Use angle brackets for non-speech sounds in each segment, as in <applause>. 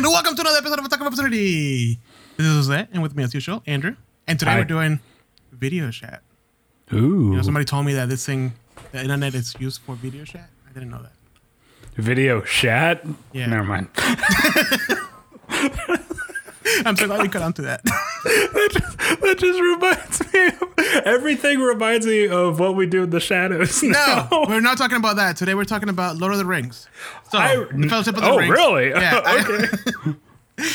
And welcome to another episode of Attack of Opportunity. This is Jose, and with me as usual, Andrew. And today Hi. we're doing video chat. Ooh. You know, somebody told me that this thing, the internet is used for video chat. I didn't know that. Video chat? Yeah. Never mind. <laughs> <laughs> I'm so glad we got onto that. that just reminds me of everything reminds me of what we do in the shadows. no, we're not talking about that. Today we're talking about Lord of the Rings. So, I- the Fellowship of the oh, Rings. really? Yeah. <laughs> Okay. <laughs>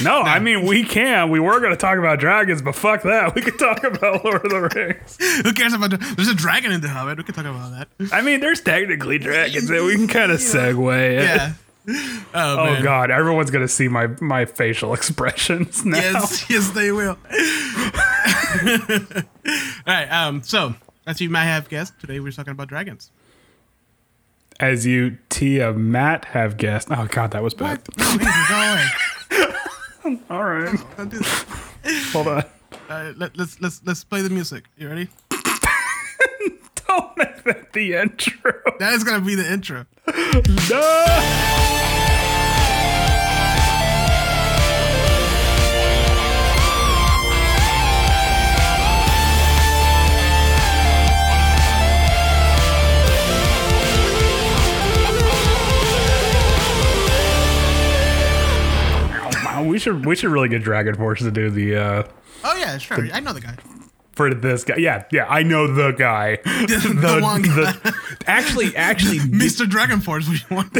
No, I mean we can. We were going to talk about dragons, but fuck that. We could talk about Lord of the Rings. who cares about the, There's a dragon in the Hobbit. We can talk about that. I mean, there's technically dragons, and we can kind of segue. it. <laughs> Oh, Oh god, everyone's gonna see my my facial <laughs> expressions now. Yes, <laughs> yes, they will. All right. Um. So, as you might have guessed, today we're talking about dragons. As you Tiamat have guessed. Oh god, that was bad. No, Andrew, go away. All right, Don't do that. hold on. Uh, let, let's let's let's play the music. You ready? <laughs> Don't make that the intro. That is gonna be the intro. No. We should we should really get DragonForce to do the uh Oh yeah, sure. I know the guy. For this guy. Yeah, yeah, I know the guy. <laughs> <laughs> The, one guy. <laughs> actually, actually, Mr. Dragonforce, We want.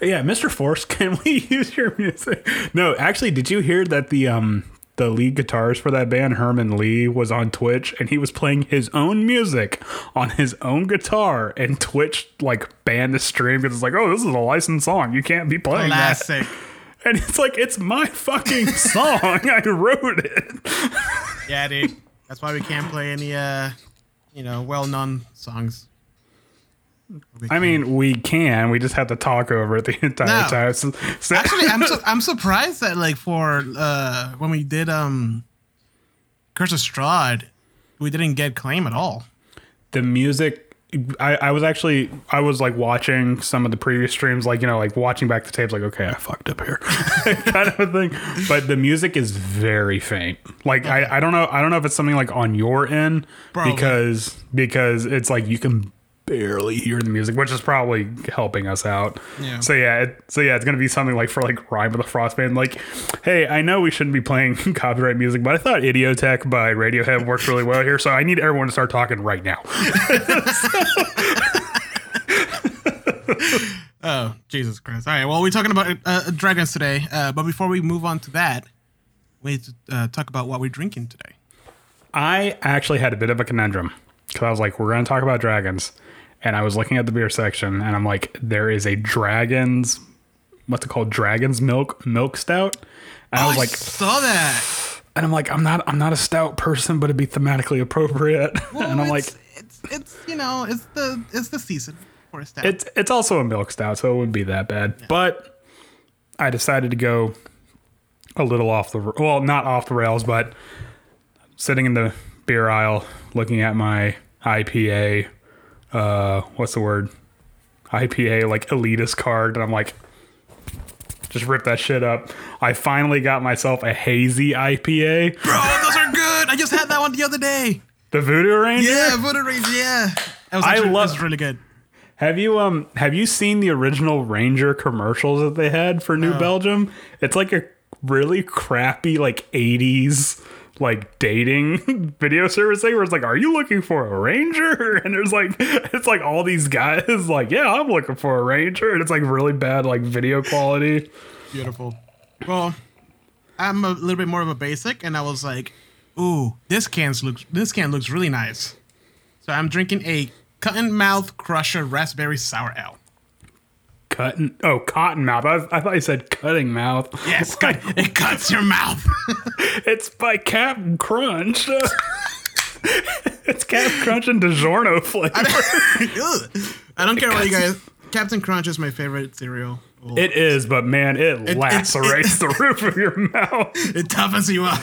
Yeah, Mr. Force, can we use your music? No, actually, did you hear that the um the lead guitarist for that band, Herman Li, was on Twitch and he was playing his own music on his own guitar and Twitch like banned the stream because it's like, oh, this is a licensed song. You can't be playing that. Classic. And it's like, it's my fucking song. I wrote it. Yeah, dude. That's why we can't play any uh, you know, well-known songs. I mean, we can. We just have to talk over it the <laughs> entire No. time. So, so- Actually, I'm su- <laughs> I'm surprised that like for uh when we did um Curse of Strahd, we didn't get claim at all. the music I, I was actually I was like watching some of the previous streams, like you know, like watching back the tapes, like okay, I fucked up here, <laughs> kind of a thing. But the music is very faint. Like I, I don't know I don't know if it's something like on your end Probably. because because it's like you can barely hear the music, which is probably helping us out. Yeah. So yeah, it, so yeah, it's gonna be something like for like Rime of the Frostmaiden. Like, hey, I know we shouldn't be playing <laughs> copyright music, but I thought Idioteque by Radiohead worked really well here, so I need everyone to start talking right now. <laughs> Oh, Jesus Christ. All right. Well, we're talking about uh, dragons today. Uh, but before we move on to that, we need to uh, talk about what we're drinking today. I actually had a bit of a conundrum because I was like, we're going to talk about dragons. And I was looking at the beer section and I'm like, there is a dragon's, what's it called? Dragon's milk, milk stout. And I oh, was Oh, I like, saw that. and I'm like, I'm not, I'm not a stout person, but it'd be thematically appropriate. <laughs> Well, and I'm like, it's, it's, it's, you know, it's the, it's the season for a stout. it's, it's also a milk stout, so it wouldn't be that bad. But I decided to go a little off the, well, not off the rails, but sitting in the beer aisle looking at my IPA, uh, what's the word? IPA like elitist card, and I'm like, just rip that shit up. I finally got myself a hazy IPA, Bro, those are good. I just had that one the other day. the Voodoo Ranger. Yeah, Voodoo Ranger. Yeah. That was I actually, love- that was really good. Have you um have you seen the original Ranger commercials that they had for New Belgium? It's like a really crappy like 80s like dating <laughs> video service thing where it's like, are you looking for a ranger? <laughs> And there's like it's like all these guys <laughs> like, yeah, I'm looking for a ranger, and it's like really bad like video quality. Beautiful. Well, I'm a little bit more of a basic, and I was like, "Ooh, this can looks this can looks really nice." So I'm drinking a Cotton Mouth Crusher Raspberry Sour Ale. Cutting oh cottonmouth. I, I thought you said cutting mouth. Yes, cut, <laughs> it cuts your mouth. <laughs> It's by Captain Crunch. <laughs> it's Captain Crunch and DiGiorno flavor. Ugh. I don't care what you guys. Captain Crunch is my favorite cereal. It is, but man, it, it- lacerates the roof of your mouth. it toughens you up.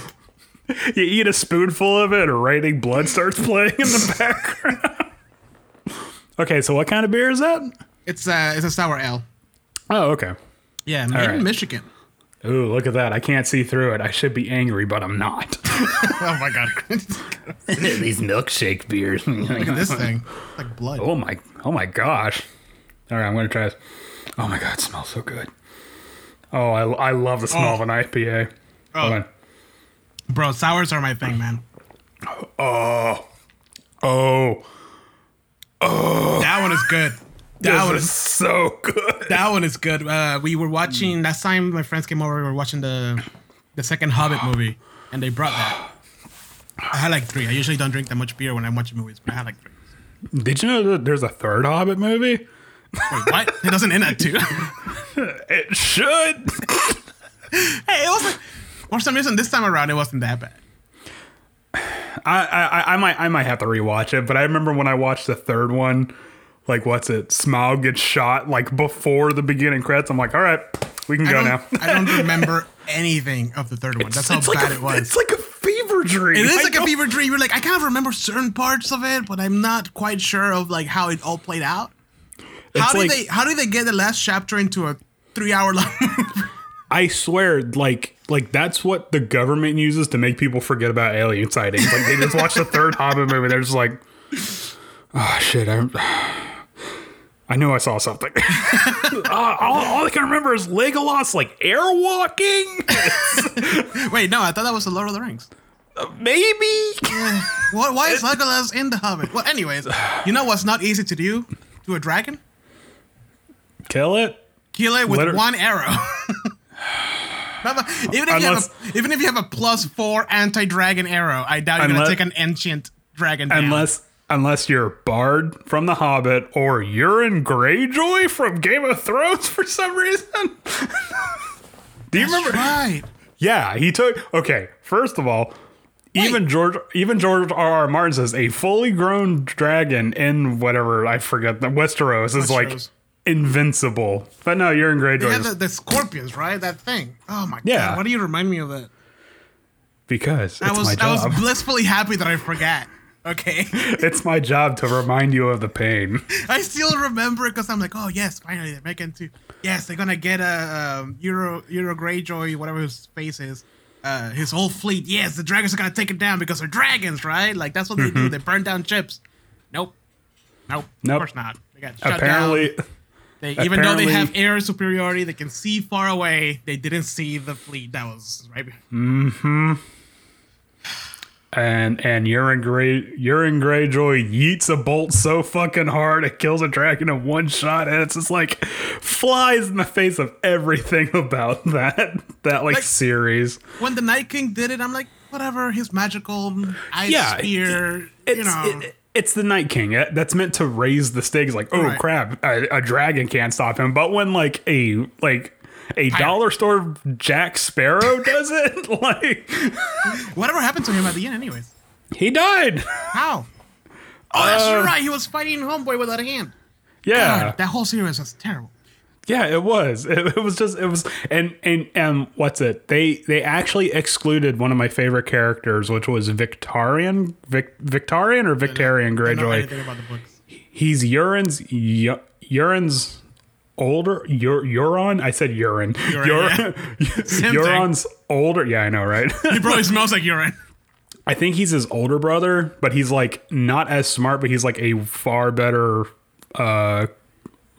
You eat a spoonful of it, or raining blood starts playing in the background. okay, so what kind of beer is that? It's uh, it's a sour ale. Oh, okay. Yeah, made in. Michigan. Ooh, look at that. I can't see through it. I should be angry, but I'm not. <laughs> oh my god. <laughs> These milkshake beers. <laughs> Look at this thing. It's like blood. Oh my oh my gosh. All right, I'm gonna try this. Oh my god, it smells so good. Oh, I, I love the smell Oh. of an IPA. On. Bro, sours are my thing, man. Oh. Oh. Oh, That one is good. That one is so good. <laughs> that one is good. Uh, we were watching last time my friends came over. We were watching the the second Hobbit <gasps> movie, and they brought that. I had like three. I usually don't drink that much beer when I'm watching movies, but I had like three. Did you know that there's a third Hobbit movie? Wait, what? <laughs> It doesn't end at two. <laughs> It should. hey, it was like for some reason this time around it wasn't that bad. <sighs> I, I I might I might have to rewatch it, but I remember when I watched the third one, like what's it? Smaug gets shot like before the beginning credits. I'm like, all right, we can I go now. I don't <laughs> remember anything of the third one. That's how It's like bad a- it was. It's like a fever dream. It is I like a fever dream. You're like, I kind of remember certain parts of it, but I'm not quite sure of like how it all played out. How do like- they? How do they get the last chapter into a three-hour long? <laughs> movie? I swear, like like that's what the government uses to make people forget about alien sightings. Like they just watch the third <laughs> Hobbit movie, they're just like, oh shit, I, I know I saw something. <laughs> Uh, all, all I can remember is Legolas like airwalking. <laughs> Wait, no, I thought that was the Lord of the Rings. Maybe. <laughs> What? Why is Legolas in the Hobbit? Well, anyways, you know what's not easy to do to a dragon? Kill it. Kill it with Liter- one arrow. Even if Unless- you have a, even if you have a plus four anti-dragon arrow, I doubt you're Unless- gonna take an ancient dragon down. Unless unless you're Bard from The Hobbit or Euron Greyjoy from Game of Thrones for some reason. <laughs> Do you remember? right? Yeah, he took. Okay, first of all, even George, even George R. R. Martin says a fully grown dragon in whatever I forget the Westeros is like invincible. But no, Euron Greyjoy had the, the scorpions, right? That thing. Oh my Yeah. god! Why do you remind me of that? because I was I was <laughs> blissfully happy that I forgot. Okay, <laughs> it's my job to remind you of the pain. I still remember it because I'm like, oh yes, finally they're making two. Yes, they're gonna get a um, Euro Euro Greyjoy, whatever his face is, uh, his whole fleet. Yes, the dragons are gonna take it down because they're dragons, right? Like that's what they Mm-hmm. do. They burn down ships. Nope, nope, Nope. of course not. They got shut Apparently, down. They, even though they have air superiority, they can see far away. They didn't see the fleet that was right behind. And and Euron Grey Euron Greyjoy yeets a bolt so fucking hard it kills a dragon in one shot, and it's just like flies in the face of everything <laughs> about that that like, Like- series. when the Night King did it, I'm like, whatever, his magical ice Yeah, spear, It's you know. it- it's the Night King. That's meant to raise the stakes. Like, oh Right. crap, a, a dragon can't stop him. But when like a like a dollar store Jack Sparrow <laughs> does it, <laughs> like whatever happened to him at the end, anyways? he died. How? <laughs> Oh, that's uh, you're right. He was fighting Homeboy without a hand. Yeah, God, that whole series was terrible. Yeah, it was. It, it was just it was and and and what's it? They they actually excluded one of my favorite characters, which was Victarion Vic, Victarion or Victarion I Greyjoy. anything about the books. He's Euron's Eu- Euron's older Eur, Euron. I said Euron. Euron, Euron Euron's older. Yeah, I know, right? <laughs> He probably smells like urine. I think he's his older brother, but he's like not as smart, but he's like a far better uh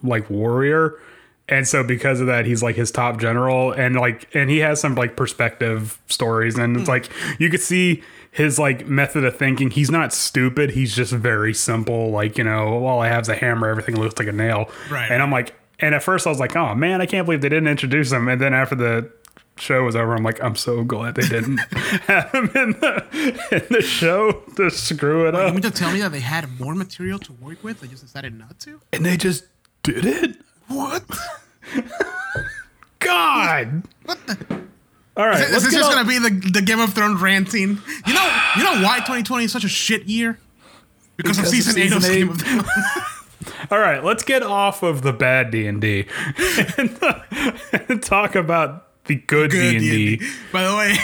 like warrior. And so because of that, he's like his top general and like and he has some like perspective stories and it's like you could see his like method of thinking. He's not stupid, he's just very simple, like, you know, all I have is a hammer, everything looks like a nail. Right. And I'm like and at first I was like, oh man, I can't believe they didn't introduce him. And then after the show was over, I'm like, I'm so glad they didn't <laughs> have him in the in the show to screw it You up. You mean to tell me that they had more material to work with? They just decided not to? And they just did it. What? God. What the? All right. Is let's this get just on- gonna be the, the Game of Thrones ranting? You know, you know why 2020 is such a shit year? Because, of Because of season eight of season Game of Thrones. <laughs> All right, let's get off of the bad D and D and <laughs> talk about the good D and D. By the way,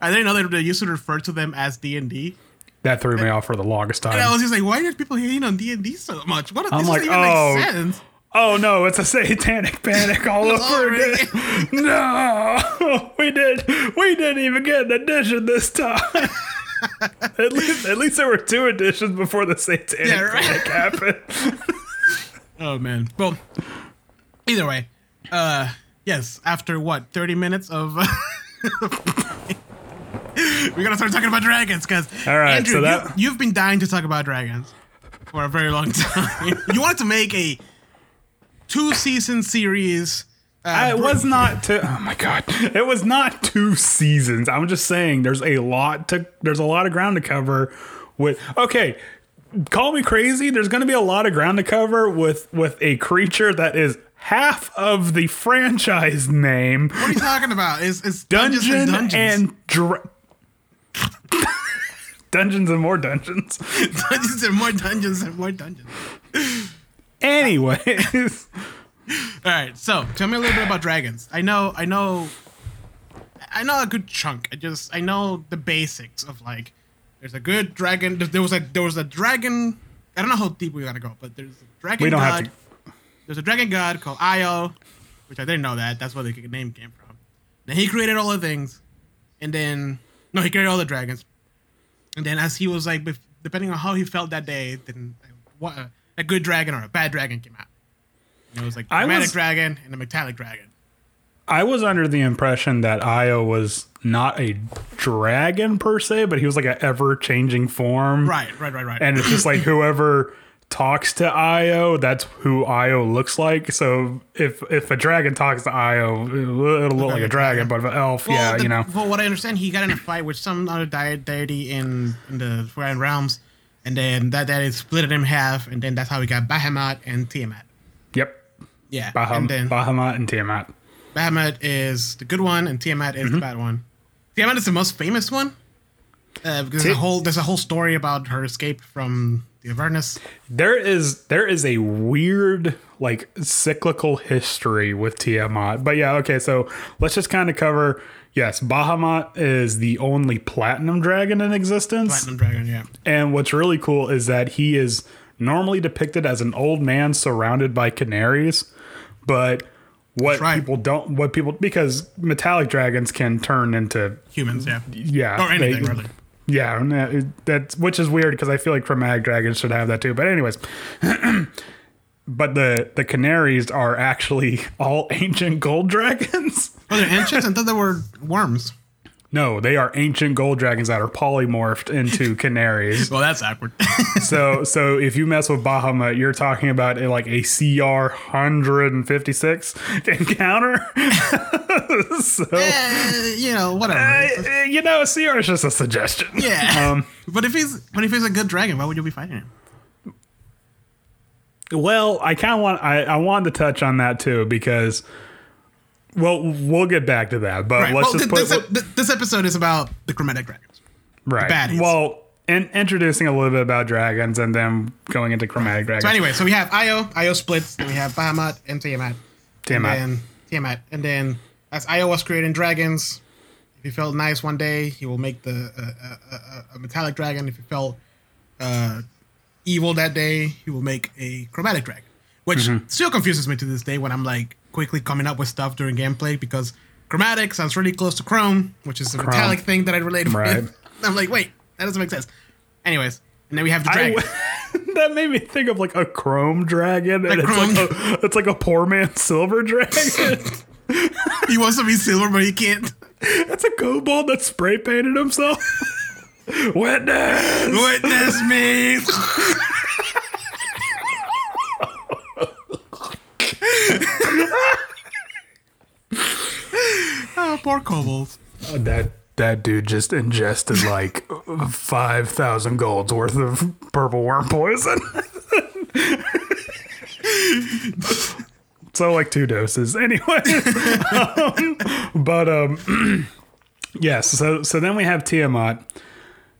I didn't know that they used to refer to them as D and D. That threw me off for the longest time. And I was just like, why are people hating on D and D so much? What? I'm this like, even oh, make sense. Oh no, it's a satanic panic <laughs> all oh, over again. <laughs> No, we did. We didn't even get an edition this time. <laughs> at least, at least there were two editions before the satanic Yeah, right. happened. <laughs> Oh man. Well, either way, uh, yes. After what, thirty minutes of, <laughs> we're gonna start talking about dragons because All right, Andrew, so that- you, have been dying to talk about dragons for a very long time. you wanted to make a two-season series. Uh, it was not two. Oh my god! It was not two seasons. I'm just saying, there's a lot to. There's a lot of ground to cover. With okay, call me crazy. There's going to be a lot of ground to cover with with a creature that is half of the franchise name, What are you talking about? Is is Dungeon Dungeons and Dungeons? and Dra- Dungeons and more dungeons. <laughs> dungeons and more dungeons and more dungeons. Anyways, <laughs> All right, so tell me a little bit about dragons. I know, I know, I know a good chunk. I just I know the basics of like, there's a good dragon. There was a there was a dragon. I don't know how deep we gotta go, but there's a dragon We don't god. have There's a dragon god called Io, which I didn't know that. That's where the name came from. Then he created all the things, and then no, he created all the dragons, and then as he was like, depending on how he felt that day, then uh, what a good dragon or a bad dragon came out. And it was like a I chromatic was- dragon and a metallic dragon. I was under the impression that Io was not a dragon per se, but he was like an ever changing form. Right, right, right, right. And it's just like <laughs> whoever talks to Io, that's who Io looks like. So if if a dragon talks to Io, it'll it'll look like a dragon, but if an elf, Well, yeah, the- you know. Well, what I understand, he got in a fight with some other di- deity in, in the Forgotten Realms, and then that deity split it in half, and then that's how we got Bahamut and Tiamat. Yeah, Baham- and then Bahamut and Tiamat. Bahamut is the good one, and Tiamat is Mm-hmm. the bad one. Tiamat is the most famous one uh, because there's a whole there's a whole story about her escape from the Avernus. There is there is a weird like cyclical history with Tiamat. But yeah, okay, so let's just kind of cover yes, Bahamut is the only platinum dragon in existence. Platinum Dragon, yeah. And what's really cool is that he is normally depicted as an old man surrounded by canaries, but what right. people don't what people because metallic dragons can turn into Humans, yeah. yeah Or anything, they- really. yeah that- that's which is weird because i feel like chromatic dragons should have that too but anyways <clears throat> but the the canaries are actually <laughs> all ancient gold dragons Oh, they're ancients? I thought they were worms. No they are ancient gold dragons that are polymorphed into <laughs> canaries Well, that's awkward. <laughs> so so if you mess with Bahamut, you're talking about a, like a CR 156 <laughs> encounter. so Eh, you know, whatever. uh, you know, CR is just a suggestion. yeah. Um, but if he's but if he's a good dragon, why would you be fighting him? well, I kind of want I, I wanted to touch on that too because well, we'll get back to that, but Right. let's well, just put this, th- this episode is about the chromatic dragons. right. baddies. Well, in, introducing a little bit about dragons and then going into chromatic dragons. So anyway, so we have Io, Io splits, then we have Bahamut and Tiamat. Tiamat. And then Tiamat. And then as Io was creating dragons, if he felt nice one day, he will make the uh, uh, uh, a metallic dragon. If he felt uh, evil that day, he will make a chromatic dragon. Which Mm-hmm. still confuses me to this day when I'm like quickly coming up with stuff during gameplay because chromatic sounds really close to chrome, which is a metallic thing that I relate Right. with. <laughs> I'm like, wait, that doesn't make sense. Anyways, and then we have the dragon. w- <laughs> that made me think of like a chrome dragon, and it's like a, it's like a poor man's silver dragon. <laughs> he wants to be silver, but he can't. That's a kobold that spray painted himself. Witness. Witness me. <laughs> oh, poor kobolds. That that dude just ingested like five thousand golds worth of purple worm poison. <laughs> so like two doses, <laughs> anyway. Um, but um, <clears throat> yes. So so then we have Tiamat,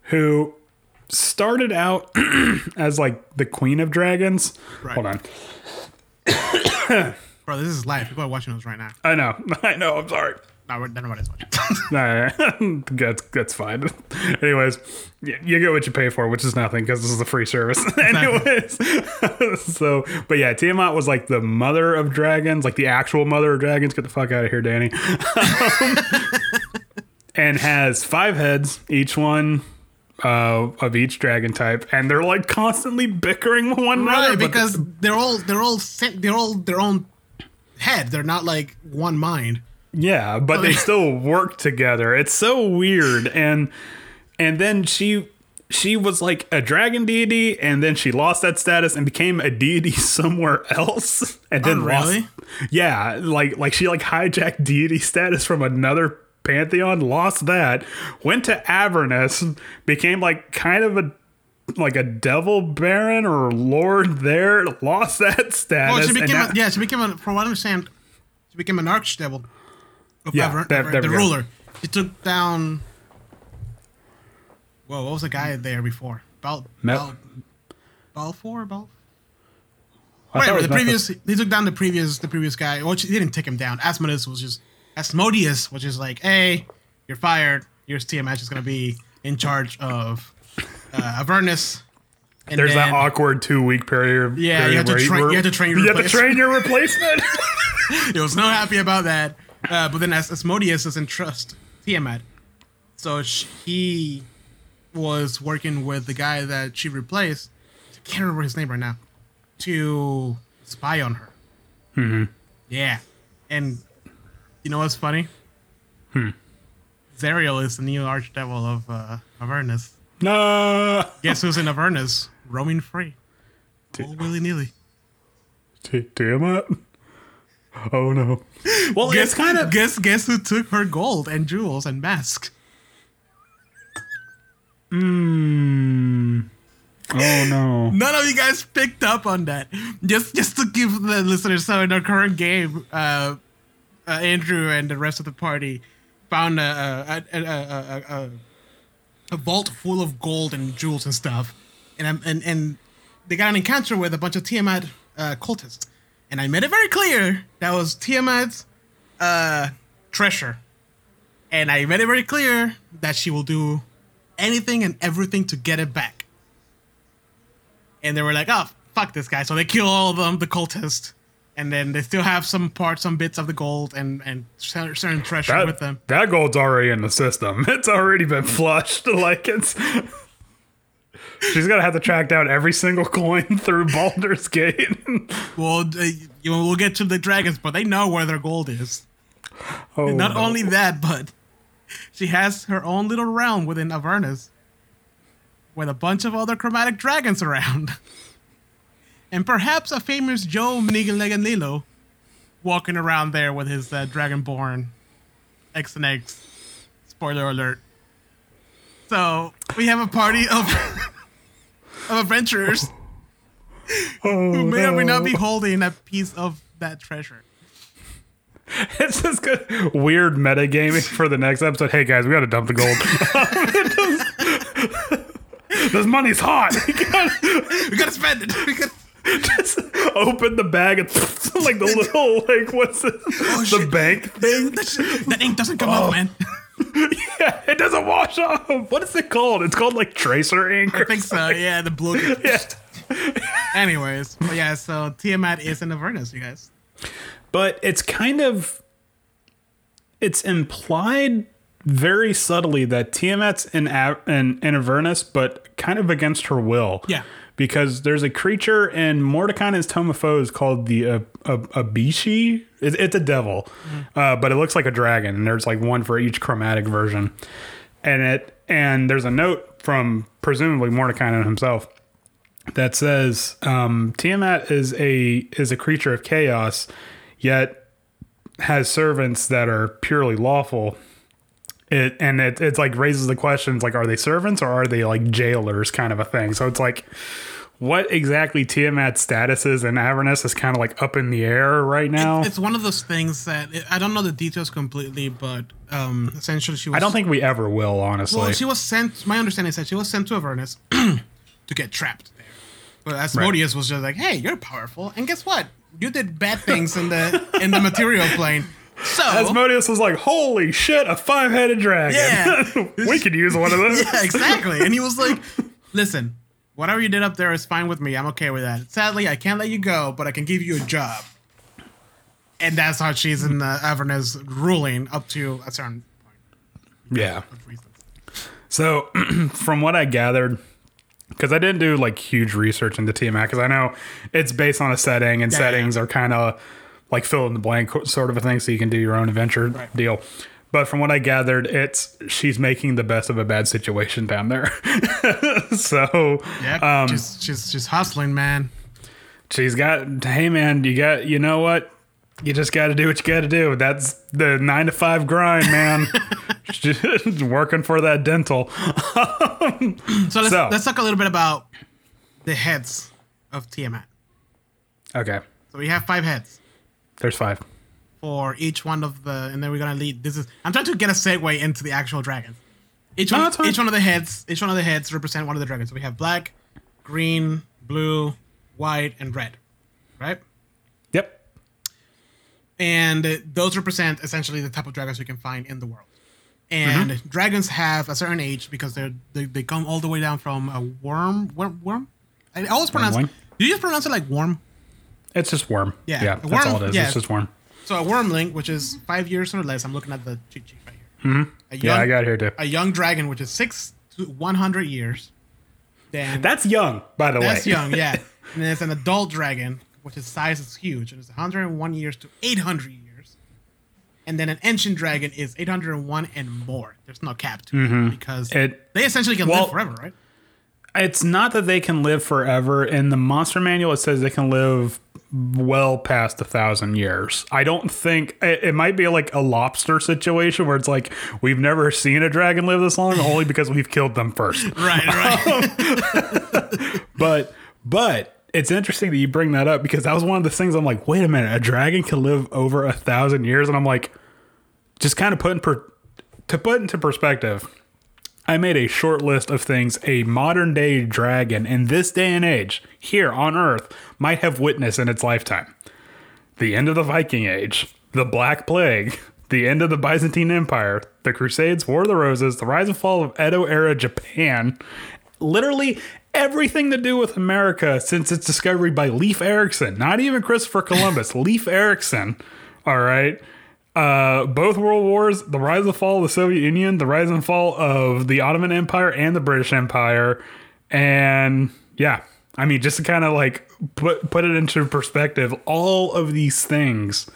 who started out <clears throat> as like the queen of dragons. Right. Hold on. Bro, this is live. People are watching us right now. I know. <laughs> I know. I'm sorry. No, we're- what is. <laughs> Nah, <laughs> that's that's fine. Anyways, y- you get what you pay for, which is nothing because this is a free service. Anyways, so but yeah, Tiamat was like the mother of dragons, like the actual mother of dragons. Get the fuck out of here, Danny. and has five heads, each one uh, of each dragon type, and they're like constantly bickering with one another. right, but because they're all they're all they're all their own head. They're not like one mind. Yeah, but they <laughs> still work together. It's so weird. And and then she she was like a dragon deity and then she lost that status and became a deity <laughs> somewhere else and then Oh, really? lost Yeah, like like she like hijacked deity status from another pantheon, lost that, went to Avernus, became like kind of a like a devil baron or lord there, lost <laughs> that status. Oh, she became now- a, yeah, she became a, from what I understand, she became an archdevil. Yeah, Aver- there- Aver- the we go. ruler. She took down. Whoa, what was the guy there before? Bal, Mel- Bal, Balfour, Bal. I thought it Whatever. The previous, he took down the previous, the previous guy. Well, he didn't take him down. Asmodeus was just Asmodeus, which is like, hey, you're fired. Your TMS is gonna be in charge of uh, Avernus. And There's then- that awkward two week period. Yeah, you period have to train- you have to train your You have to replacement. train your replacement. <laughs> <laughs> he was not happy about that. Uh, but then As- Asmodeus doesn't trust Tiamat, so sh he was working with the guy that she replaced. I can't remember his name right now. To spy on her. Mm-hmm. Yeah, and you know what's funny? Hmm. Zariel is the new archdevil of uh, Avernus. No. Guess who's in Avernus? Roaming free. All willy nilly. Damn it. Oh no. Well, Guess it's kind of guess guess who took her gold and jewels and mask? Mm. Oh no. <laughs> None of you guys picked up on that. Just just to give the listeners so in our current game, uh, uh, Andrew and the rest of the party found a a, a, a, a, vault full of gold and jewels and stuff, and I'm, and and they got an encounter with a bunch of Tiamat uh, cultists, and I made it very clear that was Tiamat's uh, treasure, and I made it very clear that she will do anything and everything to get it back. And they were like, "Oh, fuck this guy!" So they kill all of them, the cultists, and then they still have some parts, some bits of the gold and and certain treasure with them. That, that gold's already in the system. <laughs> It's already been flushed. <laughs> Like it's. <laughs> She's gonna have to track down every single coin through Baldur's Gate. Well, they, you know, we'll get to the dragons, but they know where their gold is. oh, Not no. only that, but she has her own little realm within Avernus, with a bunch of other chromatic dragons around, and perhaps a famous Joe Mnigileganlilo walking around there with his uh, dragonborn X and X. Spoiler alert. So we have a party of <laughs> of adventurers Oh, <laughs> who may or may not no. be holding a piece of that treasure. <laughs> It's just good, weird metagaming for the next episode. Hey guys, we gotta dump the gold. this money's hot. We gotta We gotta spend it. We gotta- just open the bag and <laughs> like the little like what's it? Oh, the Oh, shit. bank thing. that, ink doesn't come off, oh. man. <laughs> Yeah, it doesn't wash off. What is it called? It's called like tracer ink. I think so. Yeah, the blue. <laughs> Yeah. Anyways, but yeah. So Tiamat is in Avernus, you guys. but it's kind of it's implied very subtly that Tiamat's in in, in Avernus, but kind of against her will. Yeah. Because there's a creature in Mordecai and his Tome of Foes called the uh, uh, Abishai. It's, it's a devil, uh, but it looks like a dragon, and there's like one for each chromatic version. And it and there's a note from presumably Mordecai himself that says um, Tiamat is a is a creature of chaos, yet has servants that are purely lawful. It and it it's like raises the questions like are they servants or are they like jailers kind of a thing. So it's like what exactly Tiamat's status is in Avernus is kind of like up in the air right now. It's one of those things that I don't know the details completely, but um, essentially she was. I don't think we ever will, honestly. Well, she was sent. My understanding is that she was sent to Avernus <clears throat> to get trapped there. But Asmodeus was just like, "Hey, you're powerful, and guess what? You did bad things in the in the material plane. So Asmodeus was like, "Holy shit, a five-headed dragon! Yeah. <laughs> we could use one of those." yeah, exactly. And he was like, <laughs> "Listen, whatever you did up there is fine with me. I'm okay with that. Sadly, I can't let you go, but I can give you a job." And that's how she's in the Avernus ruling up to a certain point. Yeah. So, <clears throat> from what I gathered, because I didn't do like huge research into Tiamat, because I know it's based on a setting, and Yeah, settings yeah. are kind of like fill in the blank sort of a thing, so you can do your own adventure Right. deal. But from what I gathered, it's she's making the best of a bad situation down there. <laughs> so, Yeah, um, she's she's she's hustling, man. she's got hey man you got you know what you just got to do what you got to do that's the nine to five grind man <laughs> working for that dental <laughs> So let's So- let's talk a little bit about the heads of Tiamat. okay So we have five heads there's five for each one of the, and then we're gonna lead. This is I'm trying to get a segue into the actual dragons. Each No, one, each one of the heads, each one of the heads represent one of the dragons. So we have black, green, blue, white, and red, right? yep and those represent essentially the type of dragons we can find in the world. And Mm-hmm. dragons have a certain age because they're they, they come all the way down from a worm worm worm. I always pronounce. Do you just pronounce it like worm? It's just worm Yeah, yeah a that's all it is yeah. it's just worm So a wormling, which is five years or less. I'm looking at the cheat sheet right here. Mm-hmm. A yeah i got here too a young dragon, which is six to one hundred years. Then that's young by the that's way That's young, yeah. <laughs> and then it's an adult dragon, which is size is huge, and it's 101 years to 800 years. And then an ancient dragon is 801 and more. There's no cap to it because Mm-hmm. It- they essentially can well- live forever, right? it's not that they can live forever in the monster manual it says they can live well past a thousand years. I don't think it, it might be like a lobster situation where it's like we've never seen a dragon live this long only because we've killed them first. <laughs> Right, right. <laughs> Um, but but it's interesting that you bring that up because that was one of the things i'm like wait a minute a dragon can live over a thousand years? And i'm like just kind of put in per, to put into perspective I made a short list of things a modern day dragon in this day and age here on Earth might have witnessed in its lifetime. The end of the Viking Age, the Black Plague, the end of the Byzantine Empire, the Crusades, War of the Roses, the rise and fall of Edo era Japan, literally everything to do with America since its discovery by Leif Erikson, not even Christopher Columbus, <laughs> Leif Erikson. All right. Uh, both world wars, the rise and fall of the Soviet Union, the rise and fall of the Ottoman Empire and the British Empire, and yeah, I mean, just to kind of like put put it into perspective, all of these things,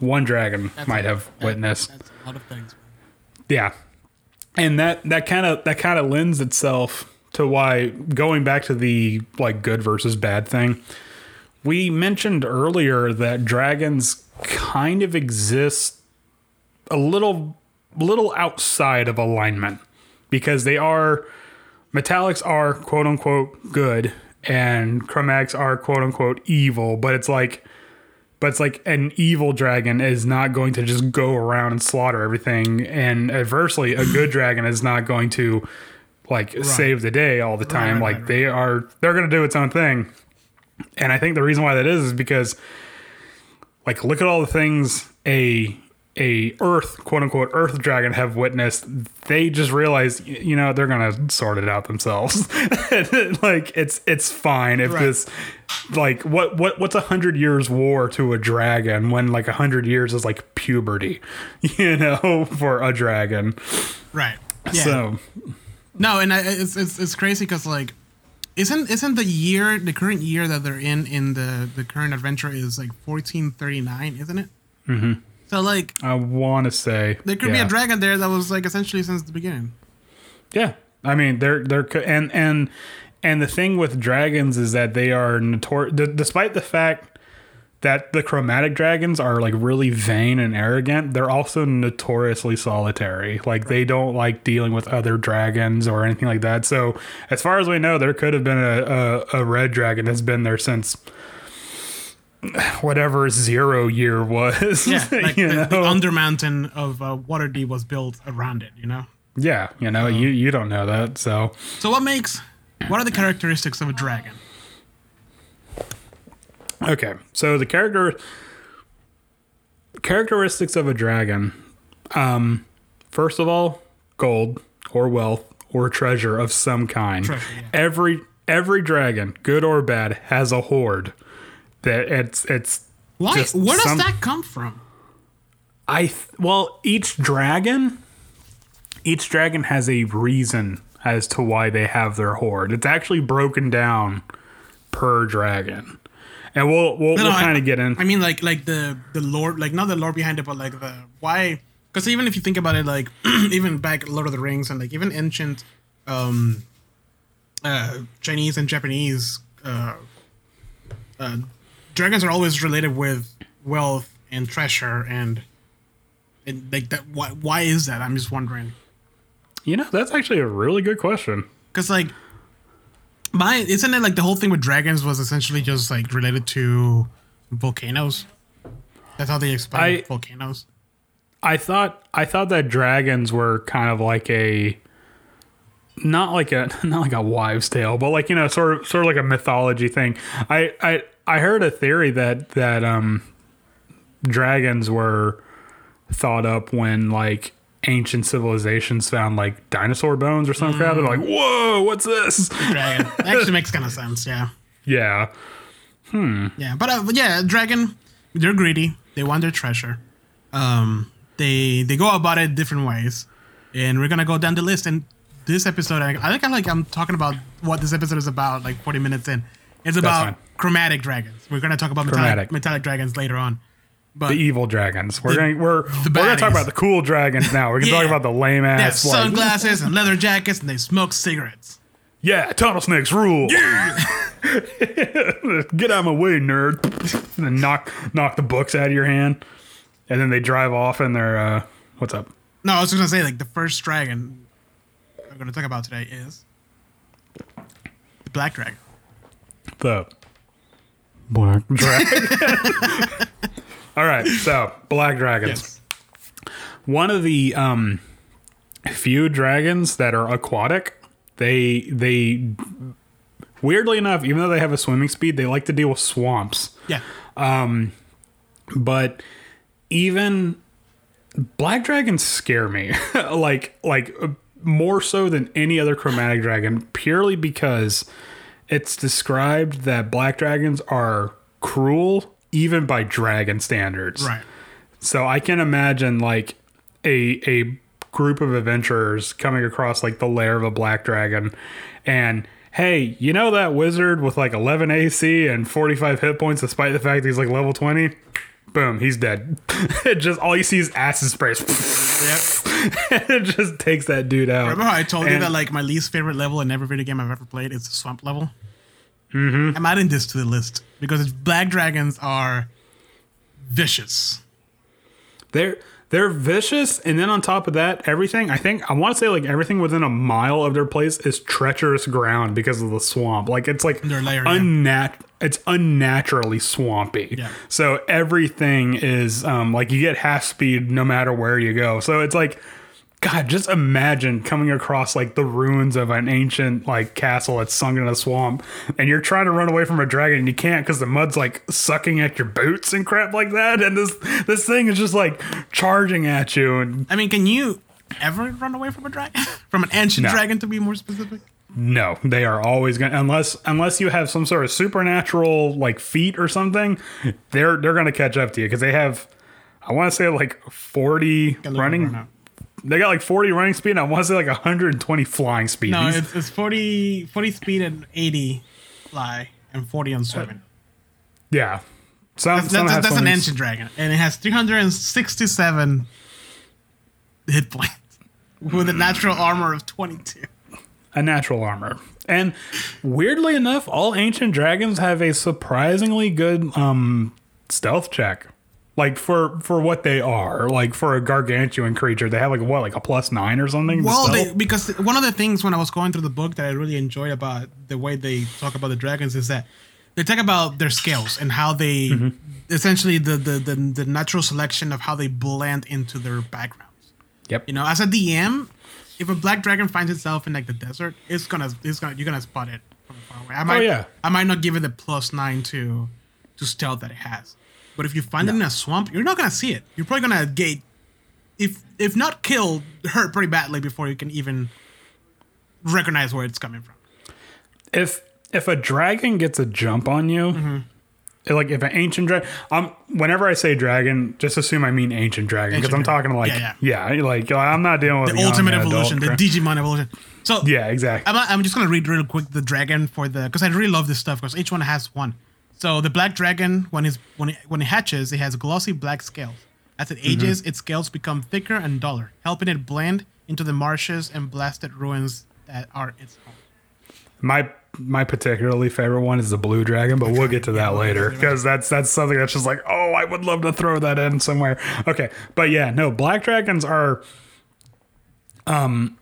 one dragon might have witnessed. That's a lot of things. Yeah. And that that kind of that kind of lends itself to why going back to the like good versus bad thing. We mentioned earlier that dragons kind of exist a little little outside of alignment because they are metallics are quote unquote good and chromatics are quote unquote evil, but it's like but it's like an evil dragon is not going to just go around and slaughter everything. And adversely a good dragon is not going to like save the day all the time. right, like right, they are they're going to do its own thing. And i think the reason why that is is because like look at all the things a a earth quote unquote earth dragon have witnessed they just realize you know they're gonna sort it out themselves <laughs> like it's it's fine if Right. this like what what what's a hundred years war to a dragon when like a hundred years is like puberty <laughs> you know for a dragon Right. Yeah. so No, and I, it's it's it's crazy because like, isn't isn't the year the current year that they're in in the the current adventure is like 1439, isn't it? Mm-hmm. So like, i want to say there could be a dragon there that was like essentially since the beginning. Yeah, I mean they're they're and and and the thing with dragons is that they are notorious. D- despite the fact that the chromatic dragons are like really vain and arrogant, they're also notoriously solitary. Like they don't like dealing with other dragons or anything like that. So as far as we know, there could have been a a, a red dragon that's been there since. <sighs> Whatever zero year was, Yeah, <laughs> like you the, know? the Undermountain of uh, Waterdeep was built around it. You know. yeah, you know, you you don't know that, so So what makes what are the characteristics of a dragon? Okay, so the character characteristics of a dragon. Um, first of all, gold or wealth or treasure of some kind. Treasure, yeah. Every every dragon, good or bad, has a hoard. That it's it's Why? just Where does some- that come from? I th- well, each dragon, each dragon has a reason as to why they have their hoard. It's actually broken down per dragon, and we'll we'll, No, we'll no, kind of get in. I mean, like like the the lore, like not the lore behind it, but like the why. Because even if you think about it, like <clears throat> even back Lord of the Rings and like even ancient, um, uh, Chinese and Japanese, uh, uh, dragons are always related with wealth and treasure and. And like that, why? Why is that? I'm just wondering. you know, that's actually a really good question. Because like, my isn't it like the whole thing with dragons was essentially just like related to volcanoes. That's how they explain volcanoes. I thought I thought that dragons were kind of like a not like a <laughs> not like a wives' tale, but like you know, sort of sort of like a mythology thing. I I I heard a theory that that um dragons were thought up when like ancient civilizations found like dinosaur bones or some crap. They're like, whoa, what's this? <laughs> Dragon actually makes kind of sense. Yeah, Yeah. Hmm. Yeah, but uh, yeah, dragon. They're greedy. They want their treasure. Um, they they go about it different ways, and we're gonna go down the list. And this episode, I, I think I like I'm talking about what this episode is about. Like 40 minutes in, it's about. Chromatic dragons. We're gonna talk about metallic, metallic dragons later on. But The evil dragons. We're going we're we're gonna talk about the cool dragons now. We can talk Yeah. Talk about the lame ass. They have sunglasses and leather jackets, and they smoke cigarettes. Yeah, tunnel snakes rule. <laughs> Get out of my way, nerd. and then knock knock the books out of your hand. And then they drive off and they're uh what's up? No, I was just gonna say like the first dragon I'm gonna talk about today is the black dragon. The Black Dragon. <laughs> All right, so Black Dragons. One of the um few dragons that are aquatic. They they weirdly enough, even though they have a swimming speed, they like to deal with swamps. Yeah. Um, but even black dragons scare me <laughs> like like uh, more so than any other chromatic dragon purely because it's described that black dragons are cruel even by dragon standards Right. so i can imagine like a a group of adventurers coming across like the lair of a black dragon and hey you know that wizard with like 11 ac and 45 hit points despite the fact he's like level 20 boom he's dead <laughs> it just all you see is acid sprays <laughs> Yep. it just takes that dude out Remember how I told you that like my least favorite level in every video game I've ever played is the swamp level? Mm-hmm. I'm adding this to the list because black dragons are vicious. They're they're vicious, and then on top of that, everything I think I want to say like everything within a mile of their place is treacherous ground because of the swamp. Like it's like Their lair, yeah. unnat it's unnaturally swampy. Yeah. So everything is um like you get half speed no matter where you go. So it's like God, just imagine coming across like the ruins of an ancient like castle that's sunk in a swamp, and you're trying to run away from a dragon and you can't because the mud's like sucking at your boots and crap like that, and this this thing is just like charging at you, and I mean, can you ever run away from a dragon? <laughs> from an ancient No. dragon, to be more specific? no, they are always gonna unless unless you have some sort of supernatural like feat or something, they're they're gonna catch up to you because they have. I want to say like 40 Gotta running. They got like 40 running speed. And I want to say like 120 flying speed. No, These- it's, it's 40, 40 speed and 80 fly and 40 on swimming. Yeah. Some, That's, that's, that's an ancient dragon, and it has 367 hit points <laughs> with a natural armor of 22. a natural armor. And weirdly enough, all ancient dragons have a surprisingly good um stealth check. Like for for what they are, like for a gargantuan creature, they have like what, like a plus nine or something. Well, they, because one of the things when I was going through the book that I really enjoyed about the way they talk about the dragons is that they talk about their scales and how they Mm-hmm. essentially the, the the the natural selection of how they blend into their backgrounds. yep. You know, as a DM, if a black dragon finds itself in like the desert, it's gonna it's gonna you're gonna spot it from far away. I might Oh, yeah. I might not give it the plus nine to to stealth that it has. But if you find it in a swamp, you're not gonna see it. You're probably gonna get, if if not killed, hurt pretty badly before you can even recognize where it's coming from. if if a dragon gets a jump on you, Mm-hmm. like if an ancient dragon, um, whenever I say dragon, just assume I mean ancient dragon because I'm talking like Yeah, yeah, like I'm not dealing with The ultimate adult evolution, the crap. Digimon evolution. So yeah, exactly. I'm, I'm just gonna read real quick the dragon for the because I really love this stuff because each one has one. So the black dragon, when when it, when it hatches, it has glossy black scales. As it ages, its scales become thicker and duller, helping it blend into the marshes and blasted ruins that are its home. My my particularly favorite one is the blue dragon, but we'll get to that later because that's that's something that's just like oh I would love to throw that in somewhere. Okay, but yeah, no, black dragons are um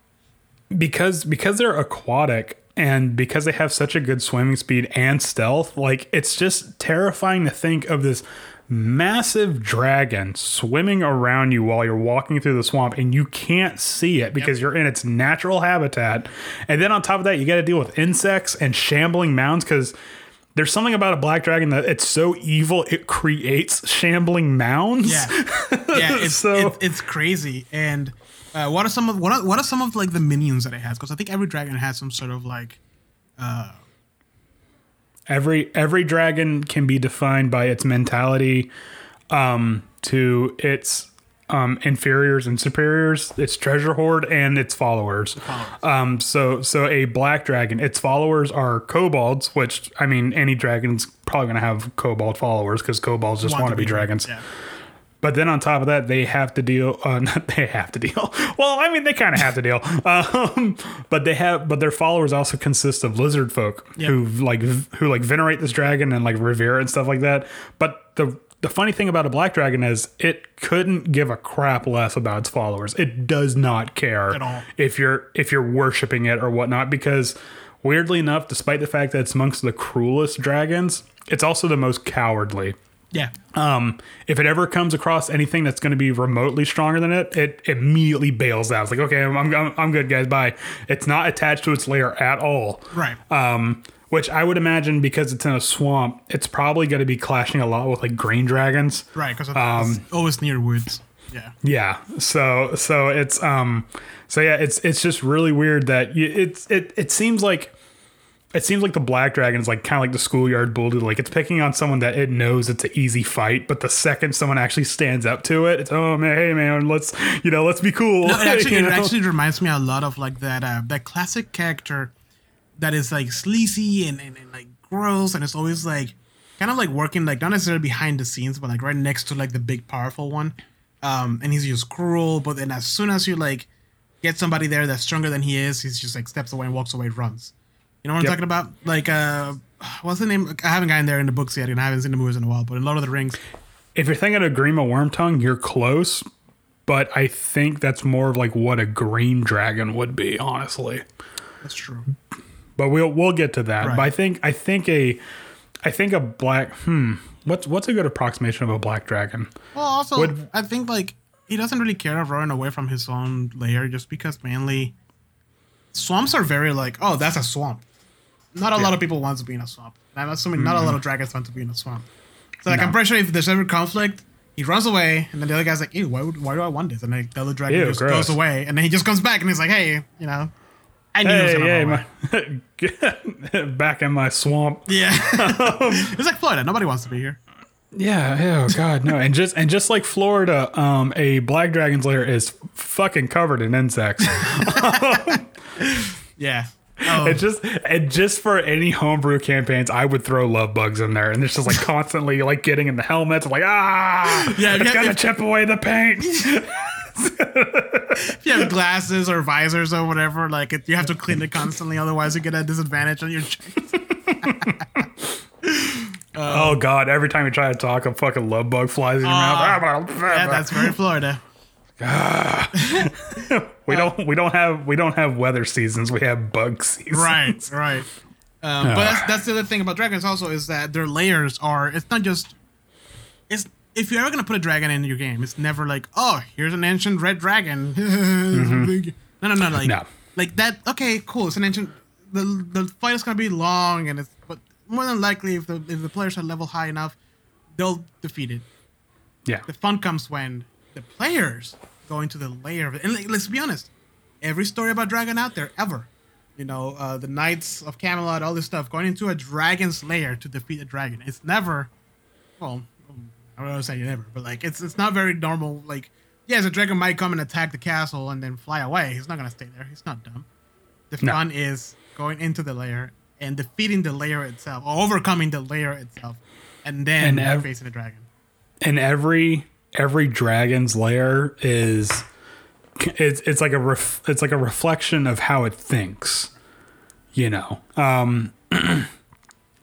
because because they're aquatic and because they have such a good swimming speed and stealth, like it's just terrifying to think of this massive dragon swimming around you while you're walking through the swamp and you can't see it because you're in its natural habitat. And then on top of that, you got to deal with insects and shambling mounds because there's something about a black dragon that it's so evil it creates shambling mounds. Yeah, yeah, <laughs> it's So- it, it's crazy. And uh, what are some of what are, what are some of like the minions that it has? Because I think every dragon has some sort of like Uh, Every every dragon can be defined by its mentality um, to its um, inferiors and superiors, its treasure hoard, and its followers. Um, so so a black dragon, its followers are kobolds, which I mean any dragon's probably gonna have kobold followers because kobolds just want to be dragons. Yeah. But then on top of that, they have to deal. Uh, <laughs> not they have to deal. Well, I mean, they kind of have to deal. <laughs> Um, but they have. But their followers also consist of lizard folk Yep. who like who like venerate this dragon and like revere it and stuff like that. But the the funny thing about a black dragon is it couldn't give a crap less about its followers. It does not care At all. if you're if you're worshiping it or whatnot because weirdly enough, despite the fact that it's amongst the cruelest dragons, it's also the most cowardly. Yeah. Um, if it ever comes across anything that's going to be remotely stronger than it, it immediately bails out. It's like, okay, I'm, I'm, I'm good, guys. Bye. It's not attached to its layer at all. Right. Um, which I would imagine because it's in a swamp, it's probably going to be clashing a lot with like green dragons. right. Because um, it's always near woods. Yeah. Yeah. So so it's um so yeah it's it's just really weird that you, it's it it seems like it seems like the black dragon is like kind of like the schoolyard bully like it's picking on someone that it knows it's an easy fight but the second someone actually stands up to it it's oh man hey man let's you know let's be cool. No, it <laughs> actually, it actually reminds me a lot of like that uh, that classic character that is like sleazy and, and, and like gross and it's always like kind of like working like not necessarily behind the scenes but like right next to like the big powerful one. Um and he's just cruel but then as soon as you like get somebody there that's stronger than he is he's just like steps away and walks away runs you know what i'm talking about like uh what's the name i haven't gotten there in the books yet and i haven't seen the movies in a while but in lord of the rings if you're thinking of a Grima Wormtongue you're close but I think that's more of like what a green dragon would be honestly that's true but we'll we'll get to that. Right. But I think I think a I think a black hmm what's what's a good approximation of a black dragon? Well, also, Would- I think like he doesn't really care of running away from his own lair just because mainly swamps are very like, oh, that's a swamp. Not a lot of people want to be in a swamp. I'm assuming not a lot of dragons want to be in a swamp. So like, I'm pretty sure if there's ever conflict, he runs away, and then the other guy's like, ew, why, would, why do I want this? And like, the other dragon Ew, just gross. goes away, and then he just comes back and he's like, hey, you know, I knew Hey, gonna hey, my, <laughs> back in my swamp. Yeah, <laughs> <laughs> it's like Florida. Nobody wants to be here. Yeah, oh god, no. And just and just like Florida, um, a black dragon's lair is fucking covered in insects. Yeah. Oh, It just and just for any homebrew campaigns, I would throw love bugs in there, and it's just like constantly like getting in the helmets, like ah, Yeah, it's yeah, gonna if- chip away the paint. if you have glasses or visors or whatever, like it, you have to clean it constantly, otherwise you get a disadvantage on your checks. <laughs> oh god, every time you try to talk, a fucking love bug flies in your mouth. Yeah, that's very Florida. <laughs> we don't we don't have we don't have weather seasons. We have bug seasons. Right, right. Um, but that's, that's the other thing about dragons also is that their layers are. It's not just. It's if you're ever gonna put a dragon in your game, it's never like, oh, here's an ancient red dragon. It's <laughs> big. No, no, no. Like, No. like that. Okay, cool. It's an ancient. The the fight is gonna be long, and it's but more than likely, if the if the players are level high enough, they'll defeat it. Yeah. The fun comes when the players go into the layer of it. And like, let's be honest, every story about dragon out there ever, you know, uh, the Knights of Camelot, all this stuff, going into a dragon's lair to defeat a dragon. It's never, well, I don't want to say never, but like it's it's not very normal. Like, yes, a dragon might come and attack the castle and then fly away. He's not gonna stay there. He's not dumb. The No. fun is going into the layer and defeating the layer itself, or overcoming the layer itself, and then And ev- facing the dragon. and every every dragon's lair is it's it's like a ref, it's like a reflection of how it thinks you know? Um <clears throat>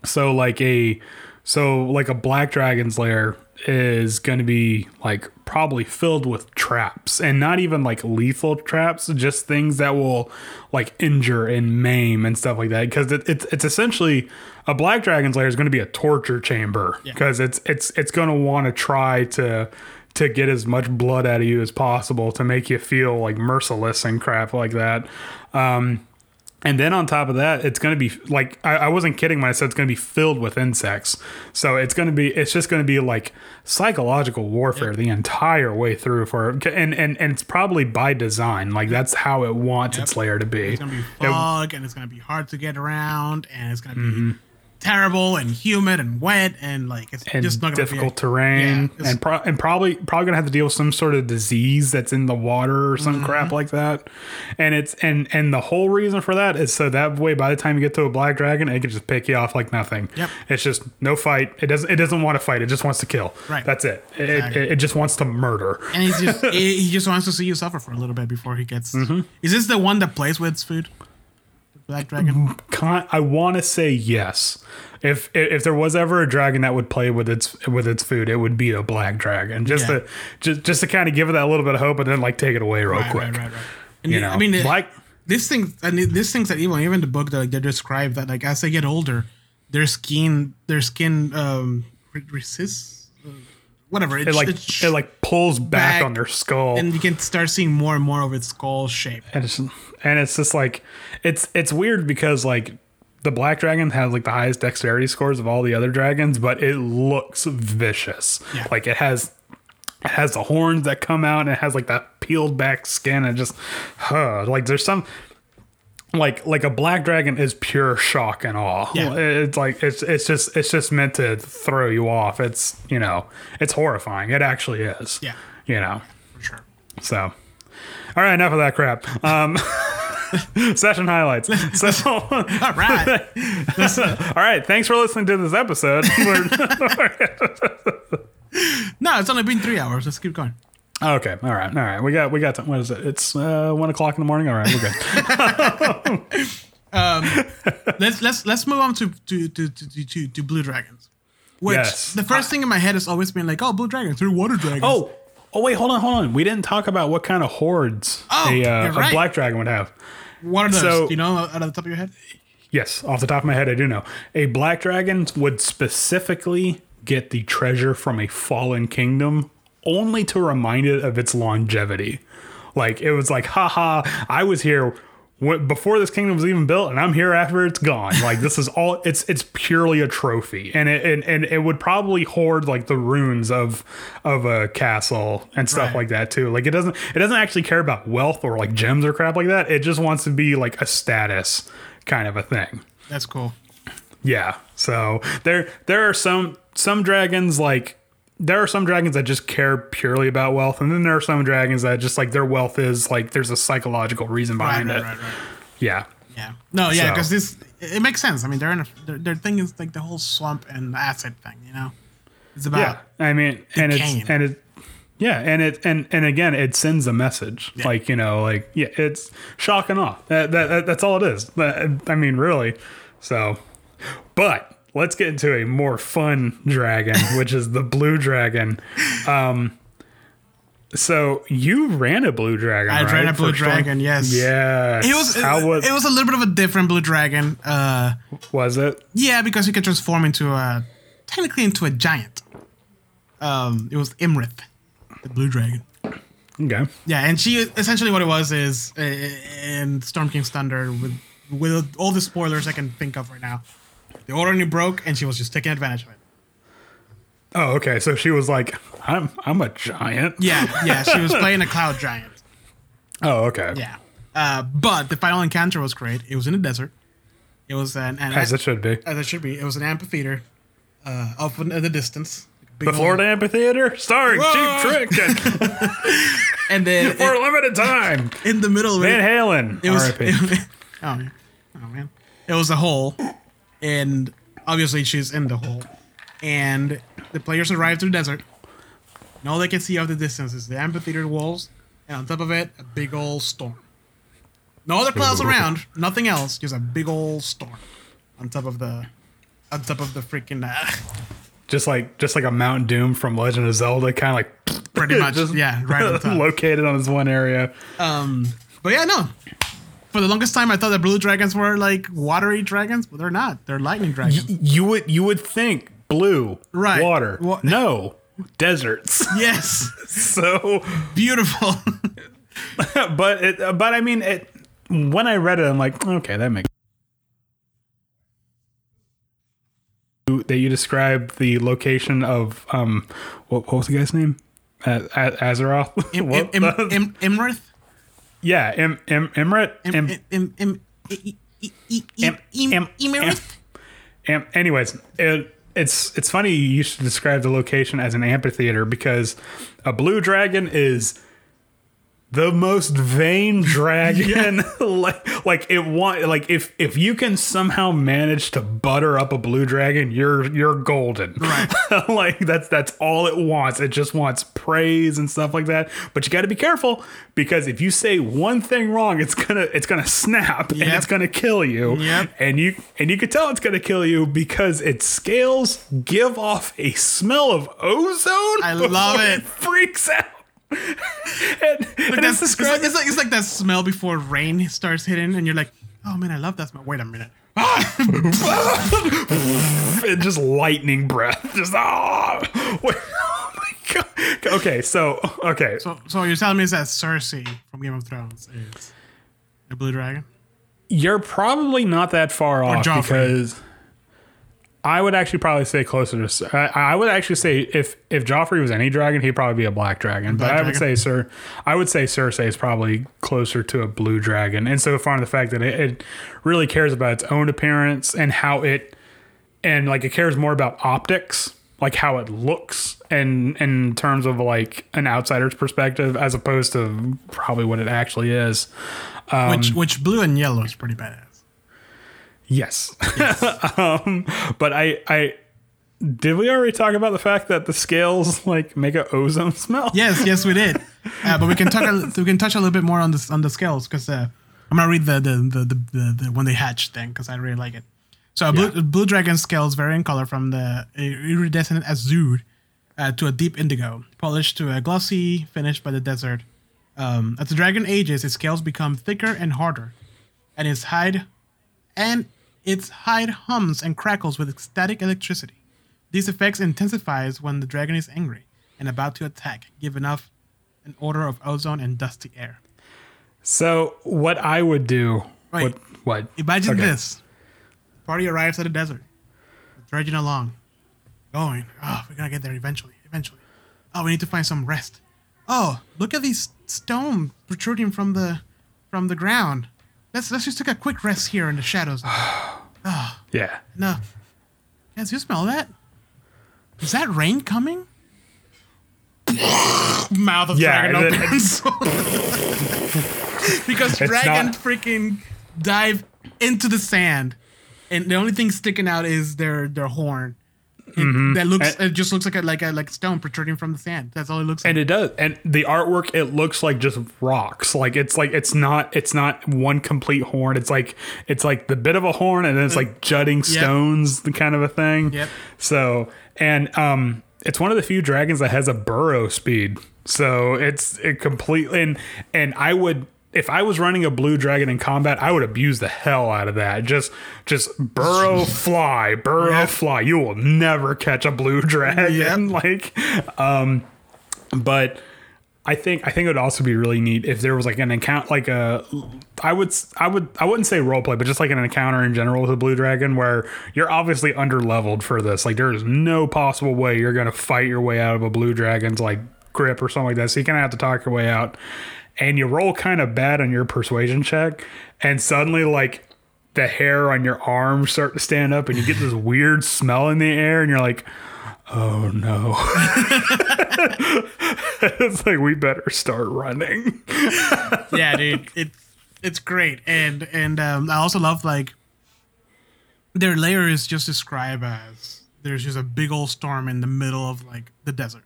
so like a so like a black dragon's lair is going to be like probably filled with traps and not even like lethal traps just things that will like injure and maim and stuff like that because it, it's it's essentially a black dragon's lair is going to be a torture chamber Yeah. because it's it's it's going to want to try to to get as much blood out of you as possible to make you feel like merciless and crap like that um and then on top of that, it's going to be like I, I wasn't kidding when I said it's going to be filled with insects. So it's going to be it's just going to be like psychological warfare the entire way through for and and and it's probably by design. Like that's how it wants its layer to be. It's gonna be fog, and it's gonna be hard to get around, and it's gonna be mm-hmm. Terrible and humid and wet, and like it's and just not gonna difficult be a- terrain, Yeah, and pro- and probably probably gonna have to deal with some sort of disease that's in the water or some Mm-hmm. crap like that. And it's and and the whole reason for that is so that way by the time you get to a black dragon, it can just pick you off like nothing. Yep. It's just no fight. It doesn't it doesn't want to fight. It just wants to kill. Right. That's it. It, Exactly. it, it just wants to murder. and he's just <laughs> he he just wants to see you suffer for a little bit before he gets. Mm-hmm. Is this the one that plays with food? Black dragon. I want to say yes. If if there was ever a dragon that would play with its with its food, it would be a black dragon. Just Yeah. to just just to kind of give it that little bit of hope, and then like take it away real Right, quick. right, right, right. And You the- know, I mean, it- black. this thing and this things that even even the book that like, they describe that like as they get older, their skin their skin um re- resists uh, whatever It like sh- it like pulls back, back on their skull, and you can start seeing more and more of its skull shape. and it's and it's just like it's it's weird because like the black dragon has like the highest dexterity scores of all the other dragons, but it looks vicious. Yeah. Like it has it has the horns that come out and it has like that peeled back skin and just huh, like there's some like like a black dragon is pure shock and awe. Yeah. It's like it's it's just it's just meant to throw you off. It's you know, it's horrifying. It actually is. Yeah. You know. For sure. So, all right, enough of that crap. Um, <laughs> session highlights. So, all <laughs> All right. <laughs> right, thanks for listening to this episode. No, it's only been three hours. Let's keep going. okay, all right, all right. We got we got. What is it? It's uh, one o'clock in the morning. All right, we're good. Let's let's let's move on to to to to, to, to blue dragons. Which Yes. the first thing in my head has always been like, oh, blue dragons, they're water dragons. Oh, oh, wait, hold on, hold on. We didn't talk about what kind of hoards Oh, a, uh, you're a black dragon would have. what are those? so- Do you know out of the top of your head? Yes, off the top of my head, I do know. A black dragon would specifically get the treasure from a fallen kingdom only to remind it of its longevity. Like, it was like, haha, I was here before this kingdom was even built, and I'm here after it's gone. Like, this is all, it's it's purely a trophy. And it, and, and it would probably hoard, like, the ruins of of a castle and stuff Right. like that, too. Like, it doesn't, it doesn't actually care about wealth or, like, gems or crap like that. It just wants to be, like, a status kind of a thing. That's cool. Yeah. So there there are some some dragons like there are some dragons that just care purely about wealth, and then there are some dragons that just like their wealth is like there's a psychological reason behind right, it. right, right. Yeah. Yeah. No, yeah, So- because this it makes sense. I mean, they're in a their, their thing is like the whole swamp and acid thing. You know, it's about Yeah. I mean, and Decaying. it's and it yeah, and it and and again, it sends a message. Yeah. Like you know, like yeah, it's shock and awe. That, that, that that's all it is. That- I mean, really. So, but let's get into a more fun dragon, <laughs> which is the blue dragon. Um, so you ran a blue dragon. I right? ran a blue one? dragon. Yes. Yeah. It was how it, was it was a little bit of a different blue dragon. Uh, was it? yeah, because you can transform into a technically into a giant. Um, it was Iymrith, the blue dragon. Okay. Yeah, and she essentially what it was is uh, in Storm King's Thunder with with all the spoilers I can think of right now. The ordning broke, and she was just taking advantage of it. Oh, okay. So she was like, "I'm I'm a giant." Yeah, yeah. She was <laughs> playing a cloud giant. Oh, okay. Yeah. Uh, but the final encounter was great. It was in the desert. It was an, an As it should be. as it should be. It was an amphitheater, uh, up in the distance. Big The old- Florida Amphitheater, starring Whoa! Cheap Trick and <laughs> then <laughs> for a limited time. in the middle of Van it, Halen. it was. R.I.P. oh, man. oh man, it was a hole, and obviously she's in the hole, and the players arrive to the desert. And all they can see out the distance is the amphitheater walls, and on top of it, a big old storm. No other clouds around, <laughs> nothing else, just a big old storm on top of the, on top of the freaking, uh, <laughs> just like just like a Mount Doom from Legend of Zelda, kind of like pretty <laughs> much, Just yeah, right on top. located on this one area. Um, but yeah, no. For the longest time, I thought the blue dragons were like watery dragons, but they're not. They're lightning dragons. You would you would think blue, Right. Water, Wa- no deserts. <laughs> yes, <laughs> so, beautiful. <laughs> but it, but I mean, it, when I read it, I'm like, okay, that makes. That you describe the location of um, what, what was the guy's name? Uh, Azeroth. Im, Im, Im, Im, Iymrith? Yeah, Im, I- I- I- Im- Im, Im- Imirith? Am- anyways, it, it's it's funny you should describe the location as an amphitheater because a blue dragon is the most vain <laughs> dragon. <laughs> like like it want like if if you can somehow manage to butter up a blue dragon, you're you're golden. Right. <laughs> like that's that's all it wants. It just wants praise and stuff like that. But you got to be careful because if you say one thing wrong, it's gonna it's gonna snap and it's gonna kill you. Yep. And you and you can tell it's gonna kill you because its scales give off a smell of ozone. I love before it. freaks out. <laughs> and, and That's, it's it's, like, described it's, like, it's like that smell before rain starts hitting, and you're like, oh man, I love that smell. Wait a minute. <laughs> and just lightning breath. Just ah. <laughs> Wait, oh my god. Okay, so okay, So, so you're telling me is that Cersei from Game of Thrones is a blue dragon? you're probably not that far off Joffrey. because I would actually probably say closer to. I, I would actually say if if Joffrey was any dragon, he'd probably be a black dragon. but Black I would say Sir, I would say Cersei is probably closer to a blue dragon, and so far the fact that it, it really cares about its own appearance and how it and like it cares more about optics, like how it looks, and in terms of like an outsider's perspective, as opposed to probably what it actually is. Um, which which blue and yellow is pretty badass. Yes. <laughs> um, but I, I did we already talk about the fact that the scales like make a ozone <laughs> smell? Yes, yes, we did. Uh, but we can talk. A, we can touch a little bit more on this on the scales because uh, I'm gonna read the the the, the, the, the when they hatch thing because I really like it. So a blue, Yeah. blue dragon scales vary in color from the iridescent azure uh, to a deep indigo, polished to a glossy finish by the desert. Um, as the dragon ages, its scales become thicker and harder, and its hide and its hide hums and crackles with static electricity. These effects intensifies when the dragon is angry and about to attack, giving off an odor of ozone and dusty air. So what I would do Wait. what what Imagine Okay. this. Party arrives at the desert, dredging along, going, oh, we're gonna get there eventually, eventually. Oh, we need to find some rest. Oh, look at these stone protruding from the from the ground. Let's let's just take a quick rest here in the shadows. oh, <sighs> Yeah. No. Guys, you smell that? Is that rain coming? <laughs> Mouth of Yeah, dragon opens. <laughs> because It's dragon not- freaking dive into the sand, and the only thing sticking out is their their horn. It, That looks. Mm-hmm. And- it just looks like a like a like stone protruding from the sand. That's all it looks like. And it does. And the artwork it looks like just rocks. Like it's like it's not it's not one complete horn. It's like it's like the bit of a horn and then it's like jutting stones, the kind of a thing. Yep. So and um it's one of the few dragons that has a burrow speed. So it's it completely and and I would if I was running a blue dragon in combat, I would abuse the hell out of that. Just just burrow <laughs> fly, burrow Yep. fly. You will never catch a blue <laughs> dragon. Yep. Like um but I think I think it would also be really neat if there was like an account like a I would I would I wouldn't say roleplay, but just like an encounter in general with a blue dragon where you're obviously under leveled for this. Like there is no possible way you're gonna fight your way out of a blue dragon's like grip or something like that. So you kinda have to talk your way out. And you roll kind of bad on your persuasion check, and suddenly like the hair on your arm start to stand up and you get this <laughs> weird smell in the air and you're like oh no <laughs> it's like we better start running <laughs> yeah, dude, it it's great, and and um, I also love like their layer is just described as there's just a big old storm in the middle of like the desert.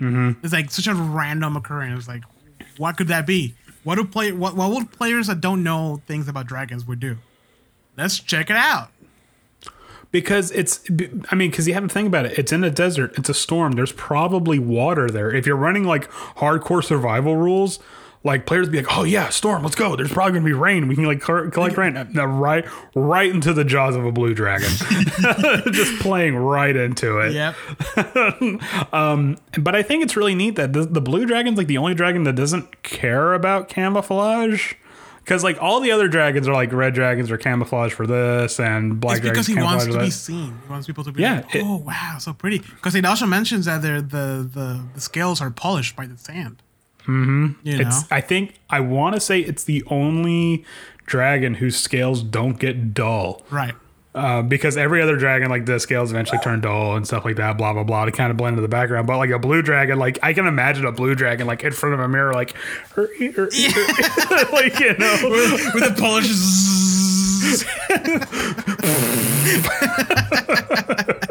Mm-hmm. It's like such a random occurrence. Like, what could that be? What do play? What what would players that don't know things about dragons would do? Let's check it out. because it's i mean because you have to think about it it's in a desert it's a storm there's probably water there if you're running like hardcore survival rules like players be like oh yeah storm let's go there's probably gonna be rain we can like collect rain no, right right into the jaws of a blue dragon <laughs> <laughs> just playing right into it Yep. <laughs> Um, but I think it's really neat that the, the blue dragon's like the only dragon that doesn't care about camouflage. Because like all the other dragons are like red dragons are camouflage for this, and black It's because dragons he wants to be seen. He wants people to be Yeah, like, it- oh wow, so pretty. Because it also mentions that they're the, the the scales are polished by the sand. Mm-hmm. You know, It's I think I want to say it's the only dragon whose scales don't get dull. right? Uh, because every other dragon, like the scales eventually turn dull and stuff like that, blah blah blah, to kind of blend into the background. But like a blue dragon, like I can imagine a blue dragon like in front of a mirror, like, er, er, er, like you know, With the polish. <laughs> <laughs>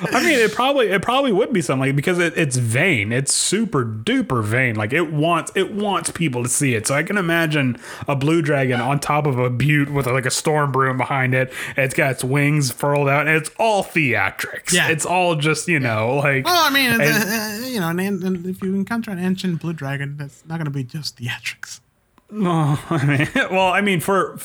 I mean, it probably it probably would be something like because it, it's vain. It's super duper vain. Like it wants it wants people to see it. So I can imagine a blue dragon on top of a butte with like a storm broom behind it. It's got its wings furled out, and it's all theatrics. Yeah. it's all just you know like. Well, I mean, And- uh, uh, you know, and, and if you encounter an ancient blue dragon, that's not going to be just theatrics. Oh, I mean, well, I mean, for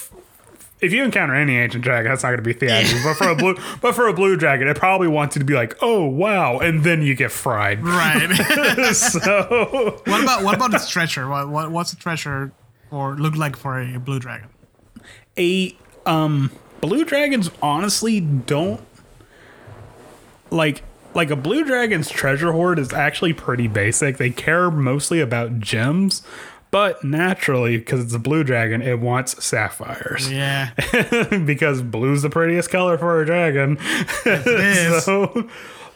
if you encounter any ancient dragon, that's not going to be theatrics. but for a blue, <laughs> but for a blue dragon, it probably wants you to be like, oh wow, and then you get fried. Right. <laughs> <laughs> so what about what about its treasure? What, what what's the treasure or look like for a blue dragon? a um blue dragons honestly don't like like a blue dragon's treasure hoard is actually pretty basic they care mostly about gems but naturally because it's a blue dragon it wants sapphires Yeah. <laughs> because blue's the prettiest color for a dragon <laughs> is. so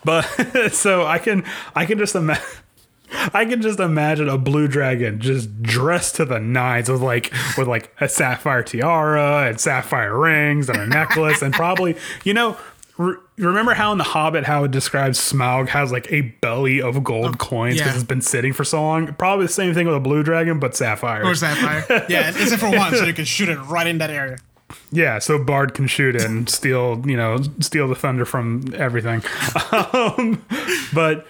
but <laughs> so i can i can just imagine I can just imagine a blue dragon just dressed to the nines with like with like a sapphire tiara and sapphire rings and a necklace and probably you know re- remember how in the Hobbit how it describes Smaug has like a belly of gold coins because yeah. it's been sitting for so long probably the same thing with a blue dragon but sapphire Or sapphire. Yeah, <laughs> except for one, so you can shoot it right in that area. Yeah, so Bard can shoot it and steal, you know, steal the thunder from everything. <laughs> Um, but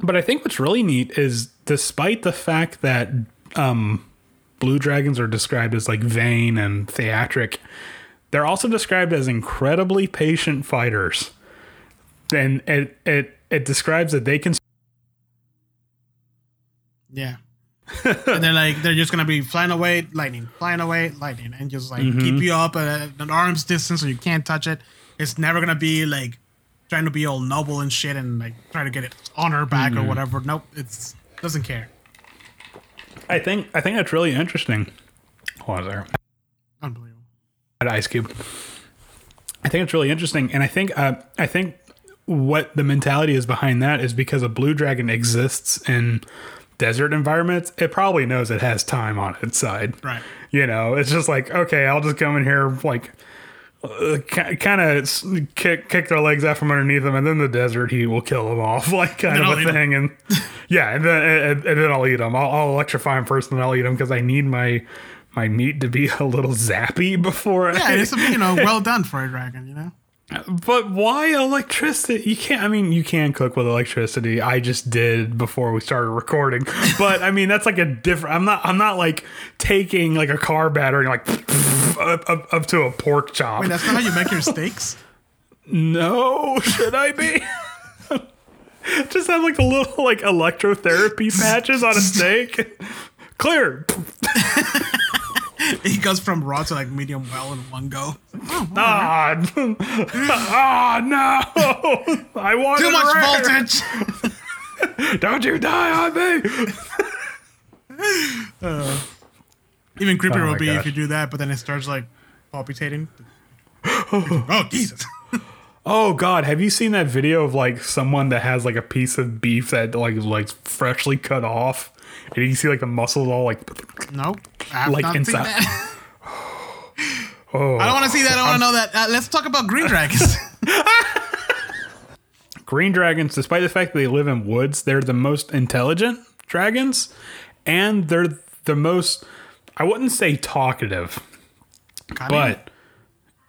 but I think what's really neat is despite the fact that um, blue dragons are described as like vain and theatric, they're also described as incredibly patient fighters. And it it it describes that they can Yeah. and they're like they're just gonna be flying away, lightning, flying away, lightning, and just like keep mm-hmm. you up at an arm's distance so you can't touch it. It's never gonna be like trying to be all noble and shit and like try to get it on her back or mm-hmm. whatever. Nope, it's doesn't care. I think I think that's really interesting. Hold on there. Unbelievable. At Ice Cube. I think it's really interesting, and I think uh, I think what the mentality is behind that is because a blue dragon exists in desert environments. It probably knows it has time on its side, Right. You know, it's just like okay, I'll just come in here like. Uh, kind of kick kick their legs out from underneath them, and then the desert heat will kill them off, <laughs> like kind of I'll a thing. And yeah, and then and, and then I'll eat them. I'll, I'll electrify them first, and then I'll eat them because I need my my meat to be <laughs> a little zappy before. Yeah, I, it's you know <laughs> well done for a dragon. You know. but why electricity? You can't. I mean, you can cook with electricity. I just did before we started recording. <laughs> But I mean, that's like a different. I'm not. I'm not like taking like a car battery like up, up, up to a pork chop. Wait, that's not how you make your steaks. no, should I be? Just have like the little like electrotherapy patches on a steak. Clear. <laughs> He goes from raw to like medium well in one go. Ah, <laughs> ah, no! <laughs> I want Too much rare. voltage. Don't you die on me! Even creepier Oh will be if you do that, but then it starts like palpitating. oh Jesus! Oh God, have you seen that video of like someone that has like a piece of beef that like like freshly cut off, and you can see like the muscles all like No, I have Like not inside- seen that. <sighs> oh. I don't want to see that. I don't want to know that. Uh, let's talk about green dragons. <laughs> <laughs> Green dragons, despite the fact that they live in woods, they're the most intelligent dragons, and they're the most. I wouldn't say talkative, Cunning, but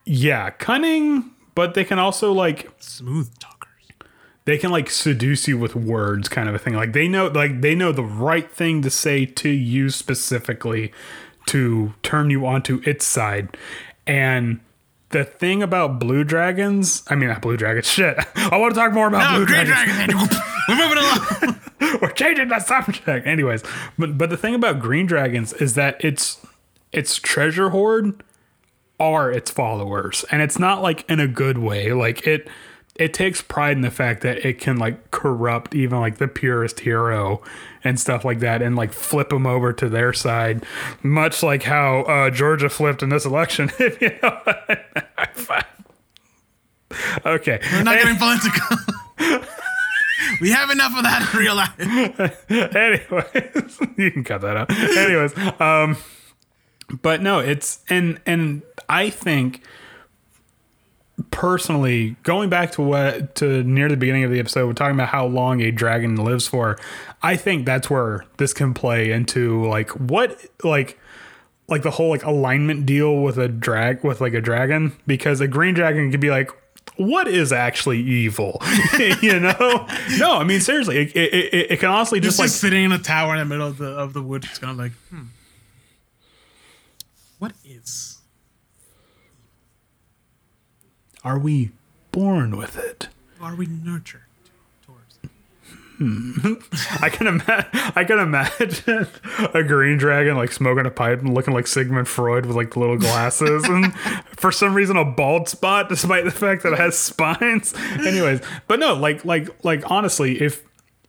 yeah, cunning. But they can also like smooth talkers. They can like seduce you with words kind of a thing. Like they know like they know the right thing to say to you specifically to turn you onto its side. And the thing about blue dragons i mean not blue dragons <laughs> shit. I want to talk more about No, blue green dragons. <laughs> We're moving along. <laughs> we're changing the subject. Anyways but but the thing about green dragons is that it's its treasure hoard are its followers. And it's not like in a good way. Like it it takes pride in the fact that it can like corrupt even like the purest hero and stuff like that and like flip them over to their side much like how uh, georgia flipped in this election <laughs> if you know what I find. <laughs> okay We're not getting political. <laughs> we have enough of that in real life. anyways you can cut that out anyways um but no it's and and i think personally going back to what to near the beginning of the episode we're talking about how long a dragon lives for i think that's where this can play into like what like like the whole like alignment deal with a drag with like a dragon. Because a green dragon could be like what is actually evil? <laughs> You know? No i mean seriously it, it, it, it can honestly Just just like sitting in a tower in the middle of the of the woods, it's kind of like, hmm, what is? Are we born with it Are we nurtured towards? It? <laughs> I can imagine. I can imagine a green dragon like smoking a pipe and looking like Sigmund Freud with like the little glasses and for some reason a bald spot, despite the fact that it has spines. Anyways, but no, like like like honestly, if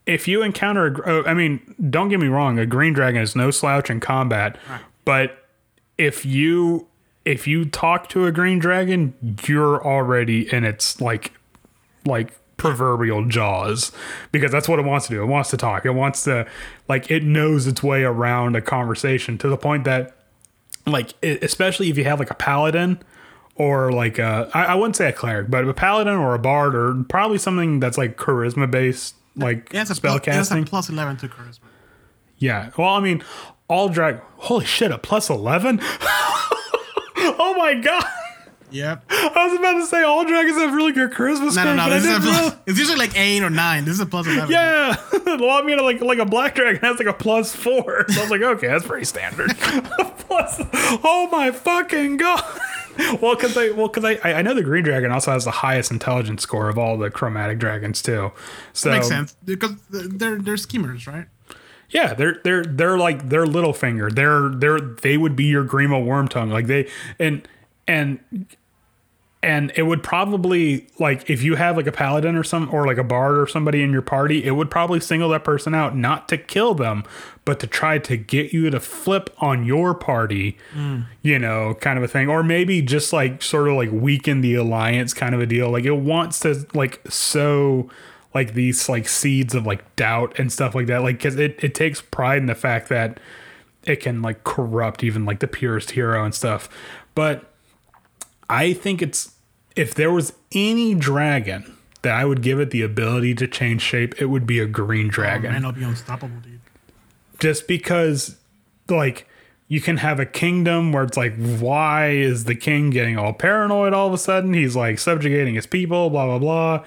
if you encounter, a, uh, I mean, don't get me wrong, a green dragon is no slouch in combat, but if you if you talk to a green dragon, you're already in its like like proverbial jaws because that's what it wants to do. It wants to talk. It wants to like it knows its way around a conversation to the point that like it, especially if you have like a paladin or like a I, I wouldn't say a cleric, but a paladin or a bard or probably something that's like charisma based like Yeah, it's a, spell plus, it's a casting. plus eleven to charisma. Yeah. Well, I mean, all drag. Holy shit, a plus eleven. <laughs> <laughs> oh my god. Yep. I was about to say all dragons have really good charisma No, no, no. This is a plus, it's usually like eight or nine. This is a plus eleven. Yeah. <laughs> well, I mean, like like a black dragon has like a plus four. <laughs> So I was like, okay, that's pretty standard. plus, oh my fucking god. well, because I well because I I know the green dragon also has the highest intelligence score of all the chromatic dragons too. So makes sense because they're they're schemers, right? Yeah, they're they're they're like their little finger. They're they're they would be your Grima Wormtongue. Like they and and and it would probably like if you have like a paladin or some or like a bard or somebody in your party, it would probably single that person out not to kill them, but to try to get you to flip on your party, hmm. you know, kind of a thing, or maybe just like sort of like weaken the alliance, kind of a deal. Like it wants to like sow like these like seeds of like doubt and stuff like that, like because it it takes pride in the fact that it can like corrupt even like the purest hero and stuff, but. I think it's if there was any dragon that I would give it the ability to change shape, it would be a green oh, dragon. Man, I'll be unstoppable, dude. Just because like you can have a kingdom where it's like, why is the king getting all paranoid all of a sudden? He's like subjugating his people, blah blah blah.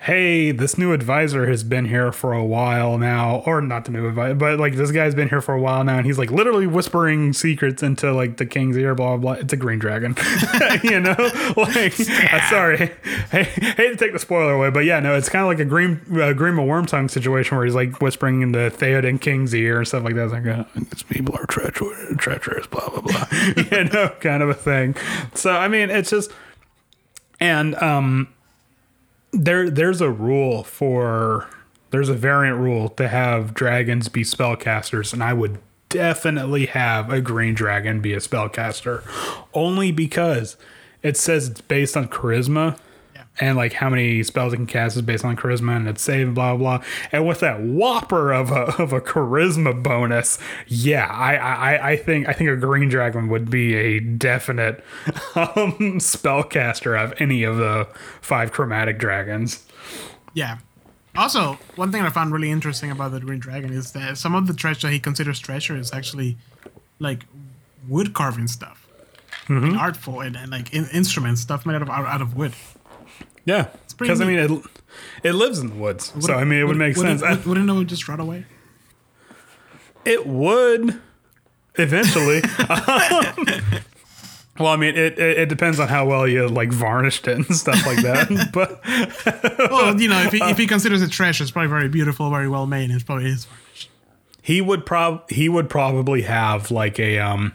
Hey, this new advisor has been here for a while now, or not the new advisor, but like this guy's been here for a while now, and he's like literally whispering secrets into like the king's ear, blah blah. blah. It's a green dragon, <laughs> you know. <laughs> Like, uh, sorry, hey, hate to take the spoiler away, but yeah, no, it's kind of like a green uh, Grima Wormtongue situation where he's like whispering in the Theoden king's ear and stuff like that. It's like, uh, these people are treacherous, treacherous, blah blah blah, <laughs> you know, kind of a thing. So I mean, it's just and um there there's a rule for there's a variant rule to have dragons be spellcasters and I would definitely have a green dragon be a spellcaster only because it says it's based on charisma. And like how many spells it can cast is based on charisma and it's save blah blah and with that whopper of a of a charisma bonus yeah I I I think I think a green dragon would be a definite <laughs> um spellcaster of any of the five chromatic dragons Yeah. Also, one thing I found really interesting about the Green Dragon is that some of the treasure he considers treasure is actually like wood carving stuff, Mm-hmm. and artful and, and like in, instruments, stuff made out of out of wood. Yeah because I mean it it lives in the woods so I mean it would, make wouldn't- sense I- Would, wouldn't it would just rot away? It would eventually. <laughs> well, I mean, it, it it depends on how well you like varnished it and stuff like that. <laughs> but Well, you know, if he, if he considers it treasure, it's probably very beautiful, very well made. It's probably is. he would prob he would probably have like a um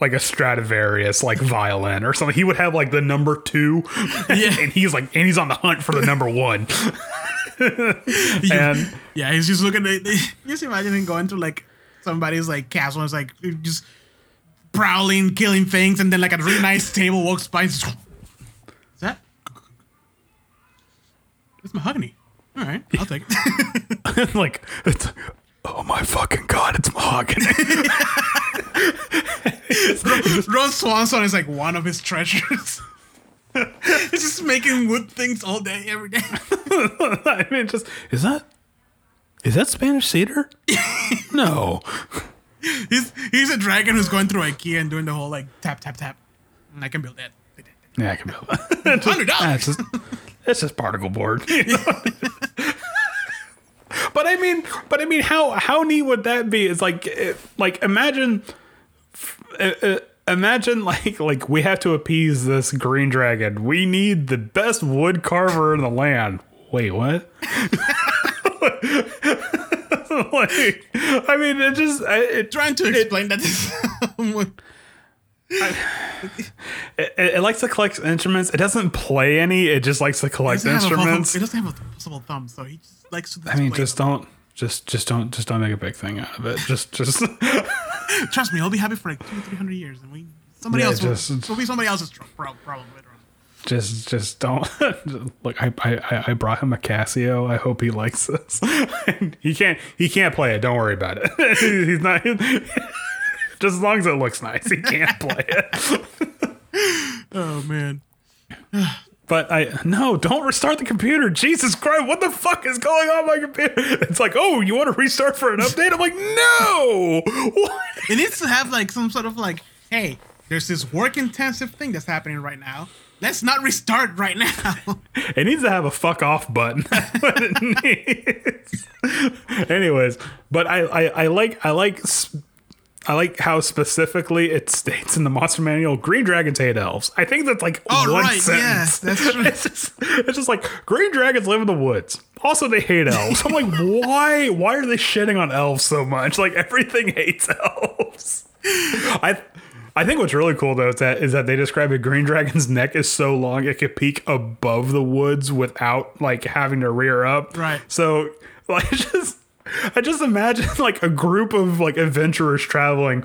like a Stradivarius like violin or something. He would have like the number two, <laughs> Yeah. and he's like and he's on the hunt for the number one. <laughs> and Yeah, he's just looking at. <laughs> Just imagine him going to like somebody's like castle and it's like just prowling, killing things, and then like a really nice table walks by. And just, is that? It's mahogany. All right, I'll take it. like it's oh my fucking god, it's mahogany. <laughs> Ron Swanson is like one of his treasures. <laughs> He's just making wood things all day, every day. <laughs> I mean, just is that is that Spanish cedar? no. He's he's a dragon who's going through IKEA and doing the whole like tap tap tap. And I can build that. Yeah, I can build that. Hundred dollars. it's just it's just particle board. you know? But I mean, but I mean, how how neat would that be? It's like like imagine. Uh, uh, Imagine <laughs> like like we have to appease this green dragon. We need the best wood carver in the land. Wait, what? <laughs> like, I mean, it just I- it, Trying to explain that. <sighs> it, it likes to collect instruments. It doesn't play any. It just likes to collect instruments. possible- It doesn't have a possible thumb, so he just likes to. I mean, just them. don't, just, just don't, just don't make a big thing out of it. Just, just, <laughs> Trust me, he'll be happy for like two, three hundred years, and we somebody Yeah, else will, just- it'll be somebody else's problem later on. just, just don't. <laughs> Look, I, I, I brought him a Casio. I hope he likes this. <laughs> he can't, he can't play it. Don't worry about it. He's not. <laughs> just as long as it looks nice, he can't <laughs> play it. <laughs> Oh man, <sighs> But I no, don't restart the computer. Jesus Christ, what the fuck is going on my computer? It's like, oh, you want to restart for an update? I'm like, no. What? it needs to have like some sort of like, hey, there's this work intensive thing that's happening right now. Let's not restart right now. It needs to have a fuck off button. That's what it needs. Anyways, but I, I, I like I like s- I like how specifically it states in the monster manual green dragons hate elves. I think that's like Oh, one right, sentence. yes, that's <laughs> true. It's just, it's just like green dragons live in the woods. Also, they hate elves. I'm like, <laughs> why? Why are they shitting on elves so much? Like everything hates elves. I. I think what's really cool though is that is that they describe a green dragon's neck is so long it could peek above the woods without like having to rear up. Right. So <laughs> like just I just imagine <laughs> like a group of like adventurers traveling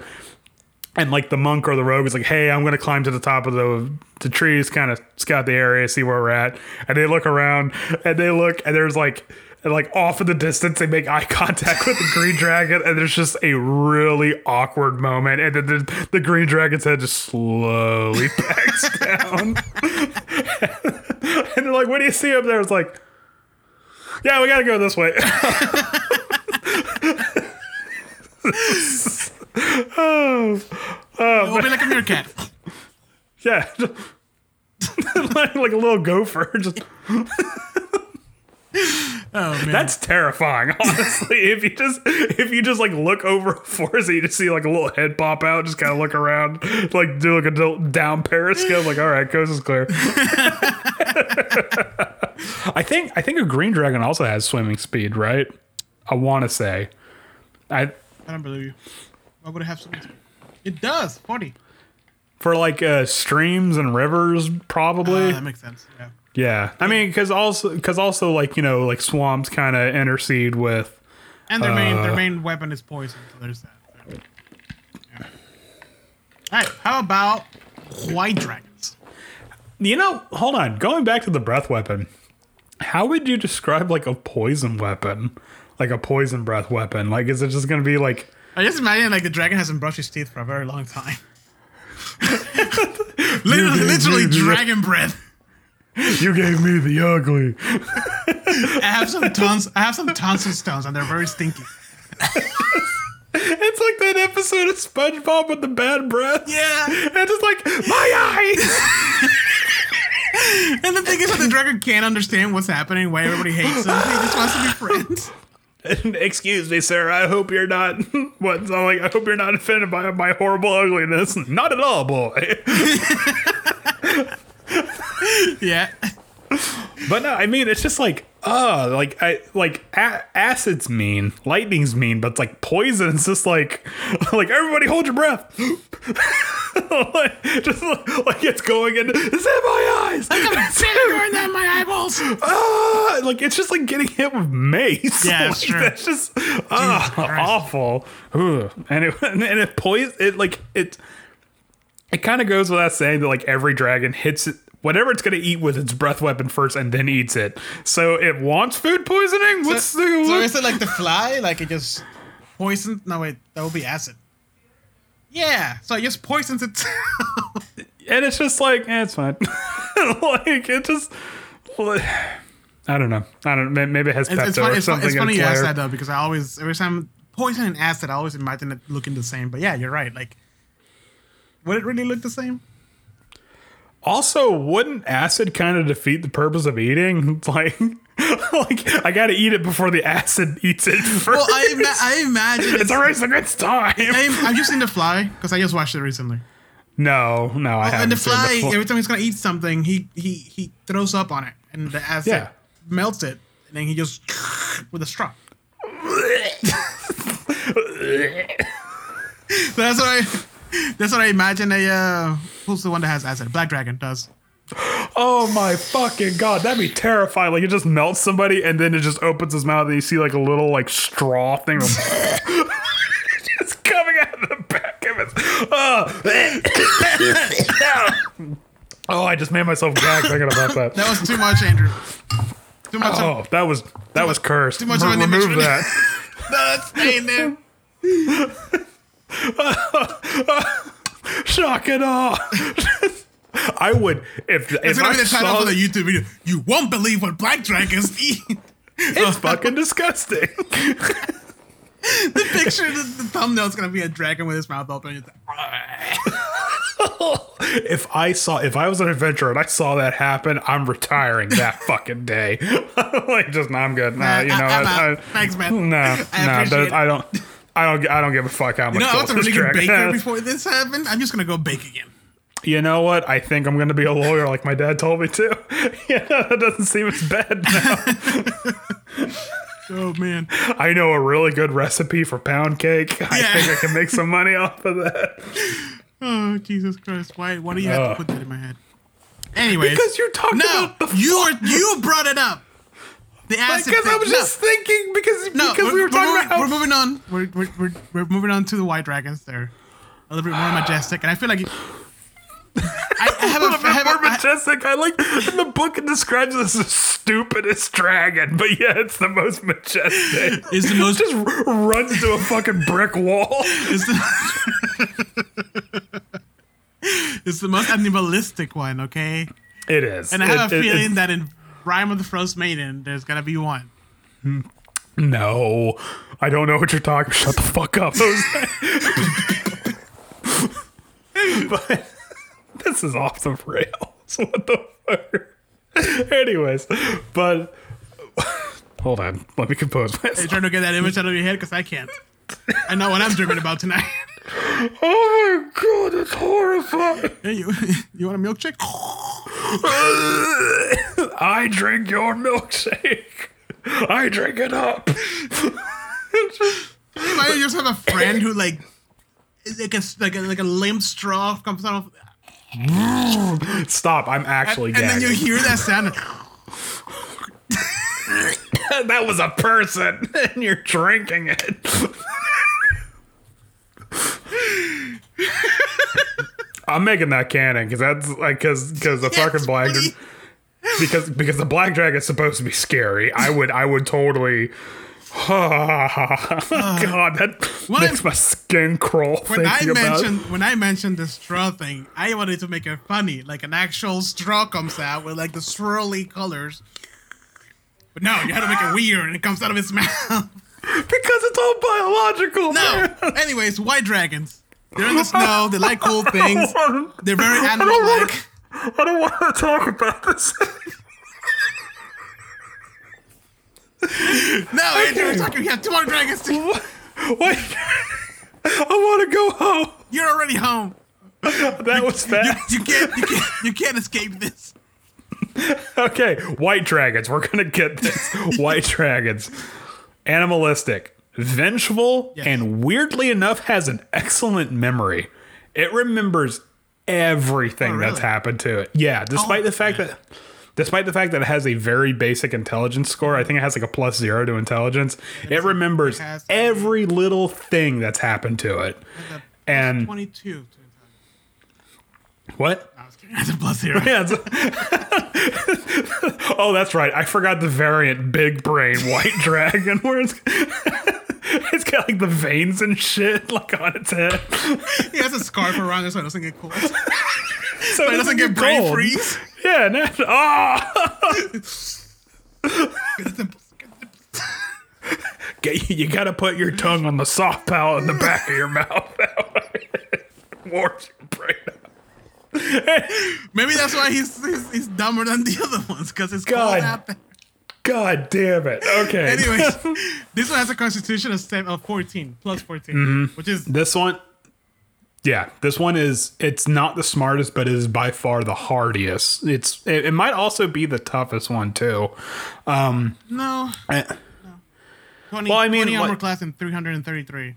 and like the monk or the rogue is like, "Hey, I'm gonna climb to the top of the the trees, kind of scout the area, see where we're at." And they look around, and they look, and there's like, and like off in the distance, they make <laughs> eye contact with the green dragon, and there's just a really awkward moment, and then the, the green dragon's head just slowly <laughs> backs down, and they're like, "What do you see up there?" It's like. Yeah, we gotta go this way. Oh, It'll be oh, like a meerkat. Yeah. <laughs> like, like a little gopher. Just Oh man. That's terrifying, honestly. if you just if you just like look over a forest and you just see like a little head pop out, just kind of look around, like do like a down periscope, like all right, coast is clear. <laughs> I think I think a green dragon also has swimming speed, right? I want to say, I I don't believe you. Why would it have so much? It does. Forty. for like uh, streams and rivers, probably. Uh, that makes sense. Yeah. yeah, I mean, because also because also like you know like swamps kind of intercede with. And their main Uh, their main weapon is poison. So there's that. Yeah. All right. How about white dragons? You know, hold on. Going back to the breath weapon, how would you describe like a poison weapon? Like a poison breath weapon? Like, is it just gonna be like? I just imagine like the dragon hasn't brushed his teeth for a very long time. <laughs> literally, literally dragon breath. You gave me the ugly. I have some tons. I have some tonsil stones, and they're very stinky. <laughs> It's like that episode of SpongeBob with the bad breath. Yeah. And it's like my eyes. <laughs> And the thing is that the dragon can't understand what's happening, why everybody hates him. He just wants to be friends. <laughs> Excuse me, sir. I hope you're not. <laughs> What? So like, I hope you're not offended by my horrible ugliness. Not at all, boy. <laughs> Yeah. But no, I mean it's just like uh like I like a- acid's mean, lightning's mean, but it's like poison's just like <laughs> like everybody hold your breath. <laughs> like, just like, like it's going in. It's in my eyes. going down my eyeballs. Ah, like it's just like getting hit with mace. Yeah, <laughs> like, it's true. That's just Christ. awful. And it and it poison it like it. It kind of goes without saying that like every dragon hits it. Whatever it's gonna eat with its breath weapon first, and then eats it. So it wants food poisoning. What's So, the so is it like the fly? Like it just poisons? No, wait, that would be acid. Yeah, so it just poisons itself. <laughs> and it's just like eh, it's fine. <laughs> like it just. like, I don't know. I don't. may- Maybe it has It's, it's funny, or it's, something. it's in funny you ask that though, because I always, every time poison and acid, I always imagine it looking the same. But yeah, you're right. Like, would it really look the same? Also, wouldn't acid kind of defeat the purpose of eating? <laughs> Like, like I gotta eat it before the acid eats it first. <laughs> Well, I, ima- I imagine it's it's. a race against time. I, have you seen The Fly? Because I just watched it recently. no, no, I haven't. and the fly, Fly. every time he's gonna eat something, he he he throws up on it, and the acid Yeah. melts it, and then he just <laughs> with a straw. that's what I <laughs> that's what I imagine. A uh, who's the one that has acid? Black Dragon does. Oh my fucking god, that'd be terrifying. Like it just melts somebody, and then it just opens his mouth, and you see like a little like straw thing <laughs> just coming out of the back of his. Oh, <coughs> oh I just made myself gag thinking about that. That was too much, Andrew. Too much. Of, Oh, that was that was cursed. too much of an Remove image. that. <laughs> no, that's staying there. <laughs> Shock and awe. <laughs> I would if It's gonna I be the title for the YouTube video. You won't believe what black dragons <laughs> eat. it's fucking disgusting. the picture, the, the thumbnail is gonna be a dragon with his mouth open. If I saw if I was an adventurer and I saw that happen, I'm retiring that fucking day. like just no, I'm good. Nah, you know I- I'm? I. Thanks, man. no, I no, appreciate. I don't. I don't. I don't give a fuck how much. You know, I was a really good baker before this happened. I'm just gonna go bake again. You know what? I think I'm going to be a lawyer, like my dad told me to. <laughs> yeah, that doesn't seem as bad now. <laughs> Oh man. I know a really good recipe for pound cake. I think I can make some money off of that. <laughs> Oh Jesus Christ! Why? Why do you have to put that in my head? Anyways, Because you're talking no, about the. you were you brought it up. The acid. Because I was No. just thinking because No, because we were talking moving, about we're moving on. We're, we're, we're, we're moving on to the white dragons. They're a little bit more majestic, and I feel like I, I have a <laughs> a, little I bit have more a, I, majestic. I like in the book it describes it as the stupidest dragon, but yeah, it's the most majestic. is the most just runs to a fucking brick wall. is the, <laughs> it's the most animalistic one. Okay, It is, and I have It- a feeling it's- that in Rime of the Frostmaiden, there's gonna be one. no, I don't know what you're talking. Shut the fuck up, <laughs> but this is off the rails. <laughs> What the fuck? Anyways, but Hold on. Let me compose Are you myself. trying to get that image out of your head? Because I can't. I know what I'm dreaming about tonight. Oh my god, that's horrifying. hey, you, <laughs> you want a milkshake? I drink your milkshake. I drink it up. I just have a friend who like, like a like a, like a limp straw comes out of, <laughs> Stop. I'm actually getting- and then you hear that sound. <laughs> that was a person <laughs> and you're drinking it. I'm making that canon because that's like because because the fucking black. Because because the black dragon's supposed to be scary. I would I would totally. <laughs> God, that When makes I- my skin crawl When I thinking about. mentioned when I mentioned the straw thing, I wanted to make it funny, like an actual straw comes out with like the swirly colors. But no, you had to make it weird, and it comes out of his <laughs> mouth. because it's all biological. No. Anyways, white dragons. They're in the snow. They like cool <laughs> things. They're very animal-like. I don't want to talk about this. No, Andrew, we're talking. We have two more dragons. To, Wait, I want to go home. you're already home. That was You, fast. you can't. You can't. You can't escape this. Okay, white dragons. We're gonna get this. <laughs> white dragons, animalistic, vengeful, Yes. and weirdly enough, has an excellent memory. It remembers everything Oh, that's happened to it. Yeah, despite Oh, the fact yeah. that. Despite the fact that it has a very basic intelligence score, I think it has like a plus zero to intelligence. It remembers it has- every little thing that's happened to it. And Twenty-two. what? I was kidding. That's a plus zero. <laughs> Yeah, it's- <laughs> oh, that's right. I forgot the variant big brain white <laughs> dragon where it's <laughs> it's got like the veins and shit <laughs> like on its head. He has a scarf around it so it doesn't get cold. <laughs> So So it doesn't get brain cold. freeze. Yeah, no, oh, Get- you got to put your tongue on the soft palate in the back of your mouth. Warms your brain up. Maybe that's why he's he's, he's dumber than the other ones because it's God. cold out there. God damn it. Okay. Anyways, <laughs> this one has a constitution of, of 14, plus 14, Mm-hmm. which is This one, yeah, this one is it's not the smartest, but it is by far the hardiest. It's it, it might also be the toughest one too. Um, no Eh, 20, Well, I mean, 20 armor like- class and 333.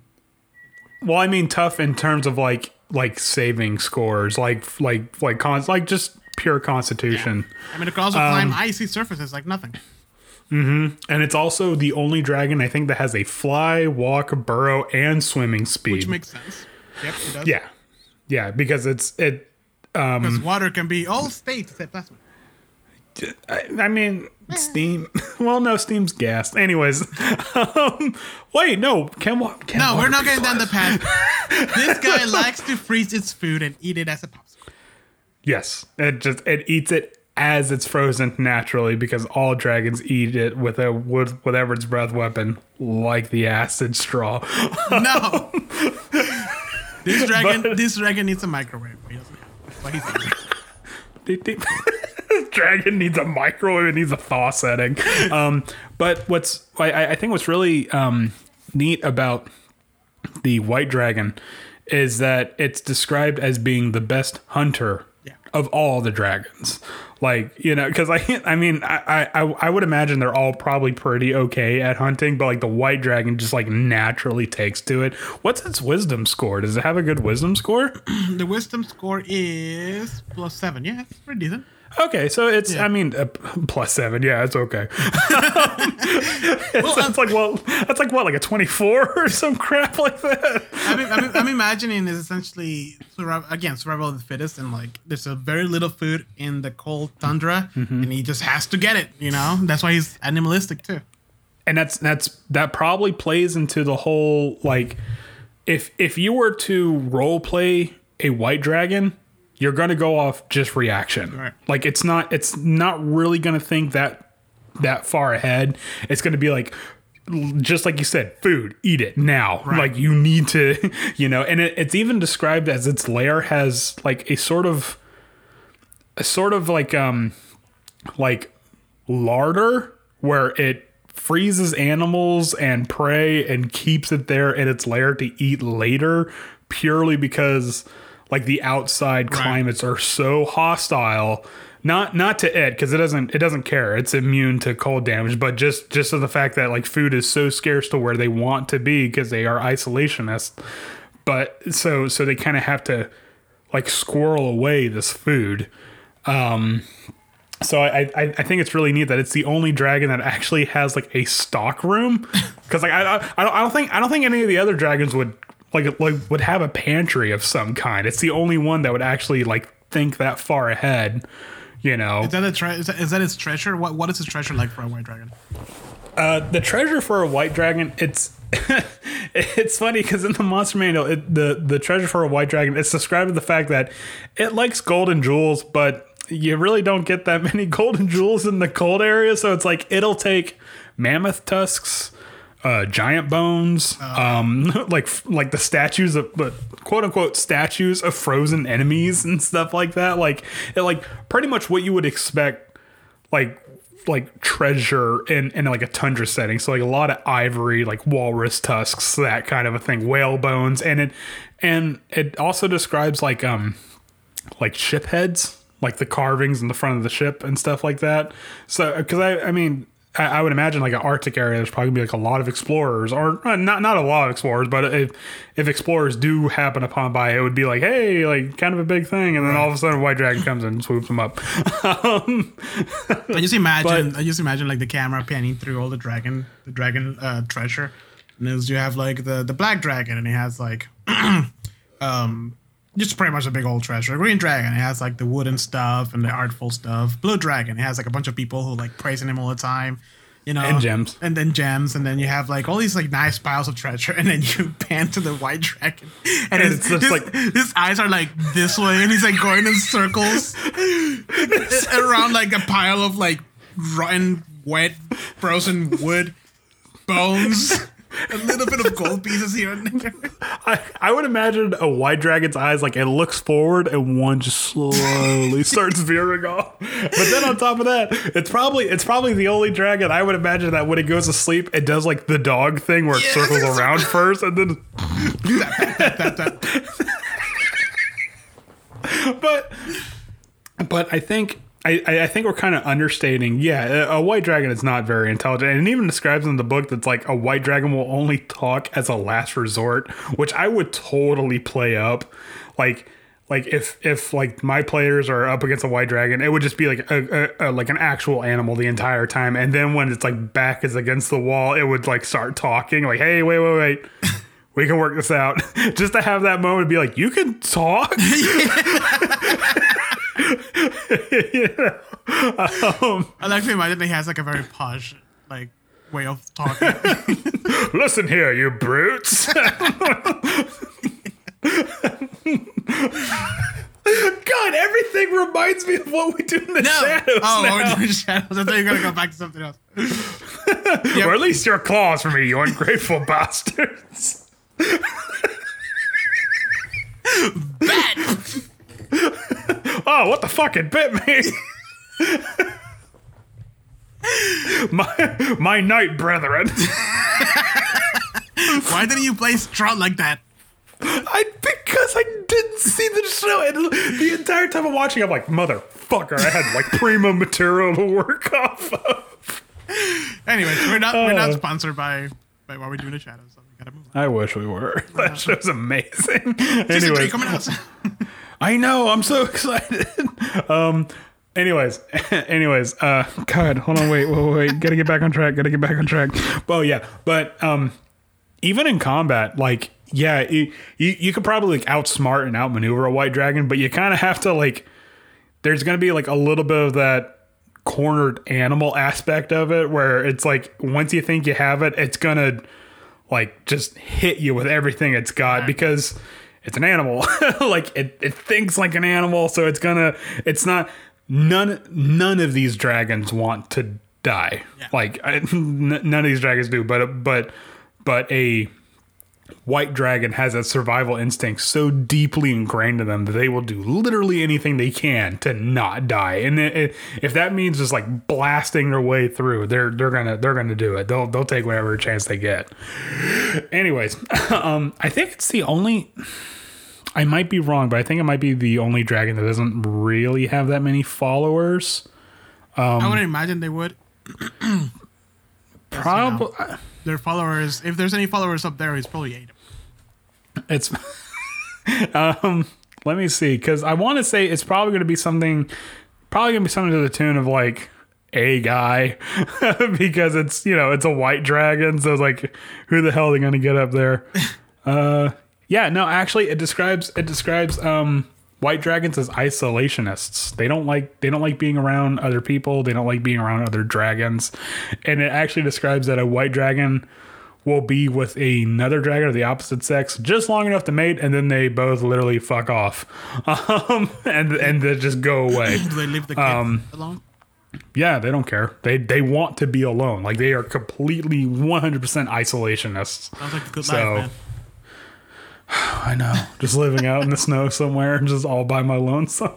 Well, I mean tough in terms of like like saving scores, like like like cons, like just pure constitution. I mean, it can also Um, climb icy surfaces like nothing. And it's also the only dragon I think that has a fly, walk, burrow, and swimming speed. Which makes sense. Yep, it does. yeah, yeah, because it's it. Because water can be all states except plasma. I, I mean, steam. <laughs> Well, no, steam's gas. Anyways, <laughs> um, wait, no, can wa- can No, we're not getting down the path. <laughs> this guy likes to freeze its food and eat it as a popsicle. Yes, it just it eats it as it's frozen naturally because all dragons eat it with a with whatever its breath weapon, like the acid straw. No. <laughs> this dragon, But- this dragon needs a microwave. He doesn't have. That's why he's angry. Deep, deep. <laughs> Dragon needs a microwave. It needs a thaw setting. Um, but what's I, I think what's really um, neat about the white dragon is that it's described as being the best hunter Yeah. of all the dragons. Like you know, because I <laughs> I mean I, I I would imagine they're all probably pretty okay at hunting, but like the white dragon just like naturally takes to it. What's its wisdom score? Does it have a good wisdom score? <clears throat> The wisdom score is plus seven. Yeah, it's pretty decent. Okay, so it's Yeah. I mean uh, plus seven. Yeah, it's okay. <laughs> Well, That's like well, that's like what like a twenty four <laughs> or some crap like that. I mean, I'm, I'm imagining is essentially survival, again survival of the fittest, and like there's a very little food in the cold tundra, Mm-hmm. and he just has to get it. You know, that's why he's animalistic too. And that's that's that probably plays into the whole like if if you were to role play a white dragon, you're gonna go off just reaction. Right. Like it's not it's not really gonna think that that far ahead. It's gonna be like just like you said, food, eat it now. Like you need to, <laughs> you know, and it, it's even described as its lair has like a sort of a sort of like um like larder where it freezes animals and prey and keeps it there in its lair to eat later purely because like the outside climates are so hostile. Not not to it because it doesn't it doesn't care. It's immune to cold damage but just just to the fact that like food is so scarce to where they want to be because they are isolationists. But so so they kind of have to like squirrel away this food. Um so I, I I think it's really neat that it's the only dragon that actually has like a stock room. Because like I I I don't think I don't think any of the other dragons would like like would have a pantry of some kind. It's the only one that would actually like think that far ahead. You know, Is that a tre- is, that, is that its treasure? What what is its treasure like for a white dragon? uh, the treasure for a white dragon. It's <laughs> it's funny because in the monster manual, it, the the treasure for a white dragon, it's described as the fact that it likes gold and jewels, but you really don't get that <laughs> many gold and jewels in the cold area. So it's like it'll take mammoth tusks. Uh, giant bones, um, <laughs> like like the statues of, but quote unquote statues of frozen enemies and stuff like that. Like, it, like pretty much what you would expect like like treasure in in like a tundra setting. So like a lot of ivory, like walrus tusks, that kind of a thing, whale bones, and it and it also describes like um like ship heads, like the carvings in the front of the ship and stuff like that. So because I I mean. I would imagine like an Arctic area, there's probably gonna be like a lot of explorers, or uh, not not a lot of explorers, but if if explorers do happen upon by, it would be like, hey, like kind of a big thing, and then all of a sudden, a white dragon comes and swoops them up. um, I just imagine I just imagine like the camera panning through all the dragon the dragon uh, treasure, and as you have like the the black dragon, and it has like <clears throat> um just pretty much a big old treasure. Green dragon, it has like the wooden stuff and the artful stuff. Blue dragon, it has like a bunch of people who like praising him all the time. You know, And gems. and then gems, and then you have like all these like nice piles of treasure, <laughs> and then you pan to the white dragon, and, And his, it's just his- like- his eyes are like this way, and he's like going in circles <laughs> around like a pile of like rotten, wet, frozen wood, bones, a little bit of gold pieces here and there. <laughs> I, I would imagine a white dragon's eyes like it looks forward and one just slowly <laughs> starts veering off. But then on top of that, it's probably it's probably the only dragon I would imagine that when it goes to sleep, it does like the dog thing where it Yes. circles around first and then <laughs> but but I think I, I think we're kind of understating. Yeah, a white dragon is not very intelligent, and it even describes in the book that's like a white dragon will only talk as a last resort, which I would totally play up. Like like if if like my players are up against a white dragon, it would just be like a, a, a like an actual animal the entire time, and then when it's like back is against the wall, it would like start talking like, "Hey, wait, wait, wait." We can work this out. <laughs> Just to have that moment, and be like, you can talk. <laughs> <laughs> <laughs> I like to imagine that he has like a very posh like way of talking. <laughs> Listen here, you brutes. <laughs> God, everything reminds me of what we do in the shadows. oh, now. we're doing shadows. I thought you were gonna go back to something else. Or at least your claws for me, you ungrateful bastards. Bet. Oh, what the fuck? It bit me. my my knight brethren. Why didn't you play Strut like that? I because I didn't see the show and the entire time I'm watching, I'm like, motherfucker, I had like primo material to work off of. Anyways, we're not we're not Oh. sponsored by by what we do in the shadows. So we gotta move on. I wish we were. <laughs> That show's amazing. Anyway, coming out. I know. I'm so <laughs> excited. um. Anyways, <laughs> anyways, uh, God, hold on, wait, wait, wait, wait. gotta get back on track. Gotta get back on track. Well, yeah, but um, even in combat, like, yeah, you you, you could probably like outsmart and outmaneuver a white dragon, but you kind of have to like. There's gonna be like a little bit of that cornered animal aspect of it, where it's like once you think you have it, it's gonna like just hit you with everything it's got because it's an animal. <laughs> like it, it thinks like an animal, so it's gonna it's not none none of these dragons want to die. Yeah. Like I, <laughs> n- none of these dragons do, but but but a white dragon has a survival instinct so deeply ingrained in them that they will do literally anything they can to not die. And it, it, if that means just like blasting their way through, they're they're gonna they're gonna do it. They'll they'll take whatever chance they get. Anyways, <laughs> um, I think it's the only. I might be wrong, but I think it might be the only dragon that doesn't really have that many followers. I wouldn't imagine they would. <clears throat> Probably. Their followers, if there's any followers up there, it's probably eight. It's <laughs> um let me see cuz I want to say it's probably going to be something probably going to be something to the tune of like a guy <laughs> because it's you know it's a white dragon so it's like who the hell are they going to get up there <laughs> uh yeah no actually it describes it describes um white dragons as isolationists they don't like they don't like being around other people they don't like being around other dragons and it actually describes that a white dragon will be with another dragon of the opposite sex just long enough to mate, and then they both literally fuck off, <laughs> um, and and they just go away. <laughs> Do they leave the kid Um, alone? Yeah, they don't care. They they want to be alone. Like they are completely one hundred percent isolationists. Sounds like a good so- life, man. <sighs> I know, <laughs> just living out in the snow somewhere, just all by my lonesome.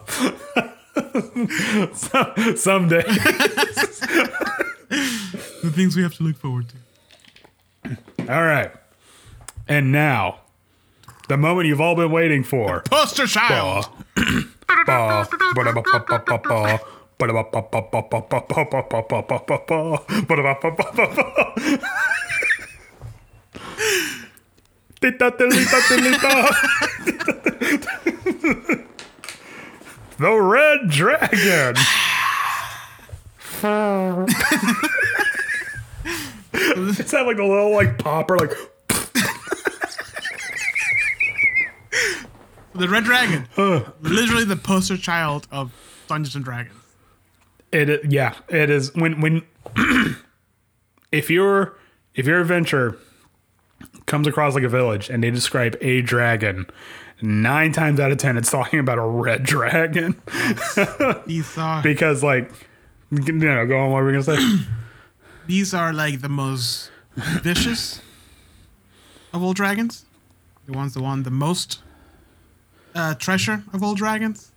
so, <laughs> someday, <laughs> The things we have to look forward to. all right. And now, the moment you've all been waiting for. Poster child. The Red Dragon. it's that like a little like popper like The Red Dragon. Literally the poster child of Dungeons and Dragons. It is, yeah, it is when when <clears throat> if you're if you're a venture comes across like a village and they describe a dragon, nine times out of ten it's talking about a red dragon <laughs> These are because like you know go on what we're gonna say. <clears throat> these are like the most vicious of all dragons. The ones that want the most uh, treasure of all dragons.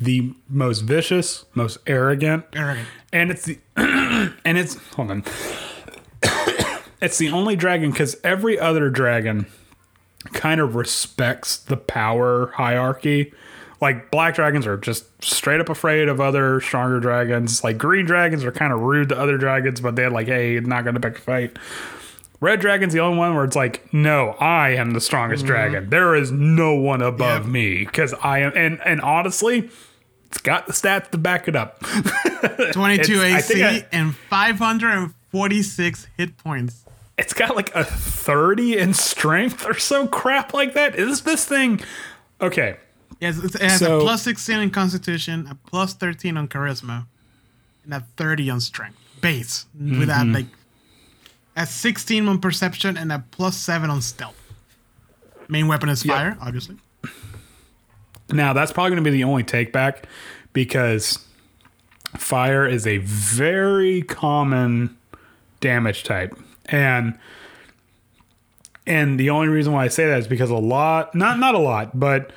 the most vicious, most arrogant, Arrogant. and it's the <clears throat> and it's hold on. It's the only dragon because every other dragon kind of respects the power hierarchy. Like black dragons are just straight up afraid of other stronger dragons. Like green dragons are kind of rude to other dragons, but they're like, hey, not gonna pick a fight. Red dragon's the only one where it's like, no, I am the strongest mm-hmm. dragon. There is no one above Yeah. me because I am. And and honestly, it's got the stats to back it up. <laughs> 22 It's- I AC think I- and 546 hit points. It's got like a 30 in strength or so crap like that. Is this thing okay? Yes, it has So- a plus 16 in Constitution, a plus 13 on Charisma, and a 30 on Strength. Base. With that, Mm-hmm. like, a 16 on Perception and a plus 7 on Stealth. Main weapon is fire, obviously. Now that's probably going to be the only take back because fire is a very common damage type, and and the only reason why I say that is because a lot, not not a lot, but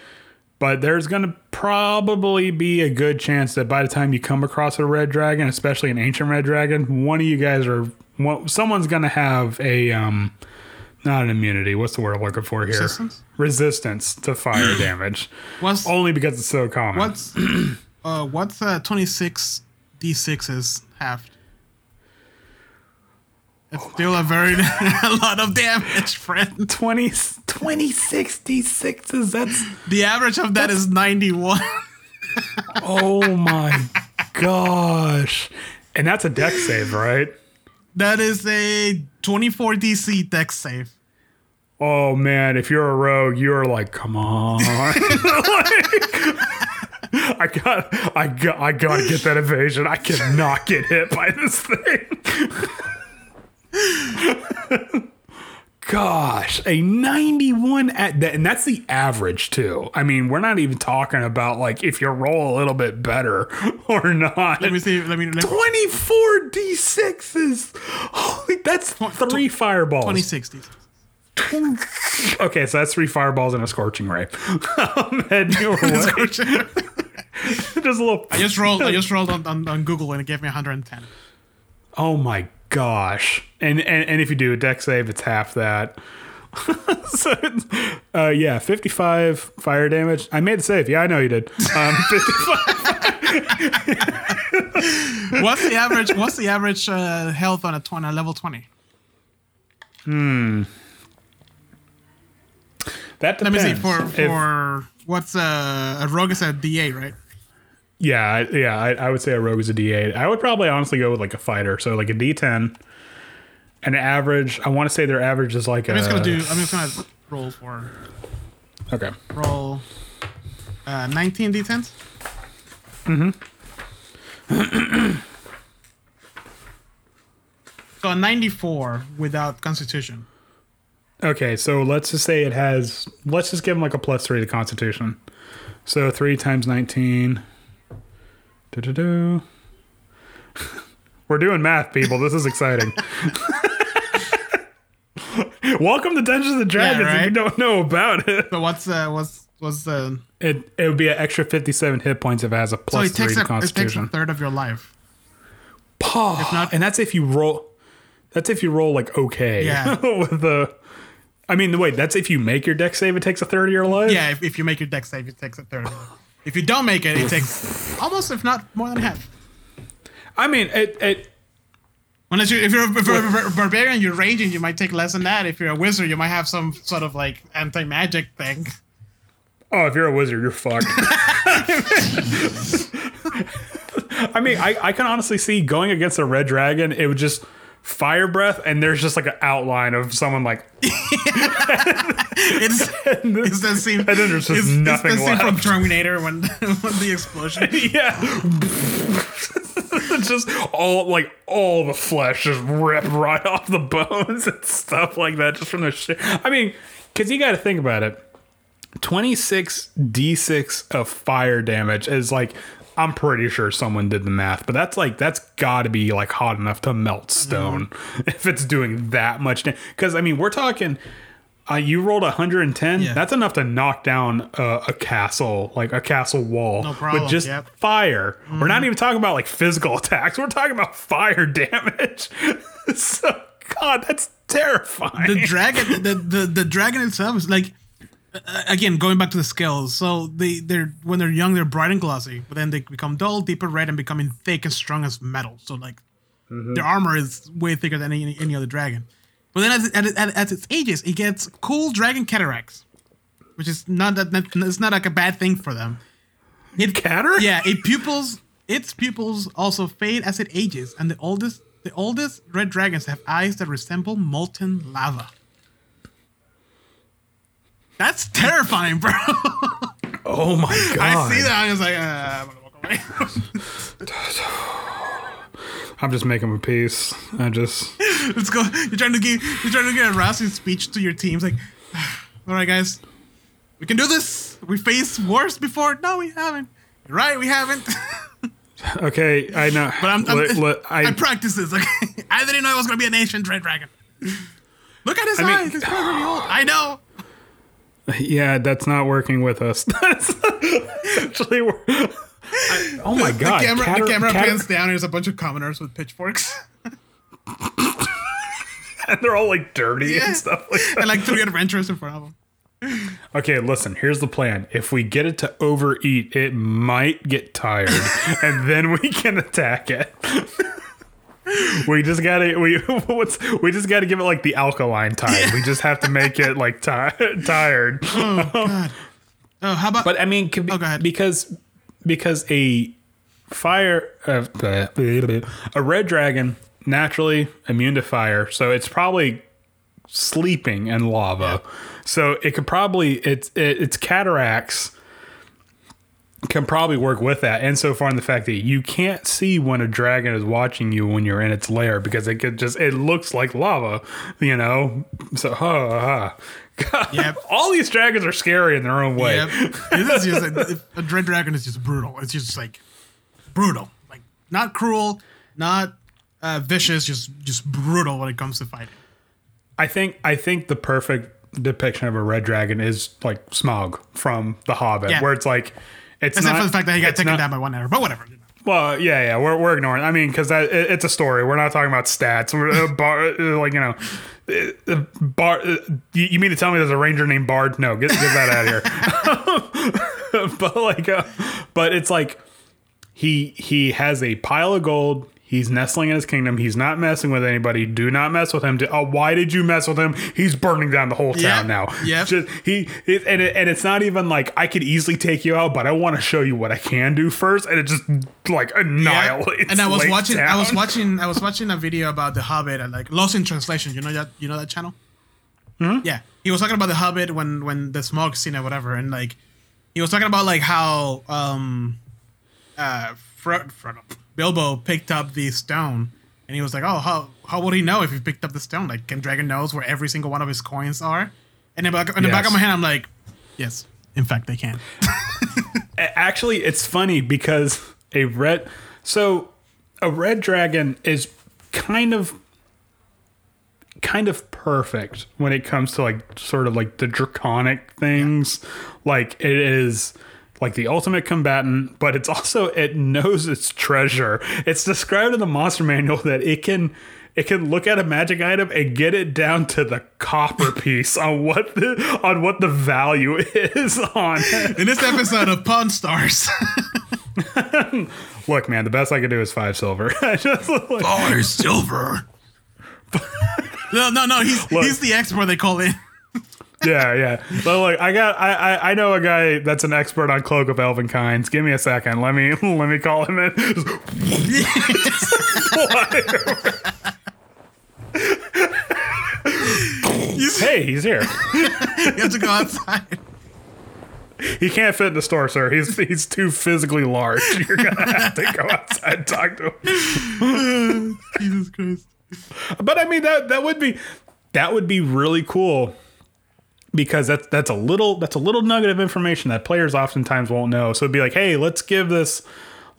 but there's going to probably be a good chance that by the time you come across a red dragon, especially an ancient red dragon, one of you guys are one, someone's going to have a um not an immunity. What's the word I'm looking for here? Resistance? Resistance to fire <clears throat> damage. What's, Only because it's so common. what's, <clears throat> uh, what's uh, 26 D6s halved? It's still a very <laughs> a lot of damage, friend. 20, 20 66s. That's The average of that is 91. <laughs> oh my gosh. And that's a dex save, right? that is a 24 DC dex save. Oh man, if you're a rogue, you're like, come on. <laughs> I got I got I gotta get that evasion. I cannot get hit by this thing. Gosh, a 91 at that, and that's the average too. I mean, we're not even talking about like if you roll a little bit better <laughs> or not. Let me see. Let me. Let me 24 d6s. Holy, that's three fireballs. 2060. <laughs> Okay, so that's three fireballs and a scorching ray. um, <laughs> and you were? Just a little. I just rolled. I just rolled on, on, on Google and it gave me 110. Oh my gosh! And and, and if you do a dex save, it's half that. <laughs> so, uh, yeah, fifty-five fire damage. I made the save. Yeah, I know you did. Um, <laughs> fifty-five. What's the average? What's the average uh, health on a 20, on level 20? Hmm. That depends. Let me see. For If- for what's uh, a rogue is a D8, right? Yeah, yeah, I, I would say a rogue is a D8. I would probably honestly go with like a fighter, so like a D10. An average. I want to say their average is like I'm a. just gonna do. I'm just gonna roll for Okay. roll uh, 19 D10s. Mm-hmm. so a 94 without Constitution. Okay, so let's just say it has. Let's just give them like a plus three to Constitution. So three times nineteen. Do-do-do. We're doing math, people. This is exciting. <laughs> Welcome to Dungeons and Dragons. If you don't know about it, So what's uh what's what's the it it would be an extra fifty-seven hit points if it has a so plus takes three a, to it takes a Constitution. third of your life. Pah. not- and that's if you roll. That's if you roll like okay. Yeah. <laughs> with the. I mean, the wait. That's if you make your dex save. It takes a third of your life. Yeah, if, if you make your dex save, it takes a third. Of your life. If you don't make it, it takes almost, if not more than half. I mean, it. it Unless you, if you're, if you're a bar- barbarian, you're ranging, you might take less than that. If you're a wizard, you might have some sort of like anti magic thing. Oh, if you're a wizard, you're fucked. <laughs> I mean, I, I can honestly see going against a red dragon, it would just fire breath, and there's just like an outline of someone like, <laughs> It's it's the scene. and then there's just it's, nothing it's the scene from. Terminator when, <laughs> when the explosion. <laughs> yeah. just all like all the flesh just ripped right off the bones and stuff like that just from the shit. I mean, because you got to think about it. 26 d6 of fire damage is like I'm pretty sure someone did the math, but that's like that's got to be like hot enough to melt stone <laughs> if it's doing that much. Damage. Because I mean, we're talking. Uh, you rolled 110. Yeah. That's enough to knock down uh, a castle, like a castle wall, No problem, with just yep. Mm-hmm. fire. We're not even talking about like physical <laughs> attacks. We're talking about fire damage. <laughs> so, God, that's terrifying. the dragon the, the the dragon itself is like again going back to the scales so they they're when they're young they're bright and glossy but then they become dull deeper red and becoming thick and strong as metal. So like mm-hmm. their armor is way thicker than any, any other dragon. But then as, it- as, it- as its ages it gets cool dragon cataracts which is not that that- it's not like a bad thing for them. It Cataract? yeah it pupils its pupils also fade as it ages and the oldest the oldest red dragons have eyes that resemble molten lava that's terrifying, bro. Oh my God. <laughs> I see that. I was like, uh, I'm gonna walk away. <laughs> I'm just making a piece. I just. <laughs> Let's go. You're trying to give. You're trying to get a rousing speech to your teams. Like, <sighs> all right, guys, we can do this. We faced worse before. No, we haven't. You're right, we haven't. Okay, I know. But I'm. I'm Let- let- I, I, practiced this. Okay, I didn't know it was gonna be an ancient red dragon. Look at his I mean- eyes. He's probably really old. I know. Yeah, that's not working with us. <laughs> That's actually. I- oh my God. the camera, catar- the camera catar- pans down. And there's a bunch of commoners with pitchforks <laughs> and they're all like dirty Yeah. and stuff like that. and like three adventurers in front of them. Okay, listen, here's the plan. If we get it to overeat, it might get tired, <laughs> and then we can attack it. We just gotta we <laughs> what's we just gotta give it like the alkaline type. We just have to make it like ti- <laughs> tired. Oh, god. Oh, how about? But I mean, be- Oh, because because a fire uh, a red dragon naturally immune to fire, so it's probably sleeping in lava. So it could probably it's it, its cataracts can probably work with that. And so far in the fact that you can't see when a dragon is watching you when you're in its lair because it could just it looks like lava, you know. So ha ha. God, Yep. all these dragons are scary in their own way. Yep. It is just like, a dread dragon is just brutal. It's just like brutal, like not cruel, not uh, vicious, just just brutal when it comes to fighting. I think I think the perfect depiction of a red dragon is like Smaug from The Hobbit, Yeah. where it's like it's Except not for the fact that he got taken not- down by one arrow, but whatever. Well, yeah, yeah, we're, we're ignoring. I mean, because that it, it's a story. We're not talking about stats. We're uh, bar, uh, like you know, uh, bar. You, you mean to tell me there's a ranger named Bard? No, get get that out of here. <laughs> but like, uh, but it's like he he has a pile of gold. He's nestling in his kingdom. He's not messing with anybody. Do not mess with him. Oh, why did you mess with him? He's burning down the whole town Yep, now. yep. Just he it, and it, and it's not even like I could easily take you out, but I want to show you what I can do first, and it just like annihilates. And I was watching. I was watching. I was watching a video about the Hobbit and like Lost in Translation. You know that. You know that channel. Hmm? Yeah, he was talking about the Hobbit when when the Smaug scene or whatever, and like he was talking about like how um uh Fro- Frodo Bilbo picked up the stone, and he was like, oh how how would he know if he picked up the stone? Like, can Dragon knows where every single one of his coins are? And in the back, in the back of my hand, I'm like, yes, in fact, they can. <laughs> actually it's funny because a red so a red dragon is kind of kind of perfect when it comes to like sort of like the draconic things like it is like the ultimate combatant but it's also it knows its treasure it's described in the monster manual that it can it can look at a magic item and get it down to the copper piece on what the on what the value is on it. in this episode of Pawn Stars. <laughs> Look, man, the best I could do is five silver. <laughs> I just like, Or silver. <laughs> no, no, no. He's Look. he's the expert they call in. Yeah, yeah. But like, I got, I, I, I know a guy that's an expert on cloak of elven kinds. Give me a second. Let me, <laughs> let me call him in. <laughs> hey, he's here. <laughs> You have to go outside. He can't fit in the store, sir. He's, he's too physically large. You're gonna have to go outside and talk to him. Jesus Christ. But I mean, that, that would be, that would be really cool. Because that's that's a little that's a little nugget of information that players oftentimes won't know. So it'd be like, hey, let's give this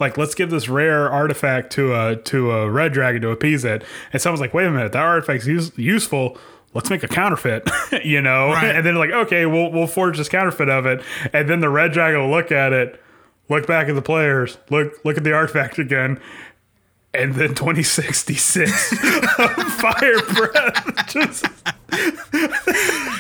like let's give this rare artifact to a to a red dragon to appease it. And someone's like, wait a minute, that artifact's use, useful. Let's make a counterfeit, <laughs> you know. Right. And then like, okay, we'll we'll forge this counterfeit of it, and then the red dragon will look at it, look back at the players, look look at the artifact <laughs> again. And then 2066 <laughs> fire breath. Just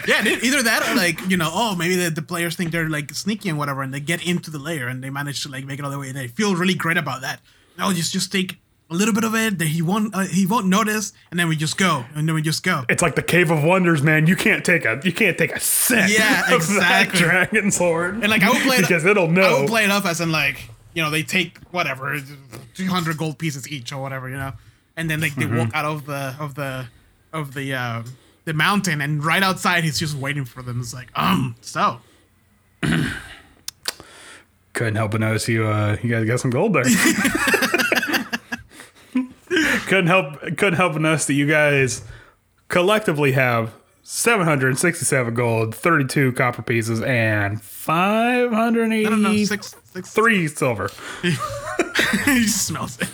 Yeah, either that or like you know, oh maybe the, the players think they're like sneaky and whatever, and they get into the layer and they manage to like make it all the way. and They feel really great about that. No, just just take a little bit of it that he won't uh, he won't notice, and then we just go, and then we just go. it's like the cave of wonders, man. You can't take a you can't take a cent Yeah, <laughs> of exactly. that dragon sword. And like I would play it because it'll know I would play it up as in like you know they take whatever, 200 gold pieces each or whatever, you know, and then like they Mm-hmm. walk out of the of the of the uh, the mountain, and right outside he's just waiting for them. It's like um so. <clears throat> Couldn't help but notice you uh you guys got some gold there. <laughs> <laughs> couldn't help couldn't help but notice that you guys collectively have 767 gold, 32 copper pieces, and 583 I don't six six silver. <laughs> he smells it.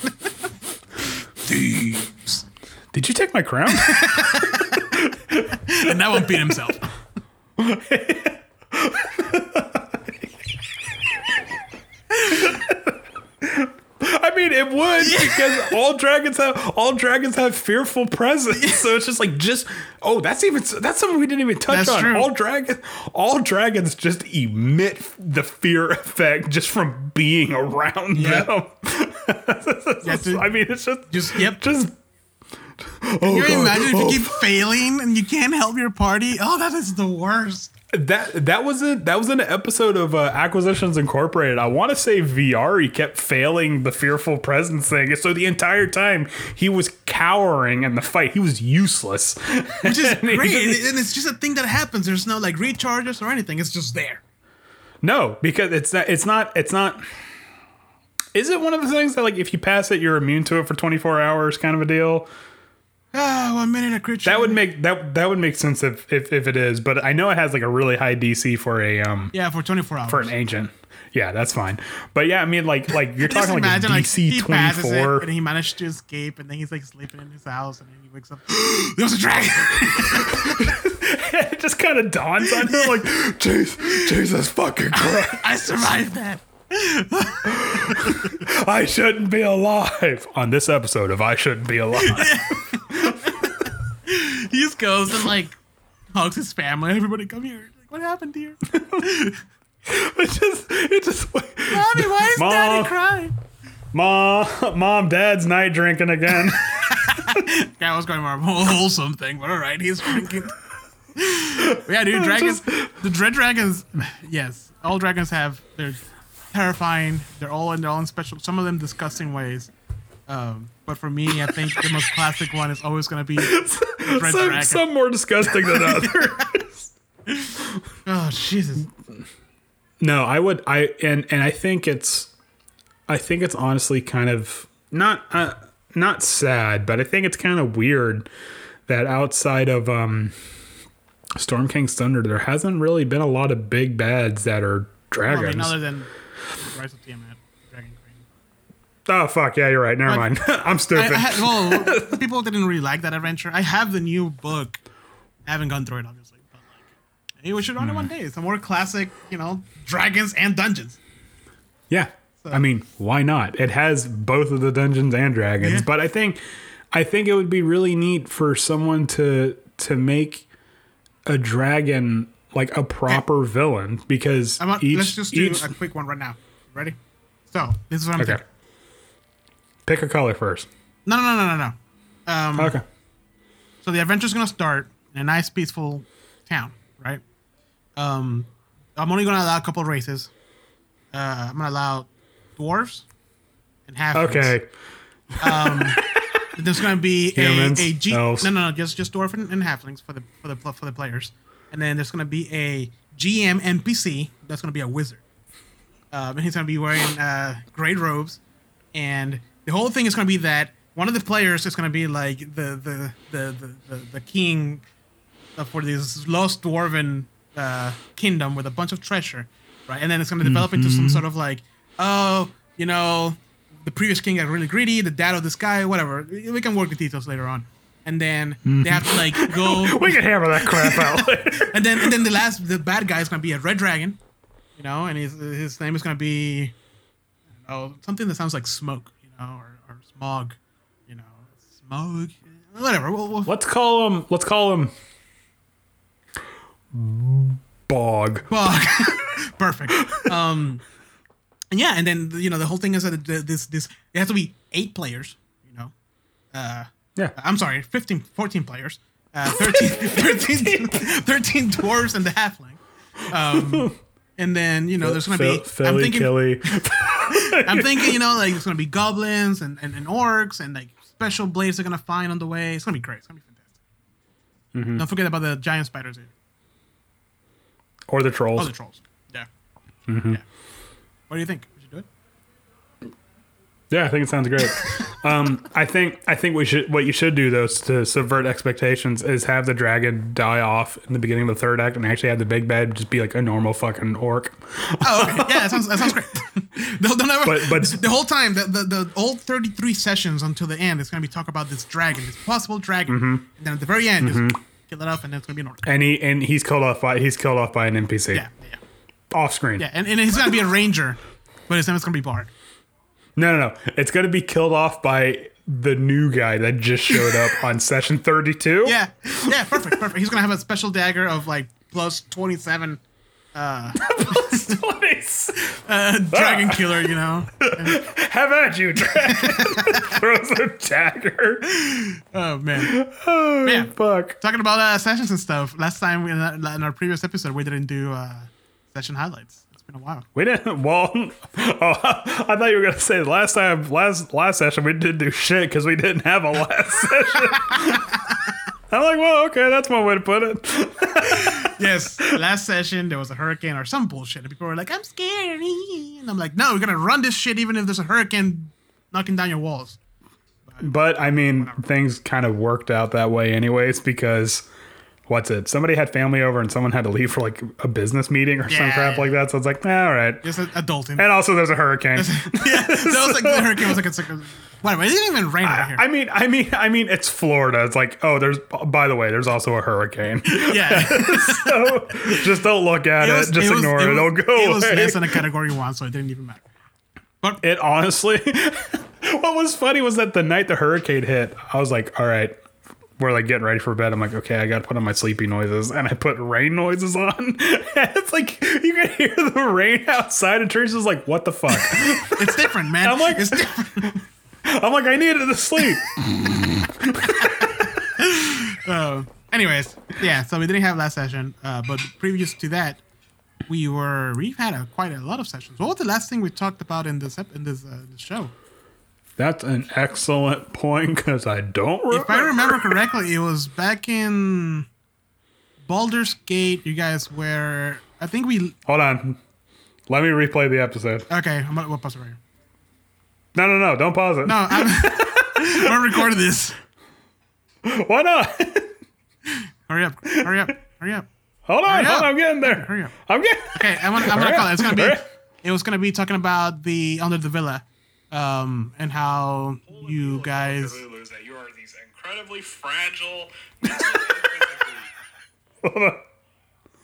Thieves. Did you take my crown? <laughs> And that one beat himself. <laughs> I mean, it would <laughs> because all dragons have all dragons have fearful presence. So it's just like just oh, that's even that's something we didn't even touch That's on. true. All dragons, all dragons just emit the fear effect just from being around Yep. them. <laughs> Yeah. I mean, it's just Just yep. just. Oh, Can you God. imagine if Oh, you keep oh. failing and you can't help your party? Oh, that is the worst. That that was a that was an episode of uh, Acquisitions Incorporated. I want to say VR. He kept failing the fearful presence thing, so the entire time he was cowering in the fight. He was useless, Which is <laughs> great. And it's just a thing that happens. There's no like recharges or anything. It's just there. No, because it's not. It's not. It's not. Is it one of the things that like if you pass it, you're immune to it for 24 hours, kind of a deal? Ah, one minute a creature. That would make that that would make sense if, if if it is, but I know it has like a really high DC for a um yeah for 24 hours. for an agent. Yeah, that's fine. But yeah, I mean like like you're talking like a imagine, DC he passes it, 24. and he managed to escape, and then he's like sleeping in his house, and then he wakes up. <gasps> There's a dragon. <laughs> it just kind of dawns on him like, <laughs> Jesus, Jesus fucking Christ, I survived that. I shouldn't be alive. On this episode of I Shouldn't Be Alive. <laughs> He just goes and like hugs his family. Everybody, come here. Like, what happened to you? <laughs> it just it just Mommy, why is Mom. Daddy crying? Mom, mom, dad's night drinking again. <laughs> Guy was going for a whole wholesome thing, but all right, he's drinking. yeah, dude, dragons. the dread dragons. Yes, all dragons have. They're terrifying. They're all in their own special. Some of them disgusting ways. Um, but for me, I think the most classic one is always going to be <laughs> some, dragon. some more disgusting than <laughs> others. oh Jesus! No, I would I and and I think it's I think it's honestly kind of not uh, not sad, but I think it's kind of weird that outside of um Storm King's Thunder there hasn't really been a lot of big bads that are I mean, dragons. other than Rise of Tiamat, Dragon Queen. oh fuck, yeah, you're right. Never mind. <laughs> I'm stupid. I had, well, <laughs> people didn't really like that adventure. I have the new book. I haven't gone through it, obviously. But like, hey, we should run it hmm. one day. It's a more classic, you know, dragons and dungeons. Yeah. I mean, why not? It has both of the dungeons and dragons, Yeah. but I think I think it would be really neat for someone to to make a dragon like a proper villain because I'm not, each let's just do each a quick one right now. Ready? So this is what I'm okay. thinking. Pick a color first. No, no, no, no, no, no. Um, Okay. So the adventure's gonna start in a nice, peaceful town, right? Um, I'm only gonna allow a couple of races. Uh, I'm gonna allow dwarves and half. Okay. Um, <laughs> there's gonna be a, Humans, a G. elves. No, no, no, just just dwarf and, and halflings for the for the for the players, and then there's gonna be a GM NPC that's gonna be a wizard. Um, and he's gonna be wearing uh, gray robes, and the whole thing is gonna be that one of the players is gonna be like the the the the, the, the king for this lost dwarven uh, kingdom with a bunch of treasure, right? And then it's gonna develop into some sort of like, oh, you know, the previous king got really greedy, the dad of this guy, whatever. We can work the details later on. And then they have to like go, <laughs> We can hammer that crap out <laughs> and then and then the last, the bad guy is gonna be a red dragon, you know, and his his name is gonna be, oh, something that sounds like smoke, you know, or, or smog, you know, smog, whatever. We'll, we'll, let's call him let's call him Bog. Bog. <laughs> Perfect. Um, and yeah, and then you know the whole thing is that this this it has to be eight players. You know, uh, Yeah. I'm sorry, 15, 14 players, uh, 13, <laughs> 13, 13 dwarves and the halfling. Um, and then you know there's gonna Phil- be. I'm Philly thinking. Killy. <laughs> I'm thinking. You know, like there's gonna be goblins and, and, and orcs and like special blades they're gonna find on the way. It's gonna be great. It's gonna be fantastic. Mm-hmm. Don't forget about the giant spiders. Here. Or the Oh, trolls. the trolls. Yeah. Mm-hmm. Yeah. What do you think? We should do it. Yeah, I think it sounds great. <laughs> um, I think I think we should. What you should do though is to subvert expectations is have the dragon die off in the beginning of the third act, and actually have the big bad just be like a normal fucking orc. Oh, okay. Yeah, that sounds that sounds great. <laughs> they'll, they'll never, But- but- <laughs> the whole time, the, the the old thirty three sessions until the end, it's gonna be talk about this dragon, this possible dragon, Mm-hmm. and then at the very end, just kill it off, and then it's gonna be an orc. And he and he's killed off by he's killed off by an NPC Yeah, yeah, off screen. yeah, and, and he's gonna be a ranger, but his name is gonna be Bard. No, no, no. It's gonna be killed off by the new guy that just showed up <laughs> on session thirty two. Yeah, yeah, perfect, perfect. He's gonna have a special dagger of like plus twenty seven. Uh, uh, dragon killer, you know. <laughs> Have at you, dragon. <laughs> Throws a dagger. Oh man. Oh Yeah. fuck. Talking about uh, sessions and stuff. Last time we, in our previous episode, we didn't do uh, session highlights. Been a while. We didn't. Well, <laughs> oh, I thought you were gonna say last time, last last session we didn't do shit because we didn't have a last <laughs> session. I'm like, well, okay, that's one way to put it. <laughs> yes, last session there was a hurricane or some bullshit, and people were like, "I'm scared," and I'm like, "No, we're gonna run this shit even if there's a hurricane knocking down your walls." But I mean, things kind of worked out that way, anyways, because what's it? Somebody had family over and someone had to leave for like a business meeting or some crap like that. So it's like, eh, all right. Just adulting. And also, there's a hurricane. <laughs> yeah, <laughs> that was like the hurricane was like it's like a, whatever. It didn't even rain over here. I mean, I mean, I mean, it's Florida. It's like, oh, there's. By the way, there's also a hurricane. <laughs> yeah, so just don't look at it. just ignore it. It'll go It was away. less than a category one, so it didn't even matter. But It honestly, what was funny was that the night the hurricane hit, I was like, all right, we're like getting ready for bed. I'm like, okay, I got to put on my sleepy noises. And I put rain noises on. <laughs> It's like, you can hear the rain outside. And Teresa's like, what the fuck? <laughs> it's different, man. I'm like- it's different. <laughs> I'm like, I needed to sleep. Uh, anyways, yeah. So we didn't have last session, uh, but previous to that, we were we've had a, quite a lot of sessions. What was the last thing we talked about in this ep- in this, uh, this show? That's an excellent point because I don't remember. If I remember correctly, it was back in Baldur's Gate. You guys were, I think we. Hold on. Let me replay the episode. Okay, I'm gonna we'll pause it right here. No, no, no. Don't pause it. No, I'm, <laughs> I'm gonna this. Why not? Hurry up! Hurry up! Hurry up! hold on. Hurry Hold up. on. I'm getting there. Hurry up! I'm getting. Okay, I'm gonna, I'm gonna Hurry call up. it. It's gonna be. It was gonna be talking about the under the villa, um, and how you guys. Delulus that you are these incredibly fragile, mentally and physically Hold on.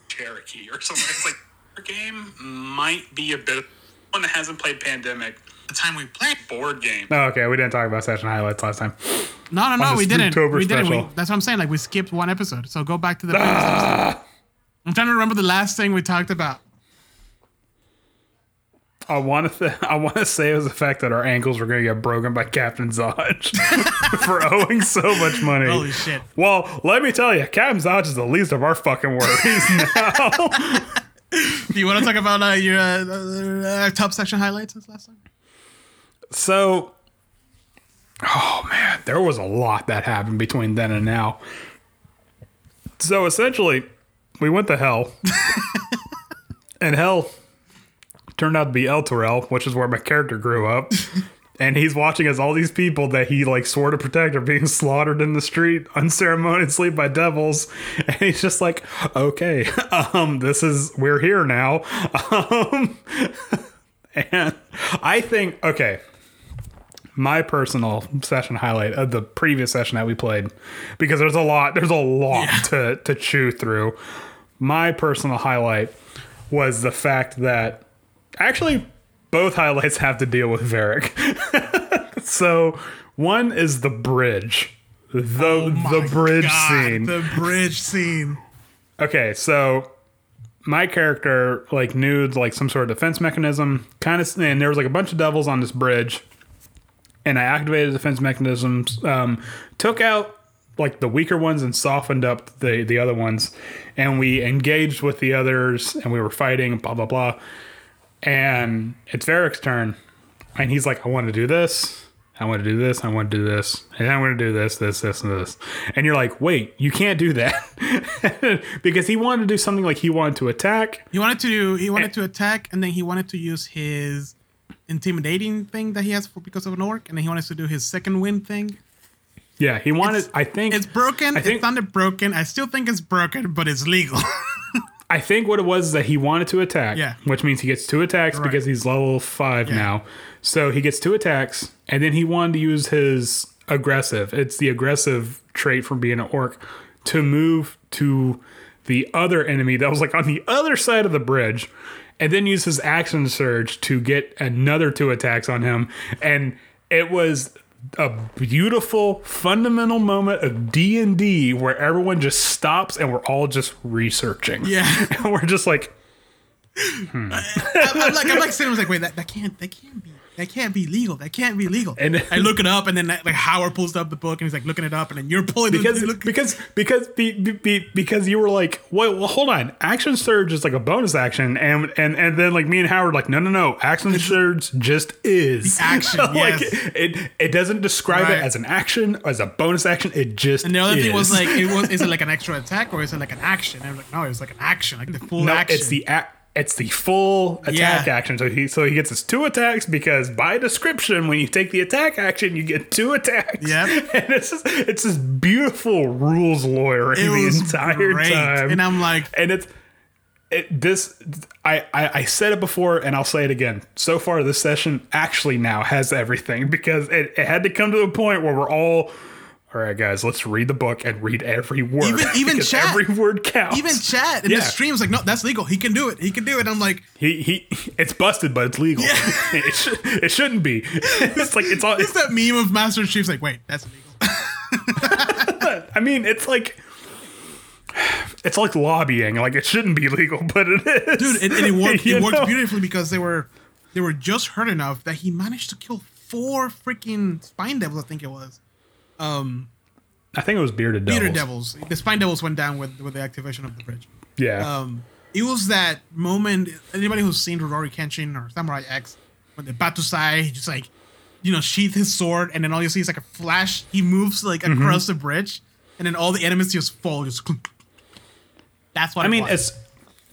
Cherokee or something. It's like your game might be a bit one that hasn't played Pandemic. The time we played board game. No, okay. We didn't talk about session highlights last time. No, no, no, we didn't. We didn't. We, special. that's what I'm saying. Like we skipped one episode, so go back to the. <laughs> previous episode. I'm trying to remember the last thing we talked about. I want to. <laughs> Th- I want to say it was the fact that our ankles were going to get broken by Captain Zodge <laughs> for owing so much money. Holy shit! Well, let me tell you, Captain Zodge is the least of our fucking worries <laughs> now. Do you want to talk about uh, your uh, uh, uh, top section highlights this last time? so, oh man, there was a lot that happened between then and now. So essentially, we went to hell, and hell turned out to be Elturel, which is where my character grew up. <laughs> And he's watching as all these people that he like swore to protect are being <laughs> slaughtered in the street unceremoniously by devils. And he's just like, okay, <laughs> um, this is we're here now. Um, and I think okay. My personal session highlight of the previous session that we played, because there's a lot, there's a lot to, to chew through. My personal highlight was the fact that actually both highlights have to deal with Varric. <laughs> so one is the bridge. The the bridge Oh God, scene. The bridge scene. Okay, so my character like knew like some sort of defense mechanism, kind of, and there was like a bunch of devils on this bridge, and I activated defense mechanisms, um, took out like the weaker ones and softened up the the other ones, and we engaged with the others, and we were fighting, blah blah blah, and it's Varric's turn, and he's like, I want to do this. I want to do this. I want to do this. And I'm going to do this, this, this, and this. And you're like, wait, you can't do that. <laughs> because he wanted to do something like he wanted to attack. He wanted to he wanted to attack, and then he wanted to use his intimidating thing that he has for, because of an orc, and then he wanted to do his second wind thing. Yeah, he wanted, It's- I think, It's broken. I think- it's not broken. I still think it's broken, but it's legal. <laughs> I think what it was is that he wanted to attack, Yeah. which means he gets two attacks Right. because he's level five Yeah. now. So he gets two attacks, and then he wanted to use his aggressive. It's the aggressive trait from being an orc to move to the other enemy that was like on the other side of the bridge, and then use his action surge to get another two attacks on him. And it was a beautiful fundamental moment of D&D where everyone just stops and we're all just researching. yeah. And <laughs> we're just like, <laughs> I'm, I'm like I'm like sitting I was like, wait, that, that can't that can't be that can't be legal. That can't be legal. And- I look it up, and then like Howard pulls up the book, and he's like looking it up, and then you're pulling because the because because be, be, be, because you were like, wait, well, hold on, action surge is like a bonus action, and and and then like me and Howard like, no, no, no, action surge just is action, <laughs> like yes. it it doesn't describe Right. it as an action as a bonus action. It just And the other thing was like, it was is it like an <laughs> extra attack or is it like an action? And I'm like, no, it's like an action, like the full no, action. it's the a- it's the full attack Yeah. action. So he so he gets his two attacks because by description, when you take the attack action, you get two attacks. Yeah, <laughs> and it's just, it's this beautiful rules lawyering It the entire great. time. And I'm like, and it's it, this I, I I said it before and I'll say it again. So far this session actually now has everything <laughs> because it, it had to come to a point where we're all all right guys, let's read the book and read every word. Even- <laughs> even chat. every word counts. even chat in Yeah. the stream was like, no, that's legal. He can do it. He can do it. I'm like, he he <laughs> it's busted but it's legal. <laughs> it, sh- it shouldn't be. It's like it's all it's that meme of Master Chief's like, wait, that's illegal. I mean, it's like it's like lobbying. Like it shouldn't be legal, but it is. Dude, and, and it worked. You It worked know? beautifully because they were they were just hurt enough that he managed to kill four freaking spine devils. I think it was. I think it was bearded devils. Bearded devils. The spine devils went down with with the activation of the bridge. Yeah. Um, it was that moment. Anybody who's seen Rurouni Kenshin or Samurai X, when the Battousai just like, you know, sheath his sword, and then all you see is like a flash. He moves like Mm-hmm. across the bridge, and then all the enemies just fall. Just. <laughs> That's what I mean, it's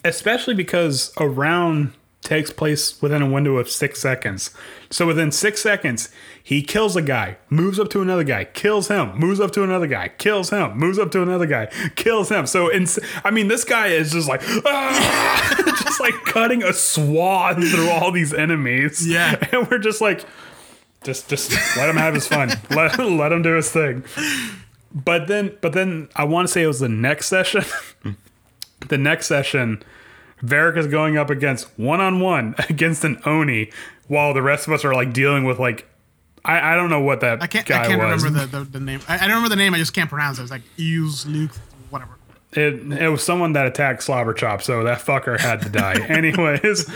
especially because a round takes place within a window of six seconds. So within six seconds, he kills a guy, moves up to another guy, kills him, moves up to another guy, kills him, moves up to another guy, kills him. So, in, I mean, this guy is just like, "Ah!" <laughs> just like cutting a swath through all these enemies. Yeah. <laughs> and we're just like, just, just let him have his fun. <laughs> let, let him do his thing. But then, but then, I want to say it was the next session the next session, Varric is going up against one on one against an Oni, while the rest of us are like dealing with like I, I don't know what that I can't. guy I can't was. remember the, the, the name. I, I don't remember the name. I just can't pronounce it. It's like Euse Luke, whatever. it, it was someone that attacked Slobber Chop, so that fucker had to die. <laughs> Anyways,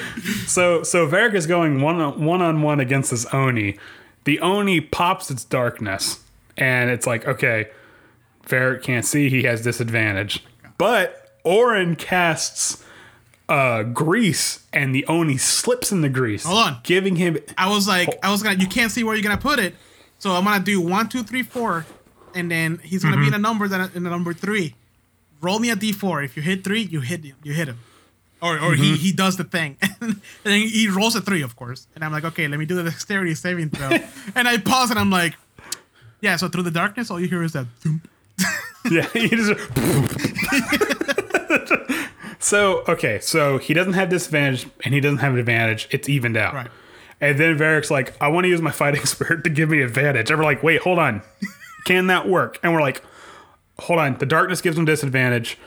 so so Varric is going one on one on one against this Oni. The Oni pops its darkness, and it's like okay, Varric can't see. He has disadvantage, but Orin casts uh grease, and the Oni slips in the grease. Hold on. giving him I was like, I was gonna. You can't see where you're gonna put it, so I'm gonna do one, two, three, four, and then he's gonna be in a number that in the number three. Roll me a d4. If you hit three, you hit him. You hit him, or or he he does the thing, <laughs> and then he rolls a three, of course. And I'm like, okay, let me do the dexterity saving throw, <laughs> and I pause and I'm like, yeah. So through the darkness, all you hear is that. <laughs> Yeah, he just. So okay, so he doesn't have disadvantage and he doesn't have an advantage. It's evened out. Right. And then Varric's like, I want to use my fighting <laughs> spirit to give me advantage. And we're like, wait, hold on. Can that work? And we're like, hold on. The darkness gives him disadvantage,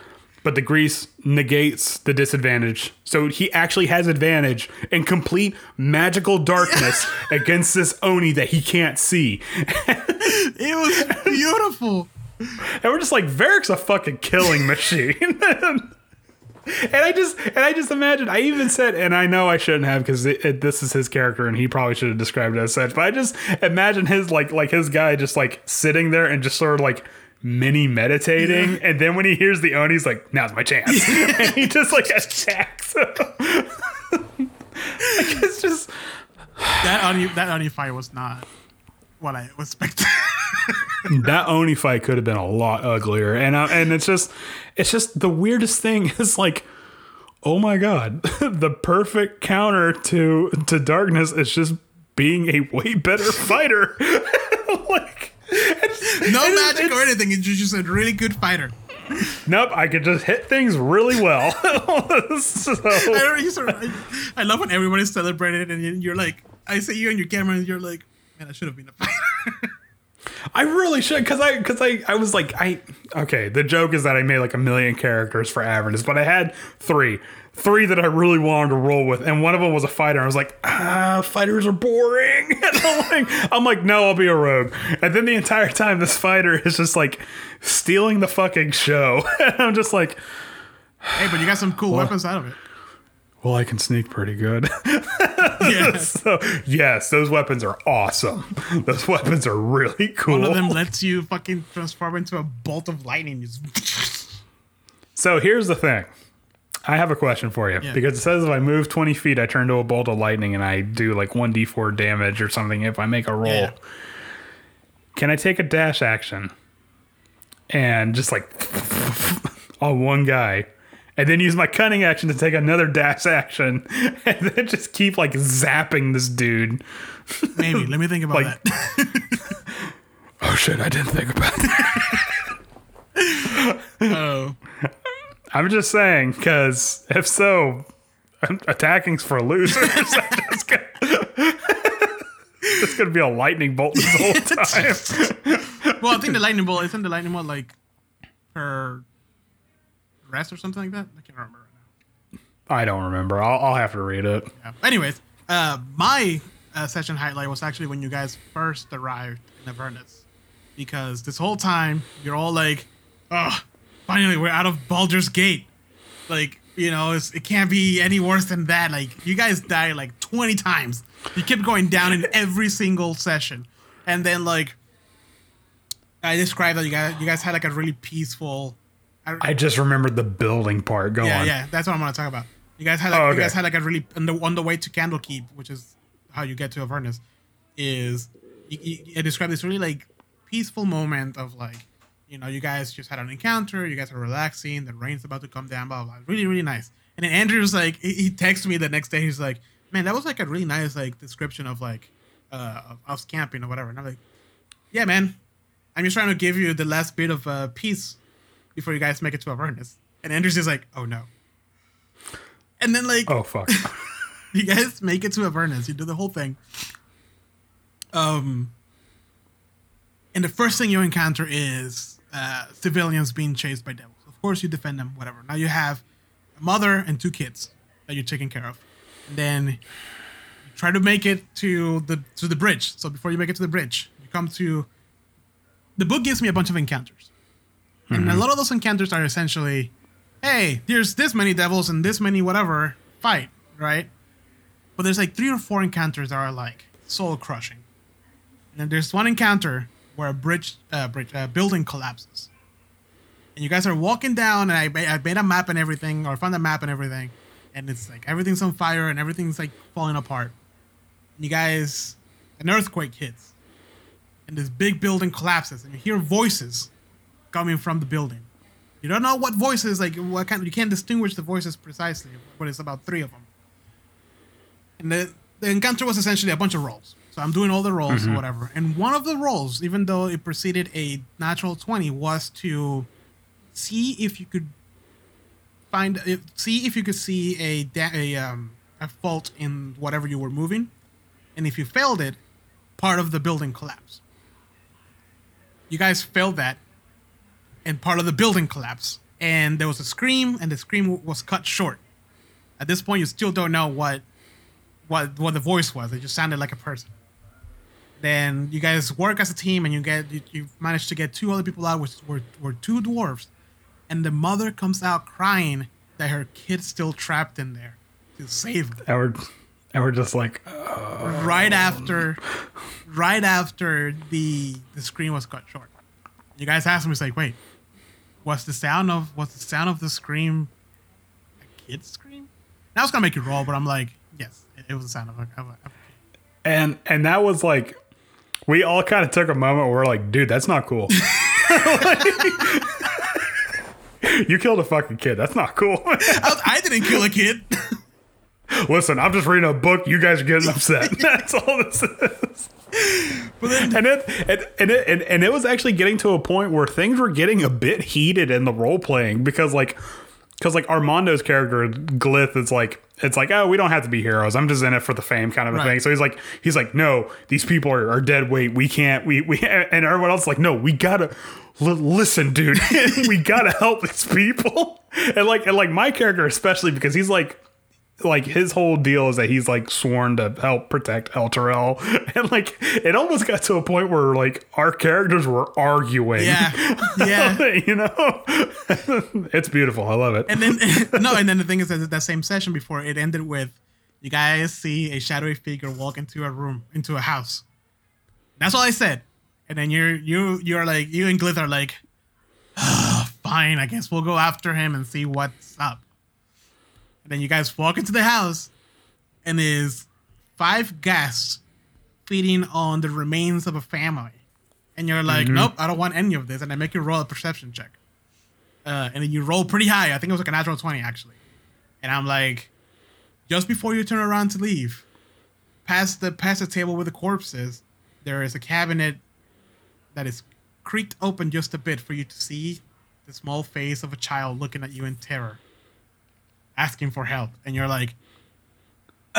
but the grease negates the disadvantage. So he actually has advantage in complete magical darkness <laughs> against this Oni that he can't see. It was beautiful. And we're just like, Varric's a fucking killing machine. <laughs> and I just and I just imagine I even said and I know I shouldn't have because this is his character and he probably should have described it as such but I just imagine his like like his guy just like sitting there and just sort of like mini meditating. And then when he hears the Oni he's like now's my chance. <laughs> <laughs> And he just like attacks <laughs> like it's just That Oni, that Oni fight was not what I was expecting. That Oni fight could have been a lot uglier, and uh, and it's just it's just the weirdest thing <laughs> is like, oh my god, <laughs> the perfect counter to to darkness is just being a way better fighter. <laughs> like, no is- magic or anything. It's just a really good fighter. Nope, I could just hit things really well. so, I, don't- you sort of- I, I love when everybody's celebrating and you- you're like, I see you on your camera and you're like, man, I should have been a fighter. I really should because I because I I was like I okay. The joke is that I made like a million characters for Avernus, but I had three, three that I really wanted to roll with, and one of them was a fighter. I was like, ah, fighters are boring. <laughs> And I'm like, I'm like, no, I'll be a rogue. And then the entire time, this fighter is just like stealing the fucking show, <laughs> and I'm just like, hey, but you got some cool weapons out of it. Well, I can sneak pretty good. <laughs> Yeah. so, yes, those weapons are awesome. Those weapons are really cool. One of them lets you fucking transform into a bolt of lightning. <laughs> So here's the thing. I have a question for you Yeah. because it says if I move 20 feet, I turn to a bolt of lightning and I do like 1d4 damage or something if I make a roll. Yeah. Can I take a dash action and just like <laughs> on one guy and then use my cunning action to take another dash action <laughs> and then just keep like zapping this dude? Maybe. Let me think about Like- that. <laughs> Oh shit, I didn't think about that. <laughs> Oh. I'm just saying, because if so, attacking's for losers. it's, gonna, it's gonna be a lightning bolt this whole time. Well, I think the lightning bolt isn't the lightning bolt like per rest or something like that. I can't remember right now. I don't remember. I'll, I'll have to read it. Yeah. Anyways, uh, my uh, session highlight was actually when you guys first arrived in Avernus, because this whole time you're all like, "Oh, finally we're out of Baldur's Gate." Like, you know, it's, it can't be any worse than that. Like, you guys died like 20 times. You kept going down in every single session, and then like, I described that you guys you guys had like a really peaceful. I just remembered the building part. Go Yeah, on. yeah, that's what I'm gonna talk about. You guys had like, Oh, you guys had like a really on the on the way to Candlekeep, which is how you get to Avernus, is you, you, I described this really like peaceful moment of like, you know, you guys just had an encounter, you guys are relaxing, the rain's about to come down, blah blah, blah. really really nice. And then Andrew was like, he, he texted me the next day, he's like, man, that was like a really nice like description of like uh of us camping or whatever. And I'm like, yeah, man, I'm just trying to give you the last bit of uh, peace before you guys make it to Avernus. And Andrew's is like, oh no. And then like Oh fuck. <laughs> you guys make it to Avernus, you do the whole thing. Um and the first thing you encounter is uh, civilians being chased by devils. Of course you defend them, whatever. Now you have a mother and two kids that you're taking care of. And then you try to make it to the to the bridge. So before you make it to the bridge, you come to the book gives me a bunch of encounters. And a lot of those encounters are essentially, hey, there's this many devils and this many whatever, fight, right? But there's like three or four encounters that are like soul crushing. And then there's one encounter where a bridge, uh, bridge, uh, building collapses. And you guys are walking down, and I, I made a map and everything, or found a map and everything, and it's like everything's on fire and everything's like falling apart. And you guys, an earthquake hits, and this big building collapses, and you hear voices coming from the building. You don't know what voices, like what kind. You can't distinguish the voices precisely, but it's about three of them. And the the encounter was essentially a bunch of rolls. So I'm doing all the rolls or whatever. And one of the rolls, even though it preceded a natural twenty, was to see if you could find if, see if you could see a da- a um a fault in whatever you were moving, and if you failed it, part of the building collapsed. You guys failed that, and part of the building collapsed. And there was a scream, and the scream was cut short. At this point, you still don't know what what what the voice was. It just sounded like a person. Then you guys work as a team, and you get you, you manage to get two other people out, which were were two dwarves, and the mother comes out crying that her kid's still trapped in there to save them. and we're and we're just like, right after right after the the screen was cut short. You guys asked me, it's like, wait, was the sound of was the sound of the scream a kid's scream? Now I was gonna make you roll, but I'm like, yes, it, it was the sound of a, of a, of a and and that was like, we all kind of took a moment where we're like, dude, that's not cool. <laughs> you killed a fucking kid. That's not cool. <laughs> I, I didn't kill a kid. Listen, I'm just reading a book. You guys are getting upset. <laughs> That's all this is. But then And it and, and it and, and it was actually getting to a point where things were getting a bit heated in the role playing because like because like Armando's character Glyph is like it's like oh we don't have to be heroes. I'm just in it for the fame kind of a Right. thing so he's like he's like no these people are, are dead. Weight we can't we we <laughs> and everyone else is like no we gotta li- listen dude. <laughs> We gotta help these people. <laughs> And like and like my character especially because he's like like his whole deal is that he's like sworn to help protect Elturel, <laughs> and like it almost got to a point where like our characters were arguing. Yeah, <laughs> yeah. you know, <laughs> it's beautiful. I love it. And then no, and then the thing is that that same session before it ended with you guys see a shadowy figure walk into a room, into a house. That's all I said. And then you're you you're like you and Glyph are like, "Ah, fine, I guess we'll go after him and see what's up. And then you guys walk into the house, and there's five guests feeding on the remains of a family. And you're like, nope, I don't want any of this. And I make you roll a perception check. Uh, and then you roll pretty high. I think it was like a natural 20, actually. And I'm like, just before you turn around to leave, past the past the table with the corpses, there is a cabinet that is creaked open just a bit for you to see the small face of a child looking at you in terror, asking for help. And you're like, <laughs>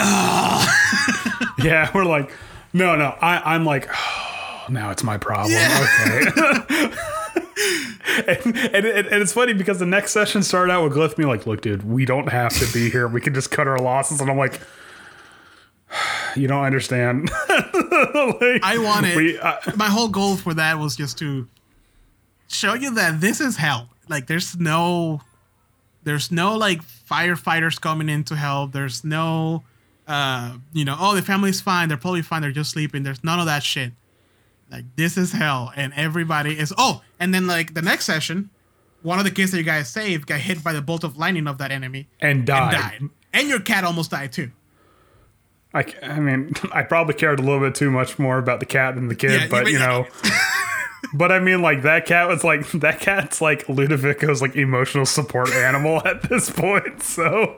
Yeah, we're like, no, no. I, I'm like, oh, <sighs> now it's my problem. Yeah. Okay. <laughs> and, and, and, and it's funny because the next session started out with Glyph being like, look, dude, we don't have to be here. We can just cut our losses. And I'm like, <sighs> you don't understand. <laughs> Like, I wanted. we, uh, my whole goal for that was just to show you that this is hell. Like, there's no, there's no like firefighters coming in to help. There's no, uh, you know, oh the family's fine. They're probably fine. They're just sleeping. There's none of that shit. Like this is hell, and everybody is. Oh, and then like the next session, one of the kids that you guys saved got hit by the bolt of lightning of that enemy and died. and died, and your cat almost died too. I, I mean, <laughs> I probably cared a little bit too much more about the cat than the kid, Yeah, but but- you know. <laughs> but I mean, like that cat was like <laughs> that cat's like Ludovico's like emotional support animal <laughs> at this point. So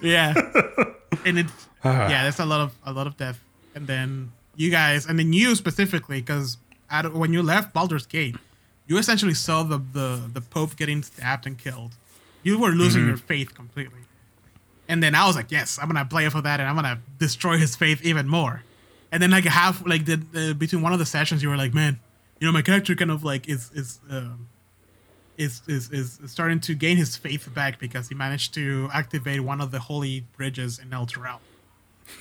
Yeah. <laughs> and it's ah. yeah, there's a lot of a lot of death. And then you guys, and then you specifically, because when you left Baldur's Gate, you essentially saw the the the Pope getting stabbed and killed. You were losing mm-hmm. your faith completely. And then I was like, yes, I'm gonna play for that, and I'm gonna destroy his faith even more. And then like half like the, the between one of the sessions, you were like, man, you know, my character kind of like is is um, is, is is starting to gain his faith back because he managed to activate one of the holy bridges in Elturel.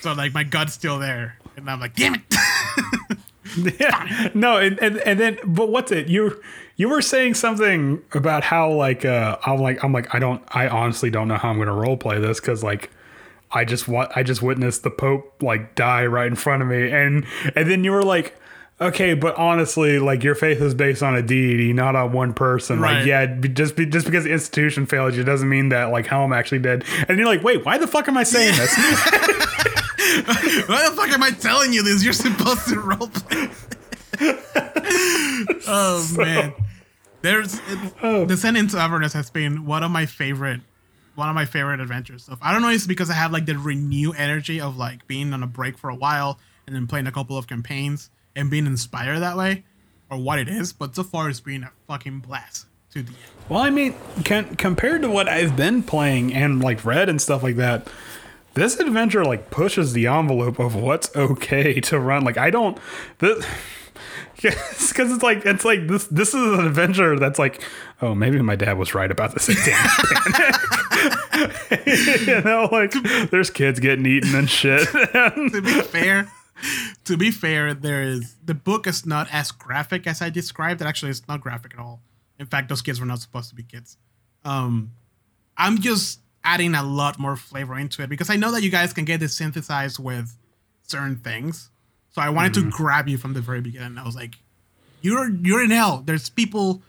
So like my god's still there, and I'm like, damn it! <laughs> yeah, no, and, and and then but what's it? You you were saying something about how like uh I'm like I'm like I don't I honestly don't know how I'm gonna role play this because like I just want I just witnessed the Pope like die right in front of me and and then you were like. Okay, but honestly, like your faith is based on a deity, not on one person. Right. Like, yeah, just be, just because the institution failed you doesn't mean that like Helm actually did. And you're like, wait, why the fuck am I saying this? <laughs> Why the fuck am I telling you this? You're supposed to roleplay. <laughs> oh man, there's it, oh. Descent into Avernus has been one of my favorite, one of my favorite adventures. So I don't know, if it's because I have like the renew energy of like being on a break for a while and then playing a couple of campaigns and being inspired that way, or what it is. But so far, it's been a fucking blast to the end. Well, I mean, can, compared to what I've been playing and like read and stuff like that, this adventure like pushes the envelope of what's okay <laughs> to run. Like I don't this <laughs> because it's like it's like this this is an adventure that's like oh maybe my dad was right about this <laughs> you know, like there's kids getting eaten and shit. to be fair, <laughs> to be fair, there is the book is not as graphic as I described. It actually is not graphic at all. In fact, those kids were not supposed to be kids. Um, I'm just adding a lot more flavor into it because I know that you guys can get this synthesized with certain things. So I wanted to grab you from the very beginning. I was like, "You're you're in hell. There's people,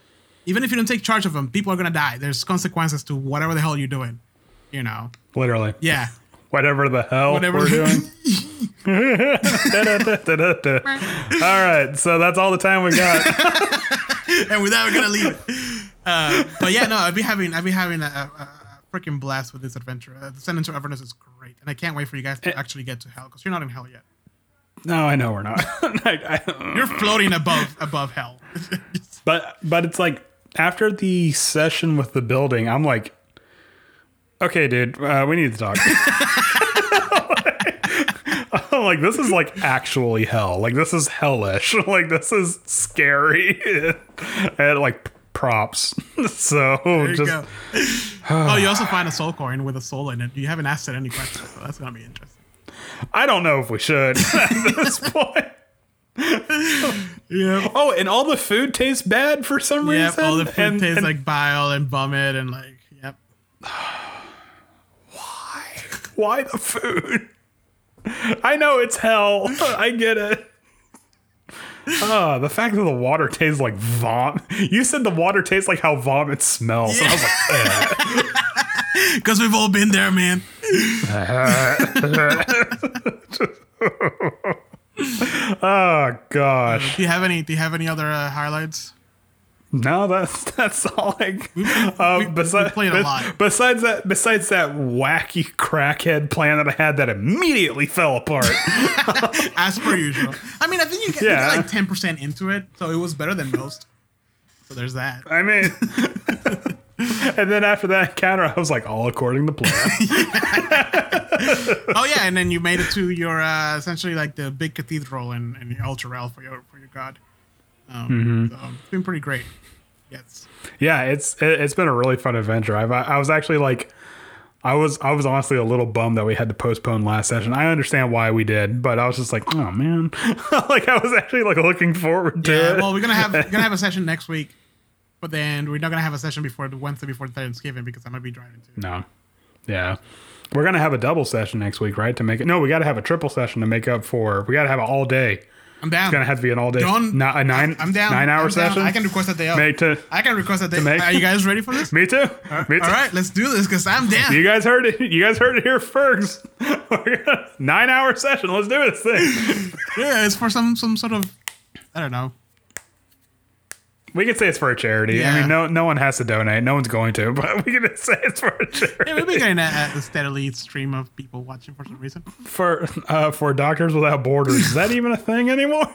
even if you don't take charge of them, people are gonna die. There's consequences to whatever the hell you're doing. You know? Literally, Yeah. Whatever the hell Whatever we're doing. <laughs> All right, so that's all the time we got. <laughs> and with that, we're gonna leave. Uh, but yeah, no, I've been having I've been having a, a, a freaking blast with this adventure. Uh, Descent into Avernus is great, and I can't wait for you guys to actually get to hell because you're not in hell yet. No, I know we're not. <laughs> I- I- You're floating above above hell. but but it's like after the session with the building, I'm like, okay, dude, uh, we need to talk. <laughs> I'm like, this is like actually hell. Like this is hellish. <laughs> Like this is scary <laughs> and like props. so you just go. <sighs> oh, you also find a soul coin with a soul in it. You haven't asked it any questions, so that's gonna be interesting. I don't know if we should at this point. Yeah. Oh, and all the food tastes bad for some reason? Yeah, reason. all the food and, tastes and like bile and vomit and like, yep. Why the food? I know it's hell. I get it. Ah, the fact that the water tastes like vomit. You said the water tastes like how vomit smells. And I was like. Because <laughs> we've all been there, man. oh <laughs> gosh. Do you have any? Do you have any other uh, highlights? No, that's <laughs> that's all I. Uh, we- besi- we played a lot. Besides that, besides that wacky crackhead plan that I had that immediately fell apart. <laughs> As per usual. I mean, I think you get, Yeah. you got like ten percent into it, so it was better than most. So there's that. I mean, <laughs> and then after that encounter, I was like, all according to plan. Oh yeah, and then you made it to your uh, essentially like the big cathedral and, in Elturel for your for your god. Um, Mm-hmm. So it's been pretty great. Yes. yeah, it's it, it's been a really fun adventure. I've, I was actually like, I was I was honestly a little bummed that we had to postpone last session. I understand why we did, but I was just like, oh man, <laughs> like I was actually like looking forward to Yeah. it. Well, we're gonna have we're gonna have a <laughs> session next week, but then we're not gonna have a session before the Wednesday before Thanksgiving because I'm gonna be driving too. No. Yeah. We're gonna have a double session next week, right? To make it no, we gotta have a triple session to make up for we gotta have an all day. I'm down. It's gonna have to be an all day not a nine I'm down. nine hour session. I can request a day off. make to I can request a day. make- Are you guys ready for this? <laughs> me too. Me too. All right, let's do this because I'm down. You guys heard it. You guys heard it here first. <laughs> Nine hour session. Let's do this thing. <laughs> Yeah, it's for some some sort of I don't know. We can say it's for a charity. I mean, no, no one has to donate. No one's going to, <laughs> but we can say it's for a charity. Yeah, we've been getting a, a steadily stream of people watching for some reason. For uh, for Doctors Without Borders. Is that <laughs> even a thing anymore?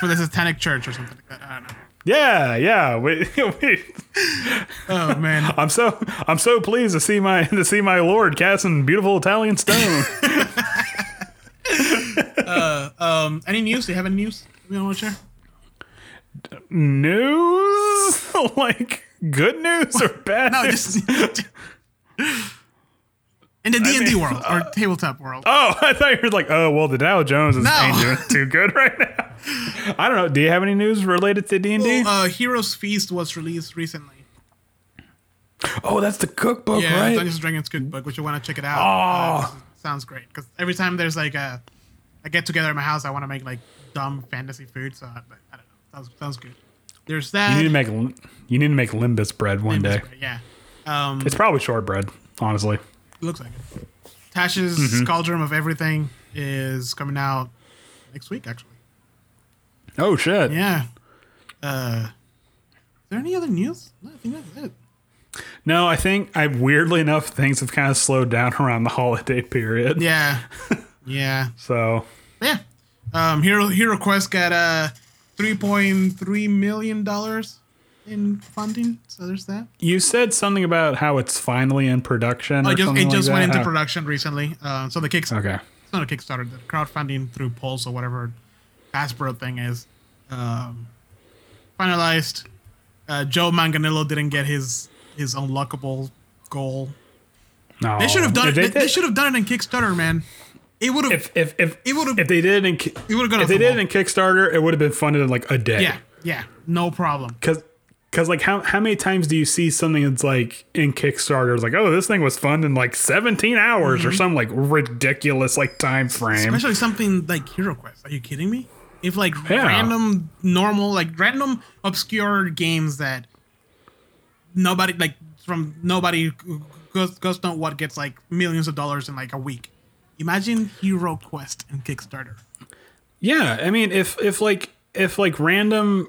For the Satanic Church or something like that. I don't know. yeah, yeah. We, <laughs> we, Oh man. I'm so I'm so pleased to see my to see my lord casting beautiful Italian stone. Um, any news? Do you have any news we want to share? News <laughs> like good news or <laughs> bad? No, news? just <laughs> in the D and D world or tabletop world. Oh, I thought you were like, oh well, the Dow Jones is No. ain't doing too good right now. I don't know. Do you have any news related to D and D? Uh, Heroes Feast was released recently. Oh, that's the cookbook, Yeah, right? Dungeons and Dragons cookbook, which you want to check it out. Oh. Uh, sounds great because every time there's like a, a get together in my house, I want to make like dumb fantasy food. So I, but I don't know. Sounds sounds good. There's that. You need to make you need to make lembas bread one day. Yeah. Um, It's probably shortbread, honestly. looks like it. Tasha's Mm-hmm. Cauldron of Everything is coming out next week, actually. Oh shit! Yeah. Uh, is there any other news? No, I think that's it. No, I think I weirdly enough things have kind of slowed down <laughs> around the holiday period. Yeah. <laughs> yeah. So Yeah. Um, Hero Hero Quest got uh, three point three million dollars in funding. So there's that. you said something about how it's finally in production. Oh, just, it just like went that. into production recently. Uh, so the Kickstarter. Okay. It's not a Kickstarter. The crowdfunding through Pulse or whatever Hasbro thing is um, finalized. Uh, Joe Manganiello didn't get his his unlockable goal. No, They should have done it. They, they, they should have done it in Kickstarter, man. It would have. If if if It would've- if they did it in It would've gone if they the did it in Kickstarter, it would have been funded in like a day. Yeah, yeah, no problem. Cause, Cause like how how many times do you see something that's like in Kickstarter? It's like oh this thing was funded in like 17 hours Mm-hmm. or some like ridiculous like time frame. Especially something like Hero Quest. Are you kidding me? If like Yeah. random normal like random obscure games that nobody like from nobody goes goes know what gets like millions of dollars in like a week. Imagine Hero Quest and Kickstarter. Yeah, I mean, if if like if like random,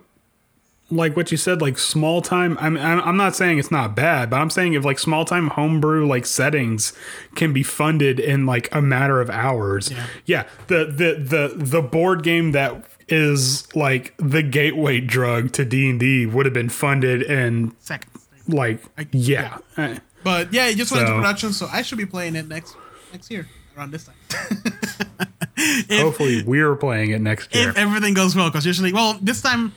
like what you said, like small time. I'm I'm not saying it's not bad, but I'm saying if like small time homebrew like settings can be funded in like a matter of hours. Yeah. yeah the the the the board game that is like the gateway drug to D and D would have been funded in Seconds. like yeah. Uh, But yeah, it just went into production, so I should be playing it next next year around this time. <laughs> if, Hopefully, we're playing it next year. if everything goes well, because usually, well, this time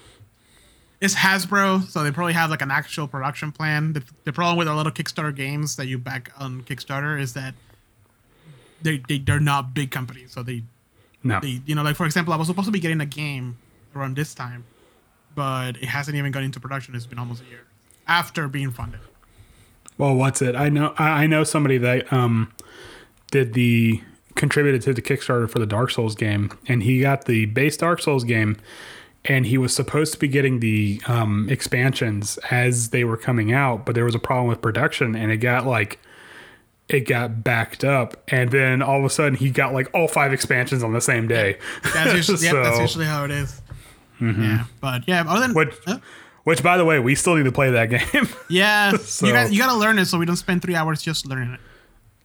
it's Hasbro, so they probably have like an actual production plan. The, the problem with a lot of Kickstarter games that you back on Kickstarter is that they, they they're not big companies, so they No. they you know like for example, I was supposed to be getting a game around this time, but it hasn't even gone into production. It's been almost a year after being funded. Well, what's it? I know I I know somebody that um did the contributed to the Kickstarter for the Dark Souls game, and he got the base Dark Souls game, and he was supposed to be getting the um, expansions as they were coming out, but there was a problem with production, and it got like it got backed up, and then all of a sudden he got like all five expansions on the same day. That's <laughs> usually, yep, that's usually how it is. Yeah, but yeah, other than Which, Huh? which, by the way, we still need to play that <laughs> game. yeah, <laughs> So- you got you got to learn it so we don't spend three hours just learning it.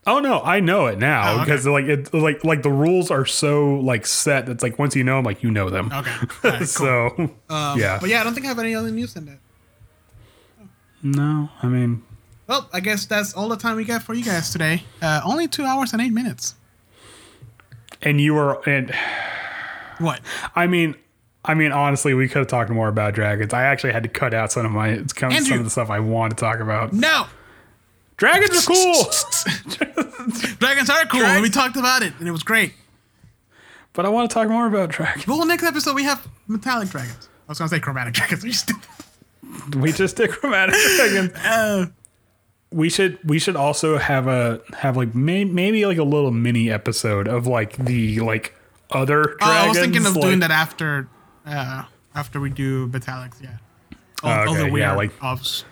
Oh no, I know it now Oh, okay. because like it like like the rules are so like set. That's like once you know them, like you know them. Okay, <laughs> right, cool. so Um, yeah, but yeah, I don't think I have any other news than that. no, I mean, Well, I guess that's all the time we got for you guys today. Uh, only two hours and eight minutes. and you were and What? I mean, I mean honestly, we could have talked more about dragons. I actually had to cut out some of my it's kind of some Andrew. of the stuff I want to talk about. No, Dragons are cool, <laughs> dragons are cool. Drag- we talked about it, and it was great. but I want to talk more about dragons. Well, next episode we have metallic dragons. I was gonna say chromatic dragons. <laughs> We just <laughs> We just did chromatic dragons. uh, we should we should also have a have like may, maybe like a little mini episode of like the like other dragons. oh, I was thinking of like- doing that after uh, after we do metallics. Yeah. All, Oh, all the okay, weird yeah, like- offs.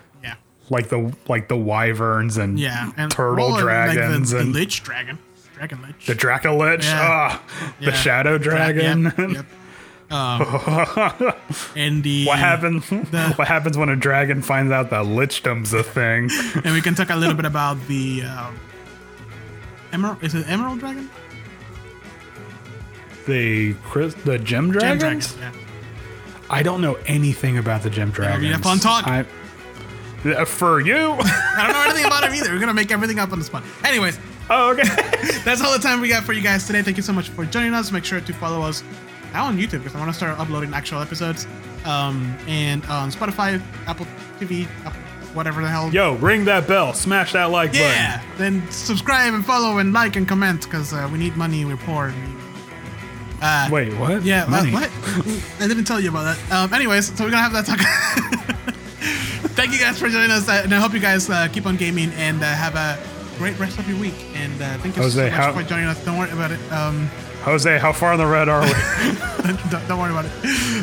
Like the like the wyverns and Yeah. And turtle well, dragons like the, and the lich dragon. Dragon lich. the Dracolich, Yeah. ah, Yeah. the shadow Dra- dragon. Yep. yep. <laughs> Um, and the what happens? <laughs> what happens when a dragon finds out that lichdom's a thing? <laughs> and we can talk a little bit about the um, emerald. Is it emerald dragon? the Chris, the gem Gem dragons. dragon. Yeah. I don't know anything about the gem dragons. be a fun talk. I, for you. <laughs> I don't know anything about him either. We're gonna make everything up on the spot. Anyways, oh, okay. <laughs> that's all the time we got for you guys today. Thank you so much for joining us. Make sure to follow us now on YouTube because I want to start uploading actual episodes. Um, and on Spotify, Apple TV, Apple, whatever the hell. Yo, ring that bell. Smash that like button. Yeah. Then subscribe and follow and like and comment because uh, we need money. We're poor. and Uh. Wait, what? Yeah, Money. what? what? <laughs> I didn't tell you about that. Um, anyways, so we're gonna have that talk. Thank you guys for joining us, uh, and I hope you guys uh, keep on gaming and uh, have a great rest of your week. And uh, thank you Jose, so much how- for joining us. Don't worry about it. Um, Jose, how far in the red are we? <laughs> don't, don't worry about it.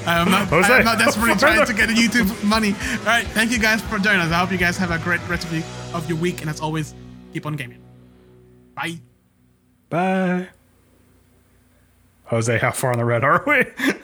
I'm not, Jose, I'm not desperately trying to get the YouTube money. All right, thank you guys for joining us. I hope you guys have a great rest of, the, of your week, and as always, keep on gaming. Bye. Bye. Jose, how far in the red are we? <laughs>